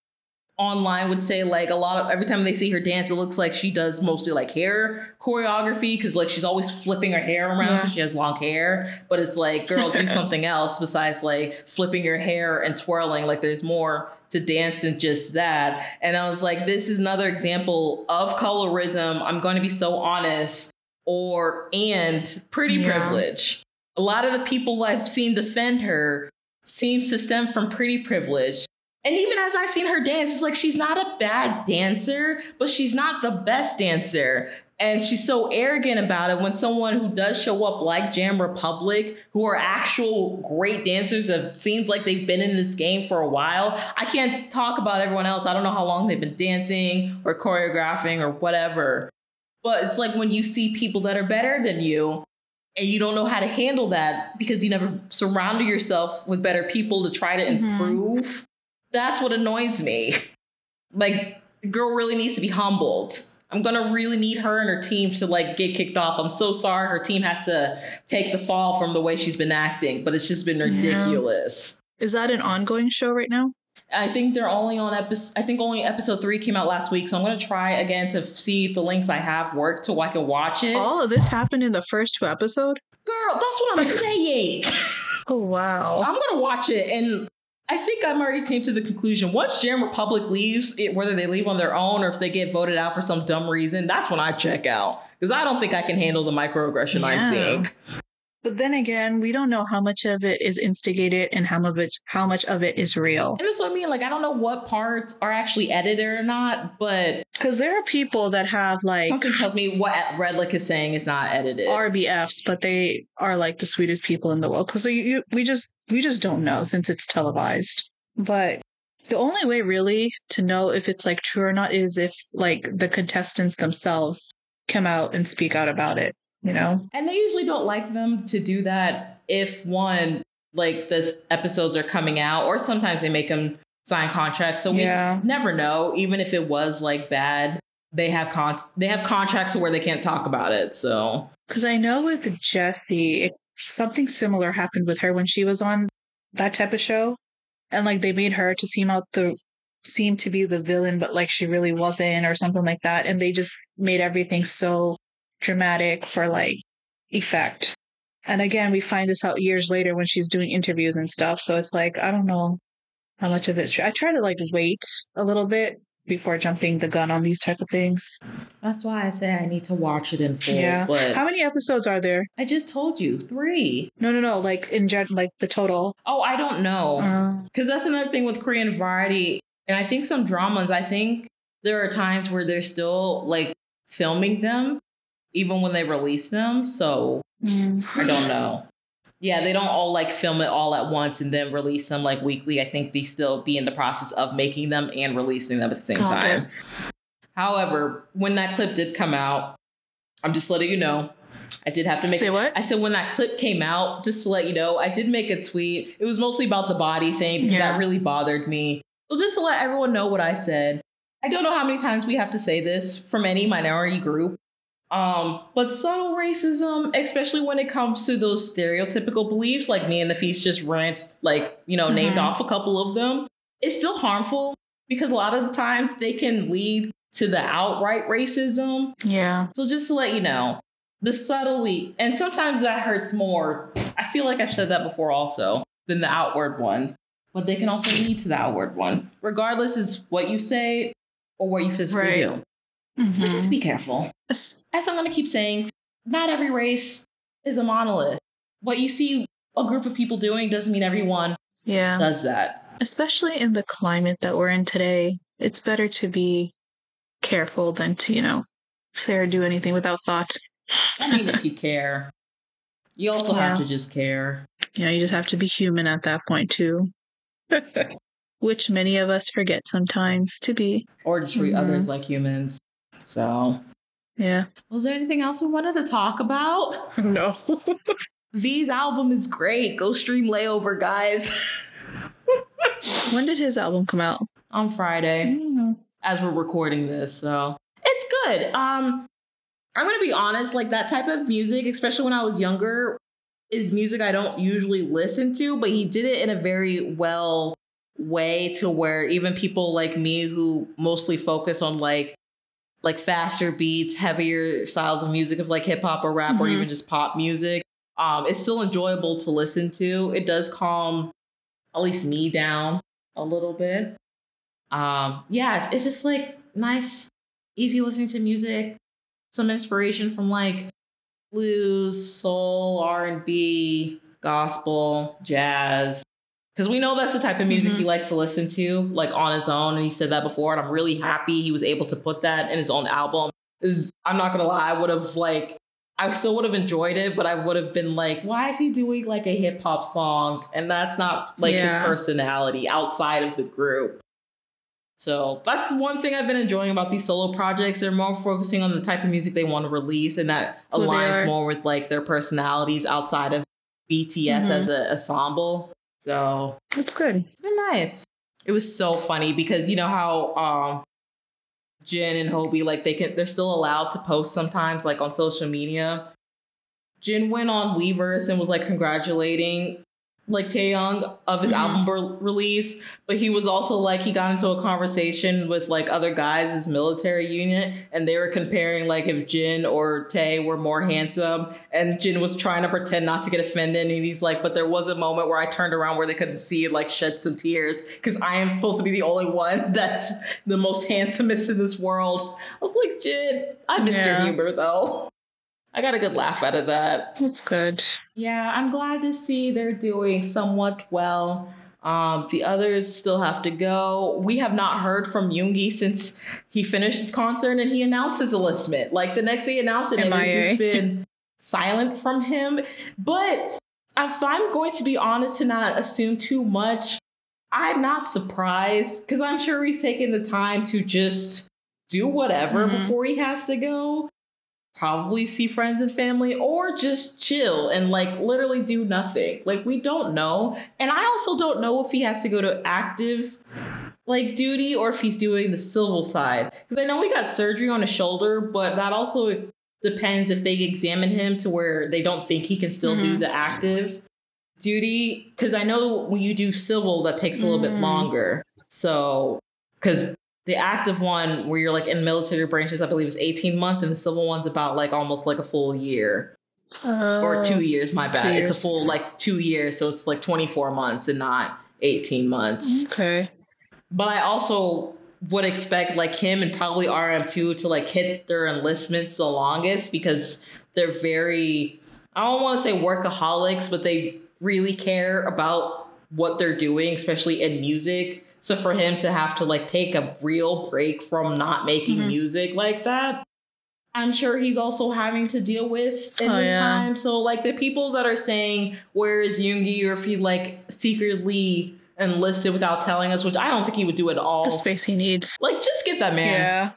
Speaker 1: online would say like a lot of every time they see her dance, it looks like she does mostly like hair choreography because like she's always flipping her hair around because yeah. she has long hair. But it's like, girl, do something else besides like flipping your hair and twirling. Like there's more to dance than just that. And I was like, this is another example of colorism. I'm going to be so honest. Or and pretty yeah. privilege. A lot of the people I've seen defend her seems to stem from pretty privilege. And even as I've seen her dance, it's like she's not a bad dancer, but she's not the best dancer. And she's so arrogant about it when someone who does show up like Jam Republic, who are actual great dancers, that seems like they've been in this game for a while. I can't talk about everyone else. I don't know how long they've been dancing or choreographing or whatever. But it's like when you see people that are better than you and you don't know how to handle that because you never surrounded yourself with better people to try to mm-hmm. improve. That's what annoys me. Like, the girl really needs to be humbled. I'm gonna really need her and her team to like get kicked off. I'm so sorry her team has to take the fall from the way she's been acting, but it's just been ridiculous.
Speaker 2: Yeah. Is that an ongoing show right now?
Speaker 1: I think they're only on episode. I think only episode three came out last week, so I'm gonna try again to see if the links I have work to so I can watch it.
Speaker 2: All of this happened in the first two episodes.
Speaker 1: Girl, that's what I'm saying.
Speaker 2: oh wow!
Speaker 1: I'm gonna watch it, and I think I'm already came to the conclusion. Once Jam Republic leaves, it, whether they leave on their own or if they get voted out for some dumb reason, that's when I check out because I don't think I can handle the microaggression yeah. I'm seeing.
Speaker 2: But then again, we don't know how much of it is instigated and how much of it, how much of it is real.
Speaker 1: And that's what I mean. Like, I don't know what parts are actually edited or not, but
Speaker 2: because there are people that have like
Speaker 1: something tells me what Redlick is saying is not edited.
Speaker 2: RBFs, but they are like the sweetest people in the world. Because we just we just don't know since it's televised. But the only way really to know if it's like true or not is if like the contestants themselves come out and speak out about it you know?
Speaker 1: And they usually don't like them to do that if one, like the episodes are coming out, or sometimes they make them sign contracts. So we yeah. never know, even if it was like bad. They have con they have contracts where they can't talk about it. So
Speaker 2: because I know with Jessie, it, something similar happened with her when she was on that type of show, and like they made her to seem out the seem to be the villain, but like she really wasn't, or something like that, and they just made everything so dramatic for like effect. And again, we find this out years later when she's doing interviews and stuff. So it's like, I don't know how much of it's true. I try to like wait a little bit before jumping the gun on these type of things.
Speaker 1: That's why I say I need to watch it in full.
Speaker 2: Yeah.
Speaker 1: But
Speaker 2: how many episodes are there?
Speaker 1: I just told you three.
Speaker 2: No, no, no. Like in gen, like the total.
Speaker 1: Oh, I don't know. Because uh, that's another thing with Korean variety, and I think some dramas. I think there are times where they're still like filming them, even when they release them. So
Speaker 2: Mm.
Speaker 1: I don't know. Yeah, they don't all like film it all at once and then release them like weekly. I think they still be in the process of making them and releasing them at the same
Speaker 2: Got
Speaker 1: time. However, when that clip did come out, I'm just letting you know. I did have to make
Speaker 2: Say what?
Speaker 1: I said when that clip came out, just to let you know, I did make a tweet. It was mostly about the body thing because
Speaker 2: Yeah.
Speaker 1: that really bothered me. So just to let everyone know what I said. I don't know how many times we have to say this from any minority group. Um, but subtle racism, especially when it comes to those stereotypical beliefs, like me and Nafees just rant, like, you know, named
Speaker 2: Mhm.
Speaker 1: off a couple of them, it's still harmful because a lot of the times they can lead to the outright racism.
Speaker 2: Yeah.
Speaker 1: So just to let you know, the subtly, and sometimes that hurts more. I feel like I've said that before also than the outward one, but they can also lead to the outward one. Regardless, is what you say or what you physically
Speaker 2: Right.
Speaker 1: do. So
Speaker 2: Mhm.
Speaker 1: just be careful. As I'm going to keep saying, not every race is a monolith. What you see a group of people doing doesn't mean everyone
Speaker 2: Yeah.
Speaker 1: does that.
Speaker 2: Especially in the climate that we're in today, it's better to be careful than to, you know, say or do anything without thought.
Speaker 1: I mean, if you care, you also have to just care.
Speaker 2: You know, you just have to be human at that point too. Which many of us forget sometimes to be.
Speaker 1: Or to treat
Speaker 2: Mhm.
Speaker 1: others like humans. So,
Speaker 2: Yeah.
Speaker 1: was there anything else we wanted to talk about?
Speaker 2: No.
Speaker 1: V's album is great. Go stream Layover, guys.
Speaker 2: when did his album come out?
Speaker 1: On Friday. As we're recording this. So it's good. Um, I'm gonna be honest, like that type of music, especially when I was younger, is music I don't usually listen to, but he did it in a very well way to where even people like me who mostly focus on like like faster beats, heavier styles of music of like hip hop or rap or
Speaker 2: Mhm.
Speaker 1: even just pop music, um, it's still enjoyable to listen to. It does calm at least me down a little bit um yeah it's, it's just like nice easy listening to music some inspiration from like blues soul r&b gospel jazz because we know that's the type of music
Speaker 2: Mhm.
Speaker 1: he likes to listen to like on his own and he said that before and i'm really happy he was able to put that in his own album is i'm not gonna lie i would have like I still would have enjoyed it, but I would have been like, why is he doing like a hip hop song? And that's not like
Speaker 2: Yeah.
Speaker 1: his personality outside of the group. So that's the one thing I've been enjoying about these solo projects. They're more focusing on the type of music they want to release, and that aligns more with like their personalities outside of BTS
Speaker 2: Mhm.
Speaker 1: as an ensemble. So
Speaker 2: That's good.
Speaker 1: it's been nice. It was so funny because you know how um Jin and Hobi like they can they're still allowed to post sometimes like on social media. Jin went on Weverse and was like congratulating like Taehyung of his album mm-hmm. re- release, but he was also like he got into a conversation with like other guys his military unit and they were comparing like if Jin or Tae were more handsome and Jin was trying to pretend not to get offended and he's like but there was a moment where I turned around where they couldn't see and like shed some tears cuz I am supposed to be the only one that's the most handsomest in this world. I was like Jin, I missed your
Speaker 2: Yeah.
Speaker 1: humor though. I got a good laugh out of that.
Speaker 2: That's good.
Speaker 1: Yeah, I'm glad to see they're doing somewhat well. Um, the others still have to go. We have not heard from Yoongi since he finished his concert and he announced his enlistment. Like the next day he announced it, and it's
Speaker 2: MIA.
Speaker 1: just been silent from him. But if I'm going to be honest to not assume too much, I'm not surprised because I'm sure he's taking the time to just do whatever
Speaker 2: Mhm.
Speaker 1: before he has to go probably see friends and family or just chill and like literally do nothing. Like we don't know. And I also don't know if he has to go to active like duty or if he's doing the civil side. Because I know he got surgery on his shoulder, but that also depends if they examine him to where they don't think he can still do
Speaker 2: Mhm.
Speaker 1: the active duty. Because I know when you do civil, that takes a little bit
Speaker 2: Mhm.
Speaker 1: longer. So, because the active one where you're like in military branches, I believe is 18 months, and the civil one's about like almost like a full year or oh, two years. My bad. It's a full like two years, so it's like 24 months and not 18 months.
Speaker 2: Okay.
Speaker 1: But I also would expect like him and probably RM2 to like hit their enlistments the longest because they're very I don't want to say workaholics, but they really care about what they're doing, especially in music. So for him to have to like take a real break from not making
Speaker 2: Mhm.
Speaker 1: music like that,
Speaker 5: I'm sure he's also having to deal with in
Speaker 2: Oh,
Speaker 5: this
Speaker 2: yeah.
Speaker 5: time. So like the people that are saying where is Yoongi or if he like secretly enlisted without telling us, which I don't think he would do at all.
Speaker 2: The space he needs.
Speaker 5: Like just get that man.
Speaker 2: Yeah.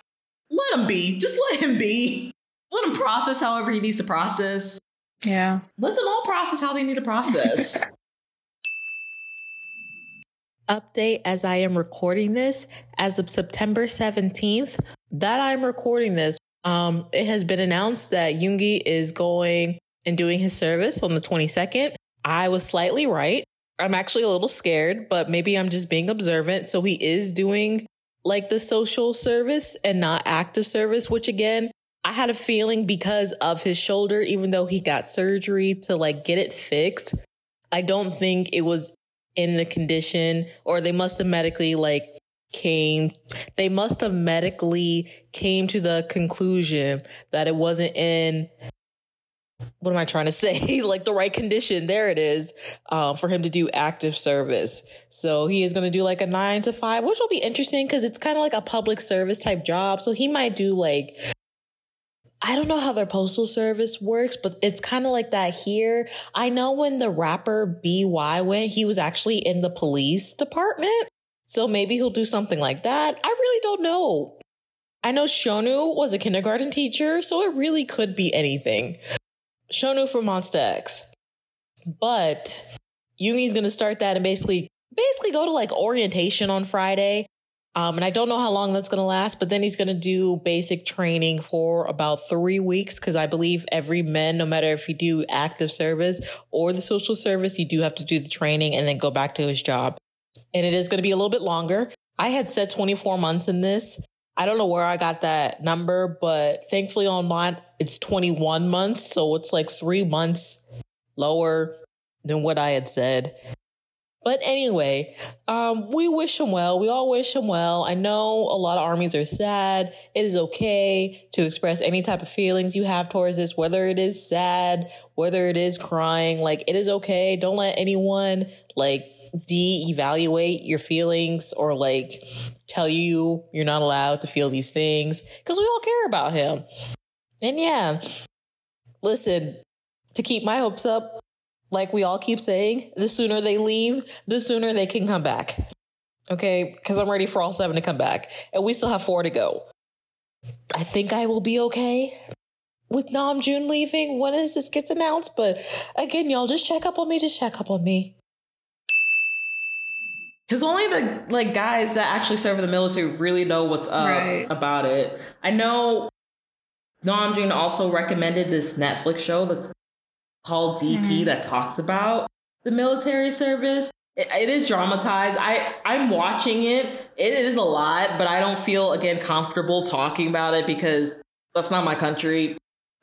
Speaker 5: Let him be. Just let him be. Let him process however he needs to process.
Speaker 2: Yeah.
Speaker 5: Let them all process how they need to process.
Speaker 1: Update as I am recording this as of September 17th that I'm recording this. Um, it has been announced that Yoongi is going and doing his service on the 22nd. I was slightly right. I'm actually a little scared, but maybe I'm just being observant. So he is doing like the social service and not active service, which again, I had a feeling because of his shoulder, even though he got surgery to like get it fixed. I don't think it was in the condition or they must have medically like came they must have medically came to the conclusion that it wasn't in what am I trying to say? like the right condition. There it is um, for him to do active service. So he is going to do like a nine to five, which will be interesting because it's kind of like a public service type job. So he might do like, I don't know how their postal service works, but it's kind of like that here. I know when the rapper BY went, he was actually in the police department. So maybe he'll do something like that. I really don't know. I know Shownu was a kindergarten teacher, so it really could be anything. Shownu from Monsta X. But Yoongi's gonna start that and basically basically go to like orientation on Friday. Um, and I don't know how long that's gonna last, but then he's gonna do basic training for about three weeks because I believe every man, no matter if you do active service or the social service, you do have to do the training and then go back to his job. And it is gonna be a little bit longer. I had said 24 months in this. I don't know where I got that number, but thankfully on mine, it's 21 months. So it's like three months lower than what I had said. But anyway, um, we wish him well. We all wish him well. I know a lot of armies are sad. It is okay to express any type of feelings you have towards this, whether it is sad, whether it is crying. Like, it is okay. Don't let anyone, like, de-evaluate your feelings or like tell you you're not allowed to feel these things because we all care about him. And yeah, listen, to keep my hopes up, like we all keep saying, the sooner they leave, the sooner they can come back. Okay, because I'm ready for all seven to come back, and we still have four to go. I think I will be okay with Namjoon leaving when this gets announced, but again, y'all just check up on me, just check up on me.
Speaker 5: Because only the like guys that actually serve in the military really know what's up
Speaker 2: Right.
Speaker 5: about it. I know Namjoon also recommended this Netflix show that's called DP
Speaker 2: Mhm.
Speaker 5: that talks about the military service. It, it is dramatized. I I'm watching it. It is a lot, but I don't feel again comfortable talking about it because that's not my country.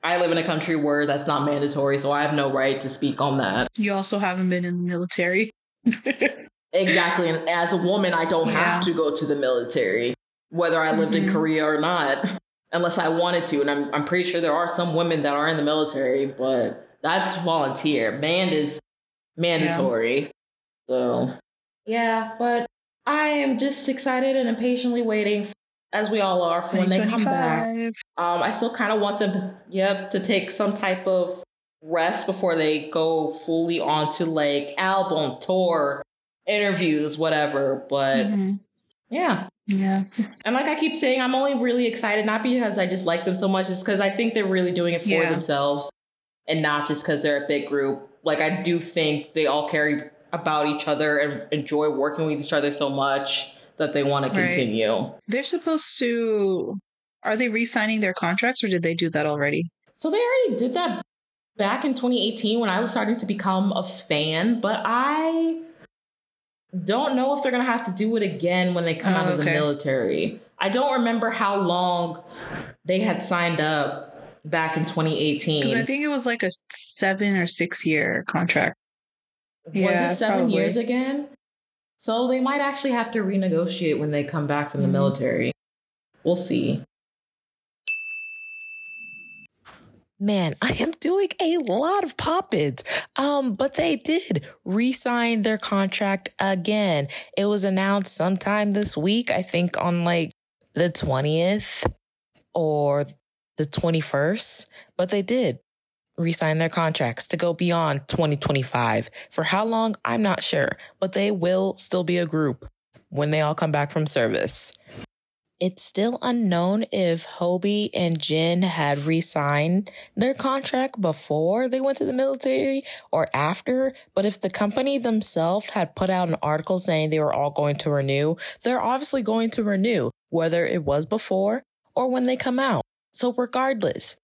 Speaker 5: I live in a country where that's not mandatory, so I have no right to speak on that.
Speaker 2: You also haven't been in the military.
Speaker 5: Exactly. And as a woman, I don't have to go to the military, whether I lived in
Speaker 2: Mhm.
Speaker 5: Korea or not, unless I wanted to. And I'm, I'm pretty sure there are some women that are in the military, but that's volunteer. Band is mandatory. So, yeah, but I am just excited and impatiently waiting, as we all are, for when they come back. Um, I still kind of want them to, yep, to take some type of rest before they go fully onto like album, tour, interviews, whatever. But
Speaker 2: Mhm.
Speaker 5: yeah.
Speaker 2: Yeah.
Speaker 5: And like I keep saying, I'm only really excited, not because I just like them so much, it's because I think they're really doing it for
Speaker 2: Yeah.
Speaker 5: themselves and not just because they're a big group. Like I do think they all care about each other and enjoy working with each other so much that they want to
Speaker 2: Right.
Speaker 5: continue.
Speaker 2: They're supposed to. Are they re signing their contracts or did they do that already?
Speaker 5: So they already did that back in 2018 when I was starting to become a fan, but I don't know if they're going to have to do it again when they come
Speaker 2: Oh,
Speaker 5: out of oh,
Speaker 2: the
Speaker 5: military. I don't remember how long they had signed up back in 2018.
Speaker 2: Because I think it was like a seven or six year contract.
Speaker 5: was
Speaker 2: Yeah,
Speaker 5: it seven
Speaker 2: probably.
Speaker 5: years again? So they might actually have to renegotiate when they come back from the
Speaker 2: Mhm.
Speaker 5: military. We'll see.
Speaker 1: Man, I am doing a lot of pop-ins. Um, but they did re-sign their contract again. It was announced sometime this week, I think on like the 20th or
Speaker 3: the 21st, but they did resign their contracts to go beyond 2025. For how long, I'm not sure, but they will still be a group when they all come back from service. It's still unknown if Hobi and Jin had re-signed their contract before they went to the military or after, but if the company themselves had put out an article saying they were all going to renew, they're obviously going to renew, whether it was before or when they come out. So regardless,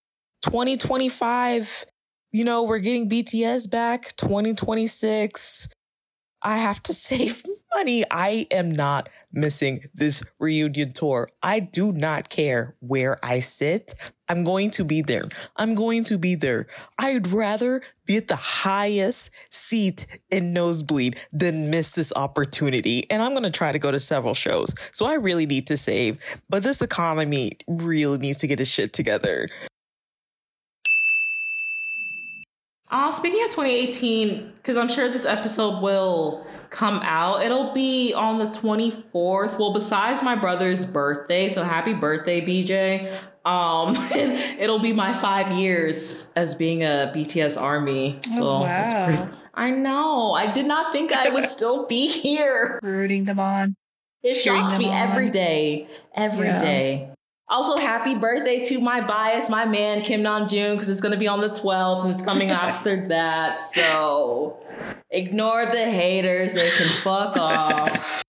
Speaker 3: 2025, you know, we're getting BTS back, 2026. I have to save money. I am not missing this reunion tour. I do not care where I sit. I'm going to be there. I'm going to be there. I'd rather be at the highest seat in nosebleed than miss this opportunity. And I'm going to try to go to several shows. So I really need to save, but this economy really needs to get its shit together.
Speaker 1: Uh, speaking of 2018, because I'm sure this episode will come out, it'll be on the 24th. Well, besides my brother's birthday, so happy birthday, BJ. Um, it'll be my five years as being a BTS army.
Speaker 2: Oh,
Speaker 1: So that's
Speaker 2: wow.
Speaker 1: pretty. I know. I did not think I would still be here.
Speaker 2: Rooting them on.
Speaker 1: It shocks me
Speaker 2: on.
Speaker 1: every day. every day. Also, happy birthday to my bias, my man Kim Namjoon, because it's gonna be on the 12th and it's coming after that. So ignore the haters; they can fuck off.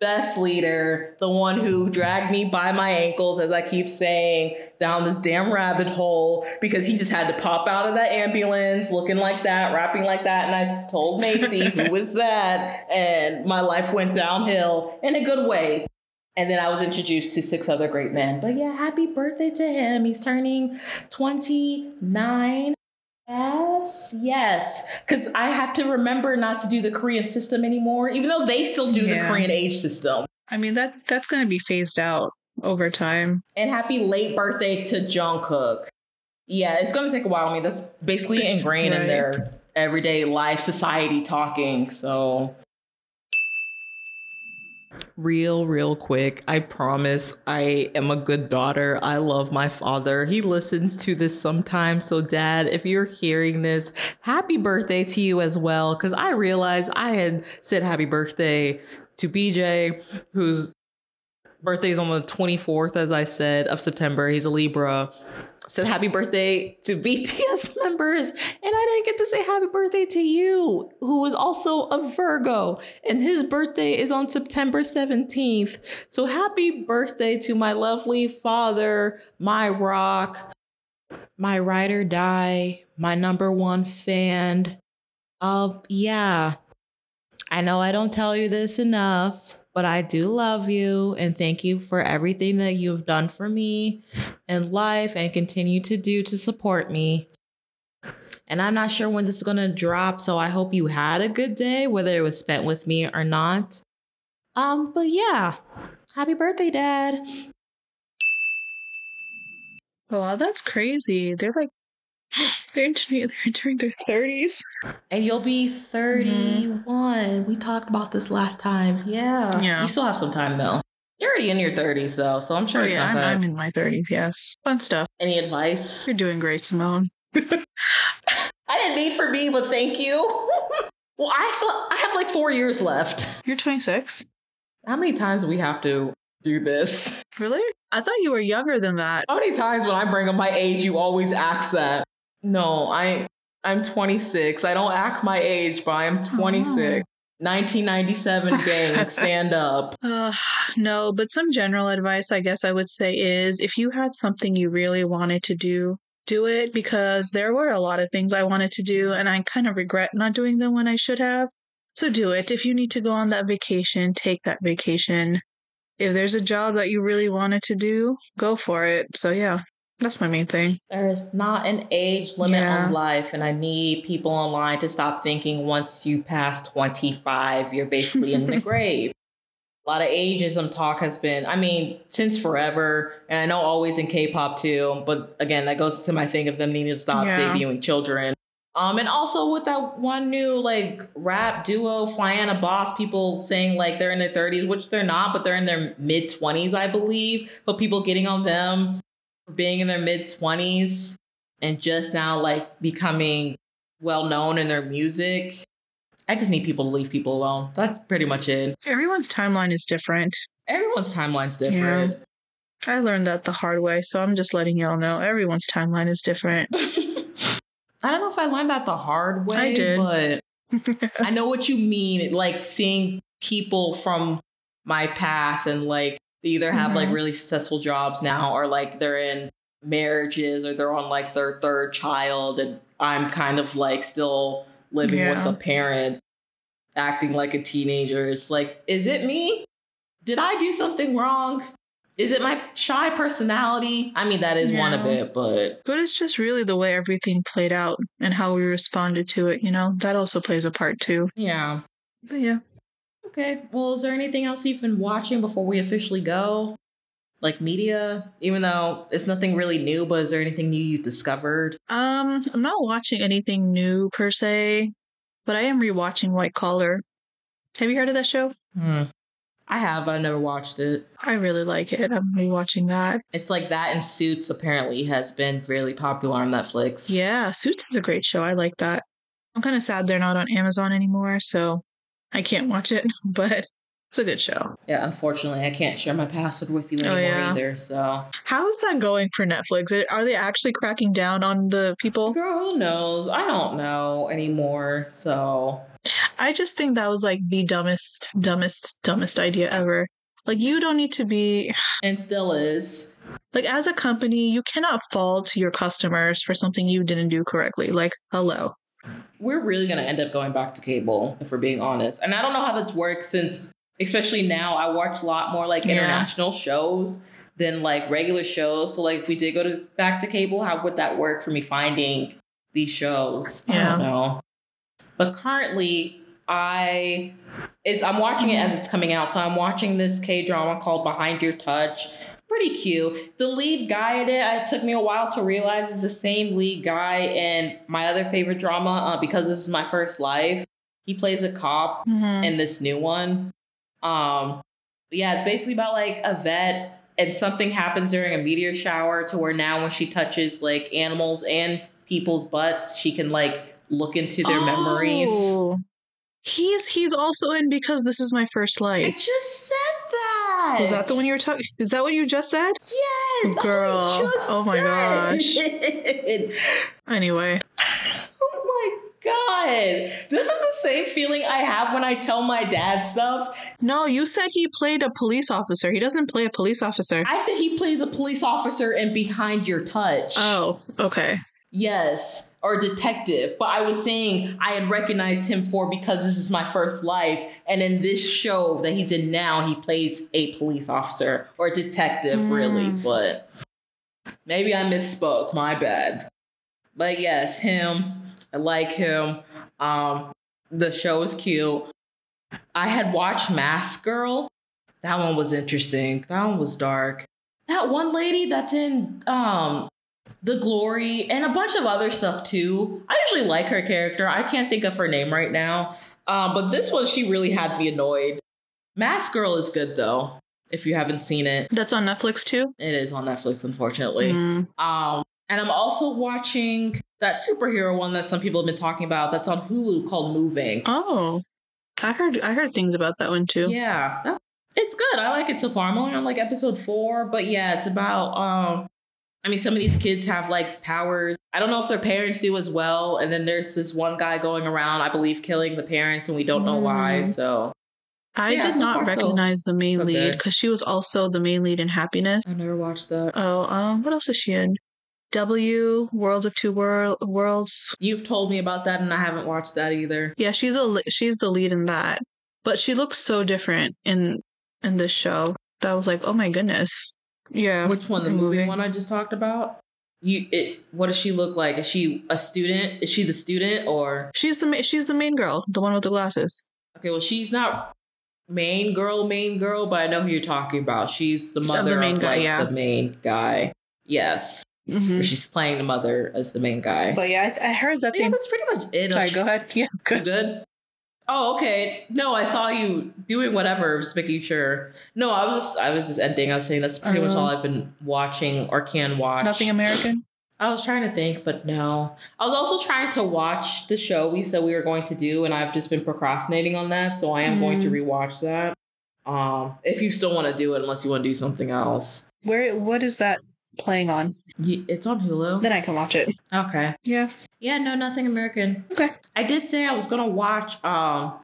Speaker 1: Best leader, the one who dragged me by my ankles, as I keep saying, down this damn rabbit hole because he just had to pop out of that ambulance looking like that, rapping like that. And I told Macy, who was that? And my life went downhill in a good way. And then I was introduced to six other great men. But yeah, happy birthday to him. He's turning 29. Yes, yes. Because I have to remember not to do the Korean system anymore, even though they still do the Korean age system.
Speaker 2: I mean that that's going to be phased out over time.
Speaker 1: And happy late birthday to Jungkook. Yeah, it's going to take a while. I mean, that's basically ingrained in their everyday life, society talking. So Real, real quick. I promise I am a good daughter. I love my father. He listens to this sometimes. So, dad, if you're hearing this, happy birthday to you as well. Because I realized I had said happy birthday to BJ, whose birthday is on the 24th, as I said, of September. He's a Libra. Said happy birthday to BTS members. And I didn't get to say happy birthday to you, who is also a Virgo. And his birthday is on September 17th. So happy birthday to my lovely father, my rock, my ride or die, my number one fan. Uh, yeah. I know I don't tell you this enough, but I do love you and thank you for everything that you've done for me in life and continue to do to support me. And I'm not sure when this is going to drop, so I hope you had a good day, whether it was spent with me or not. Um, but yeah, happy birthday, Dad.
Speaker 2: Wow, that's crazy. They're like they're entering, they're entering their thirties.
Speaker 1: And you'll be 31. We talked about this last time. Yeah.
Speaker 2: Yeah.
Speaker 1: You still have some time though. You're already in your 30s though, so I'm sure
Speaker 2: Oh
Speaker 1: it's
Speaker 2: yeah, I'm. I'm in my thirties. Yes, fun stuff.
Speaker 1: Any advice?
Speaker 2: You're doing great, Simone.
Speaker 1: I didn't mean for me, but thank you. well, I still I have like four years left.
Speaker 2: You're 26.
Speaker 1: How many times do we have to do this?
Speaker 2: Really? I thought you were younger than that.
Speaker 1: How many times when I bring up my age, you always ask that? No, I I'm 26. I don't act my age, but I'm 26. 1997 gang, stand up.
Speaker 2: Uh, no, but some general advice I guess I would say is if you had something you really wanted to do, do it because there were a lot of things I wanted to do and I kind of regret not doing them when I should have. So do it. If you need to go on that vacation, take that vacation. If there's a job that you really wanted to do, go for it. So yeah, that's my main thing.
Speaker 1: There is not an age limit
Speaker 2: Yeah.
Speaker 1: on life, and I need people online to stop thinking once you pass 25, you're basically in the grave. A lot of ageism talk has been, I mean, since forever, and I know always in K-pop too. But again, that goes to my thing of them needing to stop
Speaker 2: Yeah.
Speaker 1: debuting children. Um, and also with that one new like rap duo, Flyana Boss, people saying like they're in their 30s, which they're not, but they're in their mid 20s, I believe. But people getting on them being in their mid 20s and just now like becoming well known in their music. I just need people to leave people alone. That's pretty much it.
Speaker 2: Everyone's timeline is different.
Speaker 1: Everyone's timeline's different.
Speaker 2: I learned that the hard way, so I'm just letting y'all know everyone's timeline is different.
Speaker 1: I don't know if I learned that the hard way,
Speaker 2: I did.
Speaker 1: but I know what you mean. Like seeing people from my past and like they either have like
Speaker 2: Mhm.
Speaker 1: really successful jobs now or like they're in marriages or they're on like their third child and I'm kind of like still living with a parent acting like a teenager. It's like, is it me? Did I do something wrong? Is it my shy personality? I mean, that is one of it, but
Speaker 2: but it's just really the way everything played out and how we responded to it, you know? That also plays a part too.
Speaker 1: yeah.
Speaker 2: But yeah.
Speaker 1: Okay. Well, is there anything else you've been watching before we officially go? Like media, even though it's nothing really new, but is there anything new you discovered?
Speaker 2: Um, I'm not watching anything new per se, but I am rewatching White Collar. Have you heard of that show?
Speaker 1: Hmm. I have, but I never watched it.
Speaker 2: I really like it. I'm rewatching that.
Speaker 1: It's like that and Suits apparently has been really popular on Netflix.
Speaker 2: Yeah, Suits is a great show. I like that. I'm kind of sad they're not on Amazon anymore, so I can't watch it, but it's a good show.
Speaker 1: Yeah, unfortunately, I can't share my password with you
Speaker 2: Oh,
Speaker 1: anymore
Speaker 2: yeah.
Speaker 1: either. So,
Speaker 2: How is that going for Netflix? Are they actually cracking down on the people?
Speaker 1: girl, who knows? I don't know anymore. So,
Speaker 2: I just think that was like the dumbest, dumbest, dumbest idea ever. Like, you don't need to be,
Speaker 1: and still is.
Speaker 2: like, as a company, you cannot fault your customers for something you didn't do correctly. Like, hello.
Speaker 1: We're really going to end up going back to cable if we're being honest. And I don't know how that's worked since, especially now, I watch a lot more like
Speaker 2: Yeah.
Speaker 1: international shows than like regular shows. So, like, if we did go to back to cable, how would that work for me finding these shows? I
Speaker 2: Yeah.
Speaker 1: don't know. But currently, I it's I'm watching it as it's coming out. So I'm watching this K drama called Behind Your Touch. Pretty cute. The lead guy in it, it took me a while to realize is the same lead guy in my other favorite drama, uh, because this is my first life. He plays a cop
Speaker 2: Mhm.
Speaker 1: in this new one. Um, yeah, it's basically about like a vet and something happens during a meteor shower to where now when she touches like animals and people's butts, she can like look into their memories.
Speaker 2: He's he's also in because this is my first life.
Speaker 1: I just said that.
Speaker 2: Was that the one you were talking? Is that what you just said?
Speaker 1: Yes, that's
Speaker 2: Girl.
Speaker 1: what I just
Speaker 2: Oh my
Speaker 1: said.
Speaker 2: Anyway,
Speaker 1: oh my god, this is the same feeling I have when I tell my dad stuff.
Speaker 2: no, you said he played a police officer. He doesn't play a police officer.
Speaker 1: I said he plays a police officer in Behind Your Touch.
Speaker 2: oh, okay.
Speaker 1: Yes, or detective. But I was saying I had recognized him for because this is my first life. And in this show that he's in now, he plays a police officer or detective, really.
Speaker 2: Mm.
Speaker 1: But maybe I misspoke. My bad. But yes, him. I like him. Um, the show is cute. I had watched Mask Girl. That one was interesting. That one was dark. That one lady that's in um the glory and a bunch of other stuff too. I usually like her character. I can't think of her name right now. Um, but this one she really had me annoyed. Mask Girl is good though. If you haven't seen it,
Speaker 2: That's on Netflix too.
Speaker 1: it is on Netflix, unfortunately.
Speaker 2: Mm.
Speaker 1: Um, and I'm also watching that superhero one that some people have been talking about. That's on Hulu called Moving.
Speaker 2: Oh, I heard I heard things about that one too.
Speaker 1: Yeah, that- it's good. I like it so far. I'm only on like episode four, but yeah, it's about um. I mean, some of these kids have like powers. I don't know if their parents do as well. And then there's this one guy going around, I believe, killing the parents, and we don't know why.
Speaker 2: Mm.
Speaker 1: So
Speaker 2: I
Speaker 1: Yeah,
Speaker 2: did
Speaker 1: so
Speaker 2: not
Speaker 1: far, so-
Speaker 2: recognize the main lead because she was also the main lead in Happiness.
Speaker 1: I never watched that.
Speaker 2: Oh, um, what else is she in? W Worlds of Two World Worlds.
Speaker 1: You've told me about that, and I haven't watched that either.
Speaker 2: Yeah, she's a she's the lead in that, but she looks so different in in this show. That was like, oh my goodness. Yeah,
Speaker 1: Which one? The
Speaker 2: movie.
Speaker 1: moving one I just talked about. You, it. What does she look like? Is she a student? Is she the student or?
Speaker 2: She's the she's the main girl, the one with the glasses.
Speaker 1: Okay, well, she's not main girl, main girl, but I know who you're talking about. She's the
Speaker 2: the
Speaker 1: mother of,
Speaker 2: main guy,
Speaker 1: like,
Speaker 2: yeah.
Speaker 1: the main guy. Yes,
Speaker 2: hmm
Speaker 1: she's playing the mother as the main guy.
Speaker 2: But yeah, I, I heard that
Speaker 1: yeah, that's pretty much it.
Speaker 2: Sorry, go ahead. Yeah, good.
Speaker 1: good? Oh, okay. No, I saw you doing whatever, just making sure. No, I was just I was just ending. I was saying that's pretty much
Speaker 2: Uh,
Speaker 1: all I've been watching or can watch.
Speaker 2: Nothing American.
Speaker 1: I was trying to think, but no. I was also trying to watch the show we said we were going to do, and I've just been procrastinating on that. So I am going to rewatch that. Um, if you still want to do it, unless you want to do something else,
Speaker 2: Where? What is that playing on?
Speaker 1: It's on Hulu.
Speaker 2: Then I can watch it.
Speaker 1: Okay.
Speaker 2: Yeah.
Speaker 1: Yeah, no, nothing American.
Speaker 2: Okay.
Speaker 1: I did say I was gonna watch um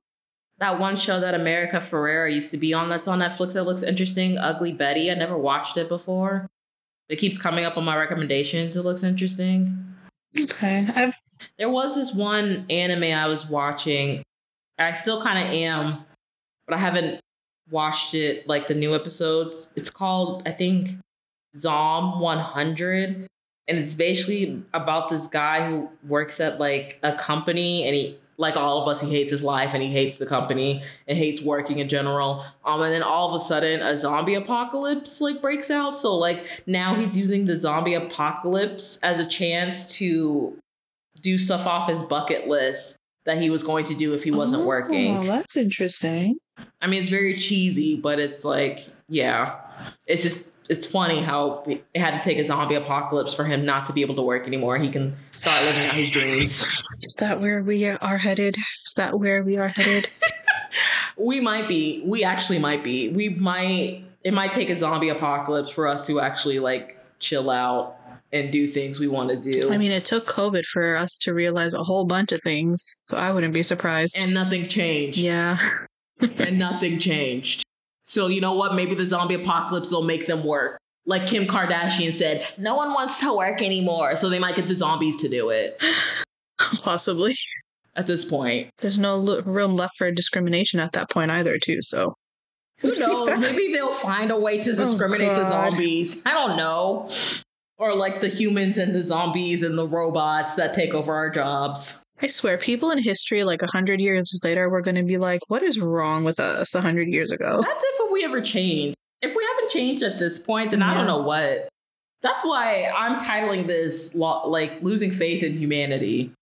Speaker 1: that one show that America Ferrera used to be on that's on Netflix that looks interesting, Ugly Betty. I never watched it before. It keeps coming up on my recommendations. It looks interesting.
Speaker 2: Okay. I've
Speaker 1: There was this one anime I was watching. I still kind of am, but I haven't watched it like the new episodes. It's called, I think, Zom 100. And it's basically about this guy who works at like a company and he, like all of us, he hates his life and he hates the company and hates working in general. Um, and then all of a sudden a zombie apocalypse like breaks out. So like now he's using the zombie apocalypse as a chance to do stuff off his bucket list that he was going to do if he wasn't
Speaker 2: Oh,
Speaker 1: working.
Speaker 2: that's interesting.
Speaker 1: I mean, it's very cheesy, but it's like, yeah, it's just it's funny how it had to take a zombie apocalypse for him not to be able to work anymore. He can start living out his dreams.
Speaker 2: Is that where we are headed? Is that where we are headed?
Speaker 1: we might be. We actually might be. We might. It might take a zombie apocalypse for us to actually like chill out and do things we want to do.
Speaker 2: I mean, it took COVID for us to realize a whole bunch of things, so I wouldn't be surprised.
Speaker 1: and nothing changed.
Speaker 2: yeah.
Speaker 1: and nothing changed. So you know what? Maybe the zombie apocalypse will make them work. Like Kim Kardashian said, no one wants to work anymore, so they might get the zombies to do it.
Speaker 2: Possibly.
Speaker 1: At this point,
Speaker 2: There's no lo- room left for discrimination at that point either, too. So
Speaker 1: who knows? Maybe they'll find a way to oh, discriminate the zombies. I don't know. Or like the humans and the zombies and the robots that take over our jobs.
Speaker 2: I swear, people in history, like a hundred years later, we're going to be like, "What is wrong with us?" A hundred years ago.
Speaker 1: That's if we ever change. If we haven't changed at this point, then I don't know what. That's why I'm titling this lo- like losing faith in humanity.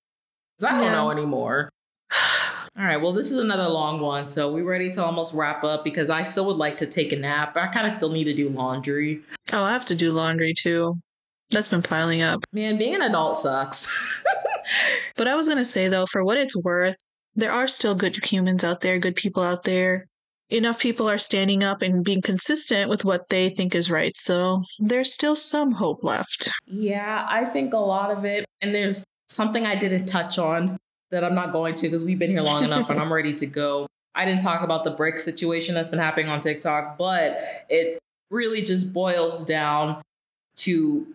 Speaker 1: Because I don't
Speaker 2: Yeah.
Speaker 1: know anymore. All right, well, this is another long one, so we're ready to almost wrap up because I still would like to take a nap. but I kind of still need to do laundry.
Speaker 2: Oh, I have to do laundry too. That's been piling up.
Speaker 1: Man, being an adult sucks.
Speaker 2: But I was going to say, though, for what it's worth, there are still good humans out there, good people out there. Enough people are standing up and being consistent with what they think is right. So there's still some hope left.
Speaker 1: yeah, I think a lot of it, and there's something I didn't touch on that I'm not going to because we've been here long enough and I'm ready to go. I didn't talk about the brick situation that's been happening on TikTok, but it really just boils down to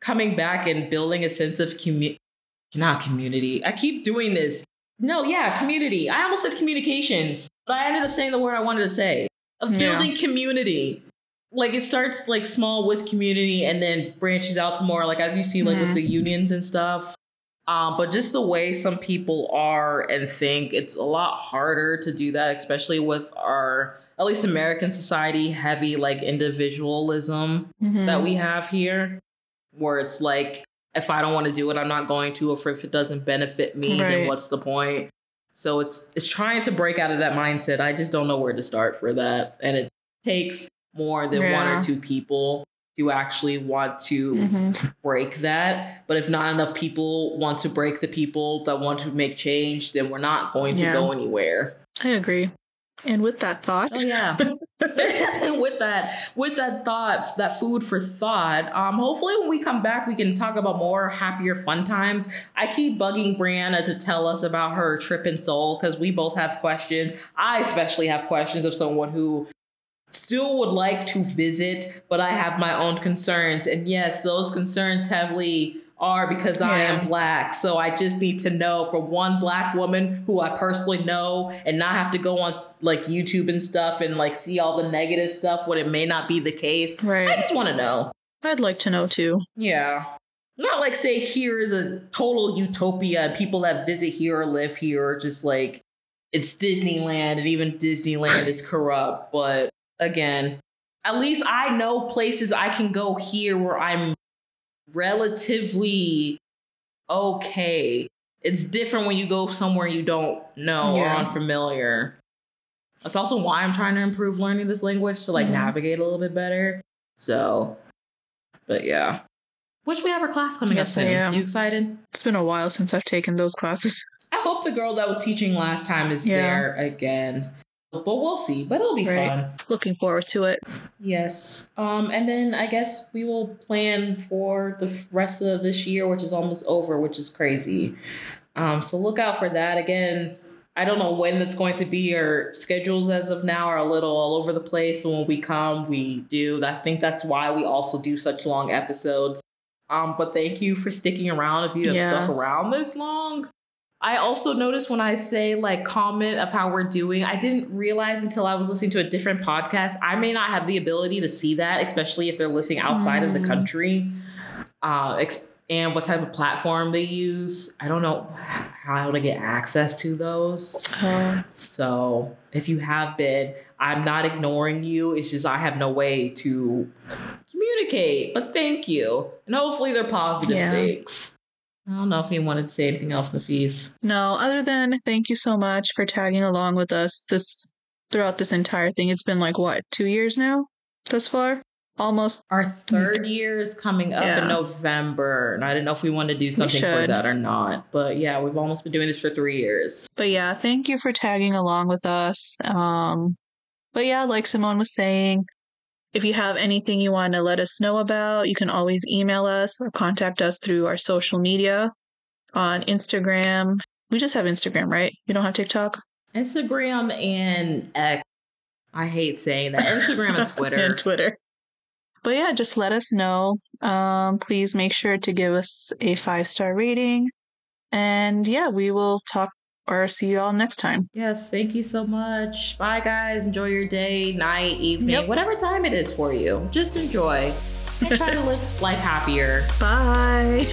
Speaker 1: coming back and building a sense of community. Not community. I keep doing this. No, yeah, community. I almost said communications, but I ended up saying the word I wanted to say of
Speaker 2: Yeah.
Speaker 1: building community. Like it starts like small with community and then branches out to more like as you see like with
Speaker 2: Mhm.
Speaker 1: the unions and stuff. Um, but just the way some people are and think, it's a lot harder to do that, especially with our at least American society heavy like individualism that we have here, where it's like, if I don't want to do it, I'm not going to, or if it doesn't benefit me, then what's the point? So it's it's trying to break out of that mindset. I just don't know where to start for that. And it takes more than one or two people to actually want to
Speaker 2: Mhm.
Speaker 1: break that. But if not enough people want to break the people that want to make change, then we're not going to
Speaker 2: Yeah.
Speaker 1: go anywhere.
Speaker 2: I agree. And with that thought,
Speaker 1: Oh yeah. with that, with that thought, that food for thought. Um, hopefully when we come back, we can talk about more happier fun times. I keep bugging Brianna to tell us about her trip in Seoul because we both have questions. I especially have questions of someone who still would like to visit, but I have my own concerns. And yes, those concerns heavily are because I am black. So I just need to know from one black woman who I personally know and not have to go on like YouTube and stuff and like see all the negative stuff when it may not be the case.
Speaker 2: Right.
Speaker 1: I just want to know.
Speaker 2: I'd like to know too.
Speaker 1: Yeah. Not like say here is a total utopia and people that visit here or live here are just like it's Disneyland and even Disneyland is corrupt. But again, at least I know places I can go here where I'm relatively okay it's different when you go somewhere you don't know
Speaker 2: Yeah.
Speaker 1: or unfamiliar. That's also why I'm trying to improve learning this language to like
Speaker 2: Mhm.
Speaker 1: navigate a little bit better. So, but yeah. Which we have our class coming
Speaker 2: Yes,
Speaker 1: up
Speaker 2: I
Speaker 1: soon.
Speaker 2: am.
Speaker 1: You excited?
Speaker 2: It's been a while since I've taken those classes.
Speaker 1: I hope the girl that was teaching last time is
Speaker 2: Yeah.
Speaker 1: there again. But we'll see. But it'll be
Speaker 2: Right.
Speaker 1: fun.
Speaker 2: Looking forward to it.
Speaker 1: Yes. Um, and then I guess we will plan for the rest of this year, which is almost over, which is crazy. Um, so look out for that. Again, I don't know when that's going to be. Our schedules as of now are a little all over the place. So when we come, we do. I think that's why we also do such long episodes. Um, but thank you for sticking around if you have
Speaker 2: Yeah.
Speaker 1: stuck around this long. I also noticed when I say like comment of how we're doing, I didn't realize until I was listening to a different podcast. I may not have the ability to see that, especially if they're listening outside of the
Speaker 2: Mm.
Speaker 1: country. Uh, ex- and what type of platform they use. I don't know how to get access to those.
Speaker 2: Uh,
Speaker 1: So if you have been, I'm not ignoring you. It's just I have no way to communicate. But thank you. And hopefully they're positive
Speaker 2: Yeah.
Speaker 1: things. I don't know if you wanted to say anything else, Nafees.
Speaker 2: no, other than thank you so much for tagging along with us this throughout this entire thing. It's been like what, two years now thus far? Almost.
Speaker 1: Our third year is coming up
Speaker 2: Yeah.
Speaker 1: in November, and I didn't know if we wanted to do something for that or not. But yeah, we've almost been doing this for three years.
Speaker 2: But yeah, thank you for tagging along with us. Um, but yeah, like Simone was saying, if you have anything you want to let us know about, you can always email us or contact us through our social media on Instagram. We just have Instagram, right? You don't have TikTok?
Speaker 1: Instagram and X. I hate saying that. Instagram and Twitter.
Speaker 2: and Twitter. But yeah, just let us know. Um, please make sure to give us a five star rating. And yeah, we will talk or see you all next time.
Speaker 1: Yes, thank you so much. Bye, guys. Enjoy your day, night, evening,
Speaker 2: Yep.
Speaker 1: whatever time it is for you. Just enjoy and try to live life happier.
Speaker 2: Bye.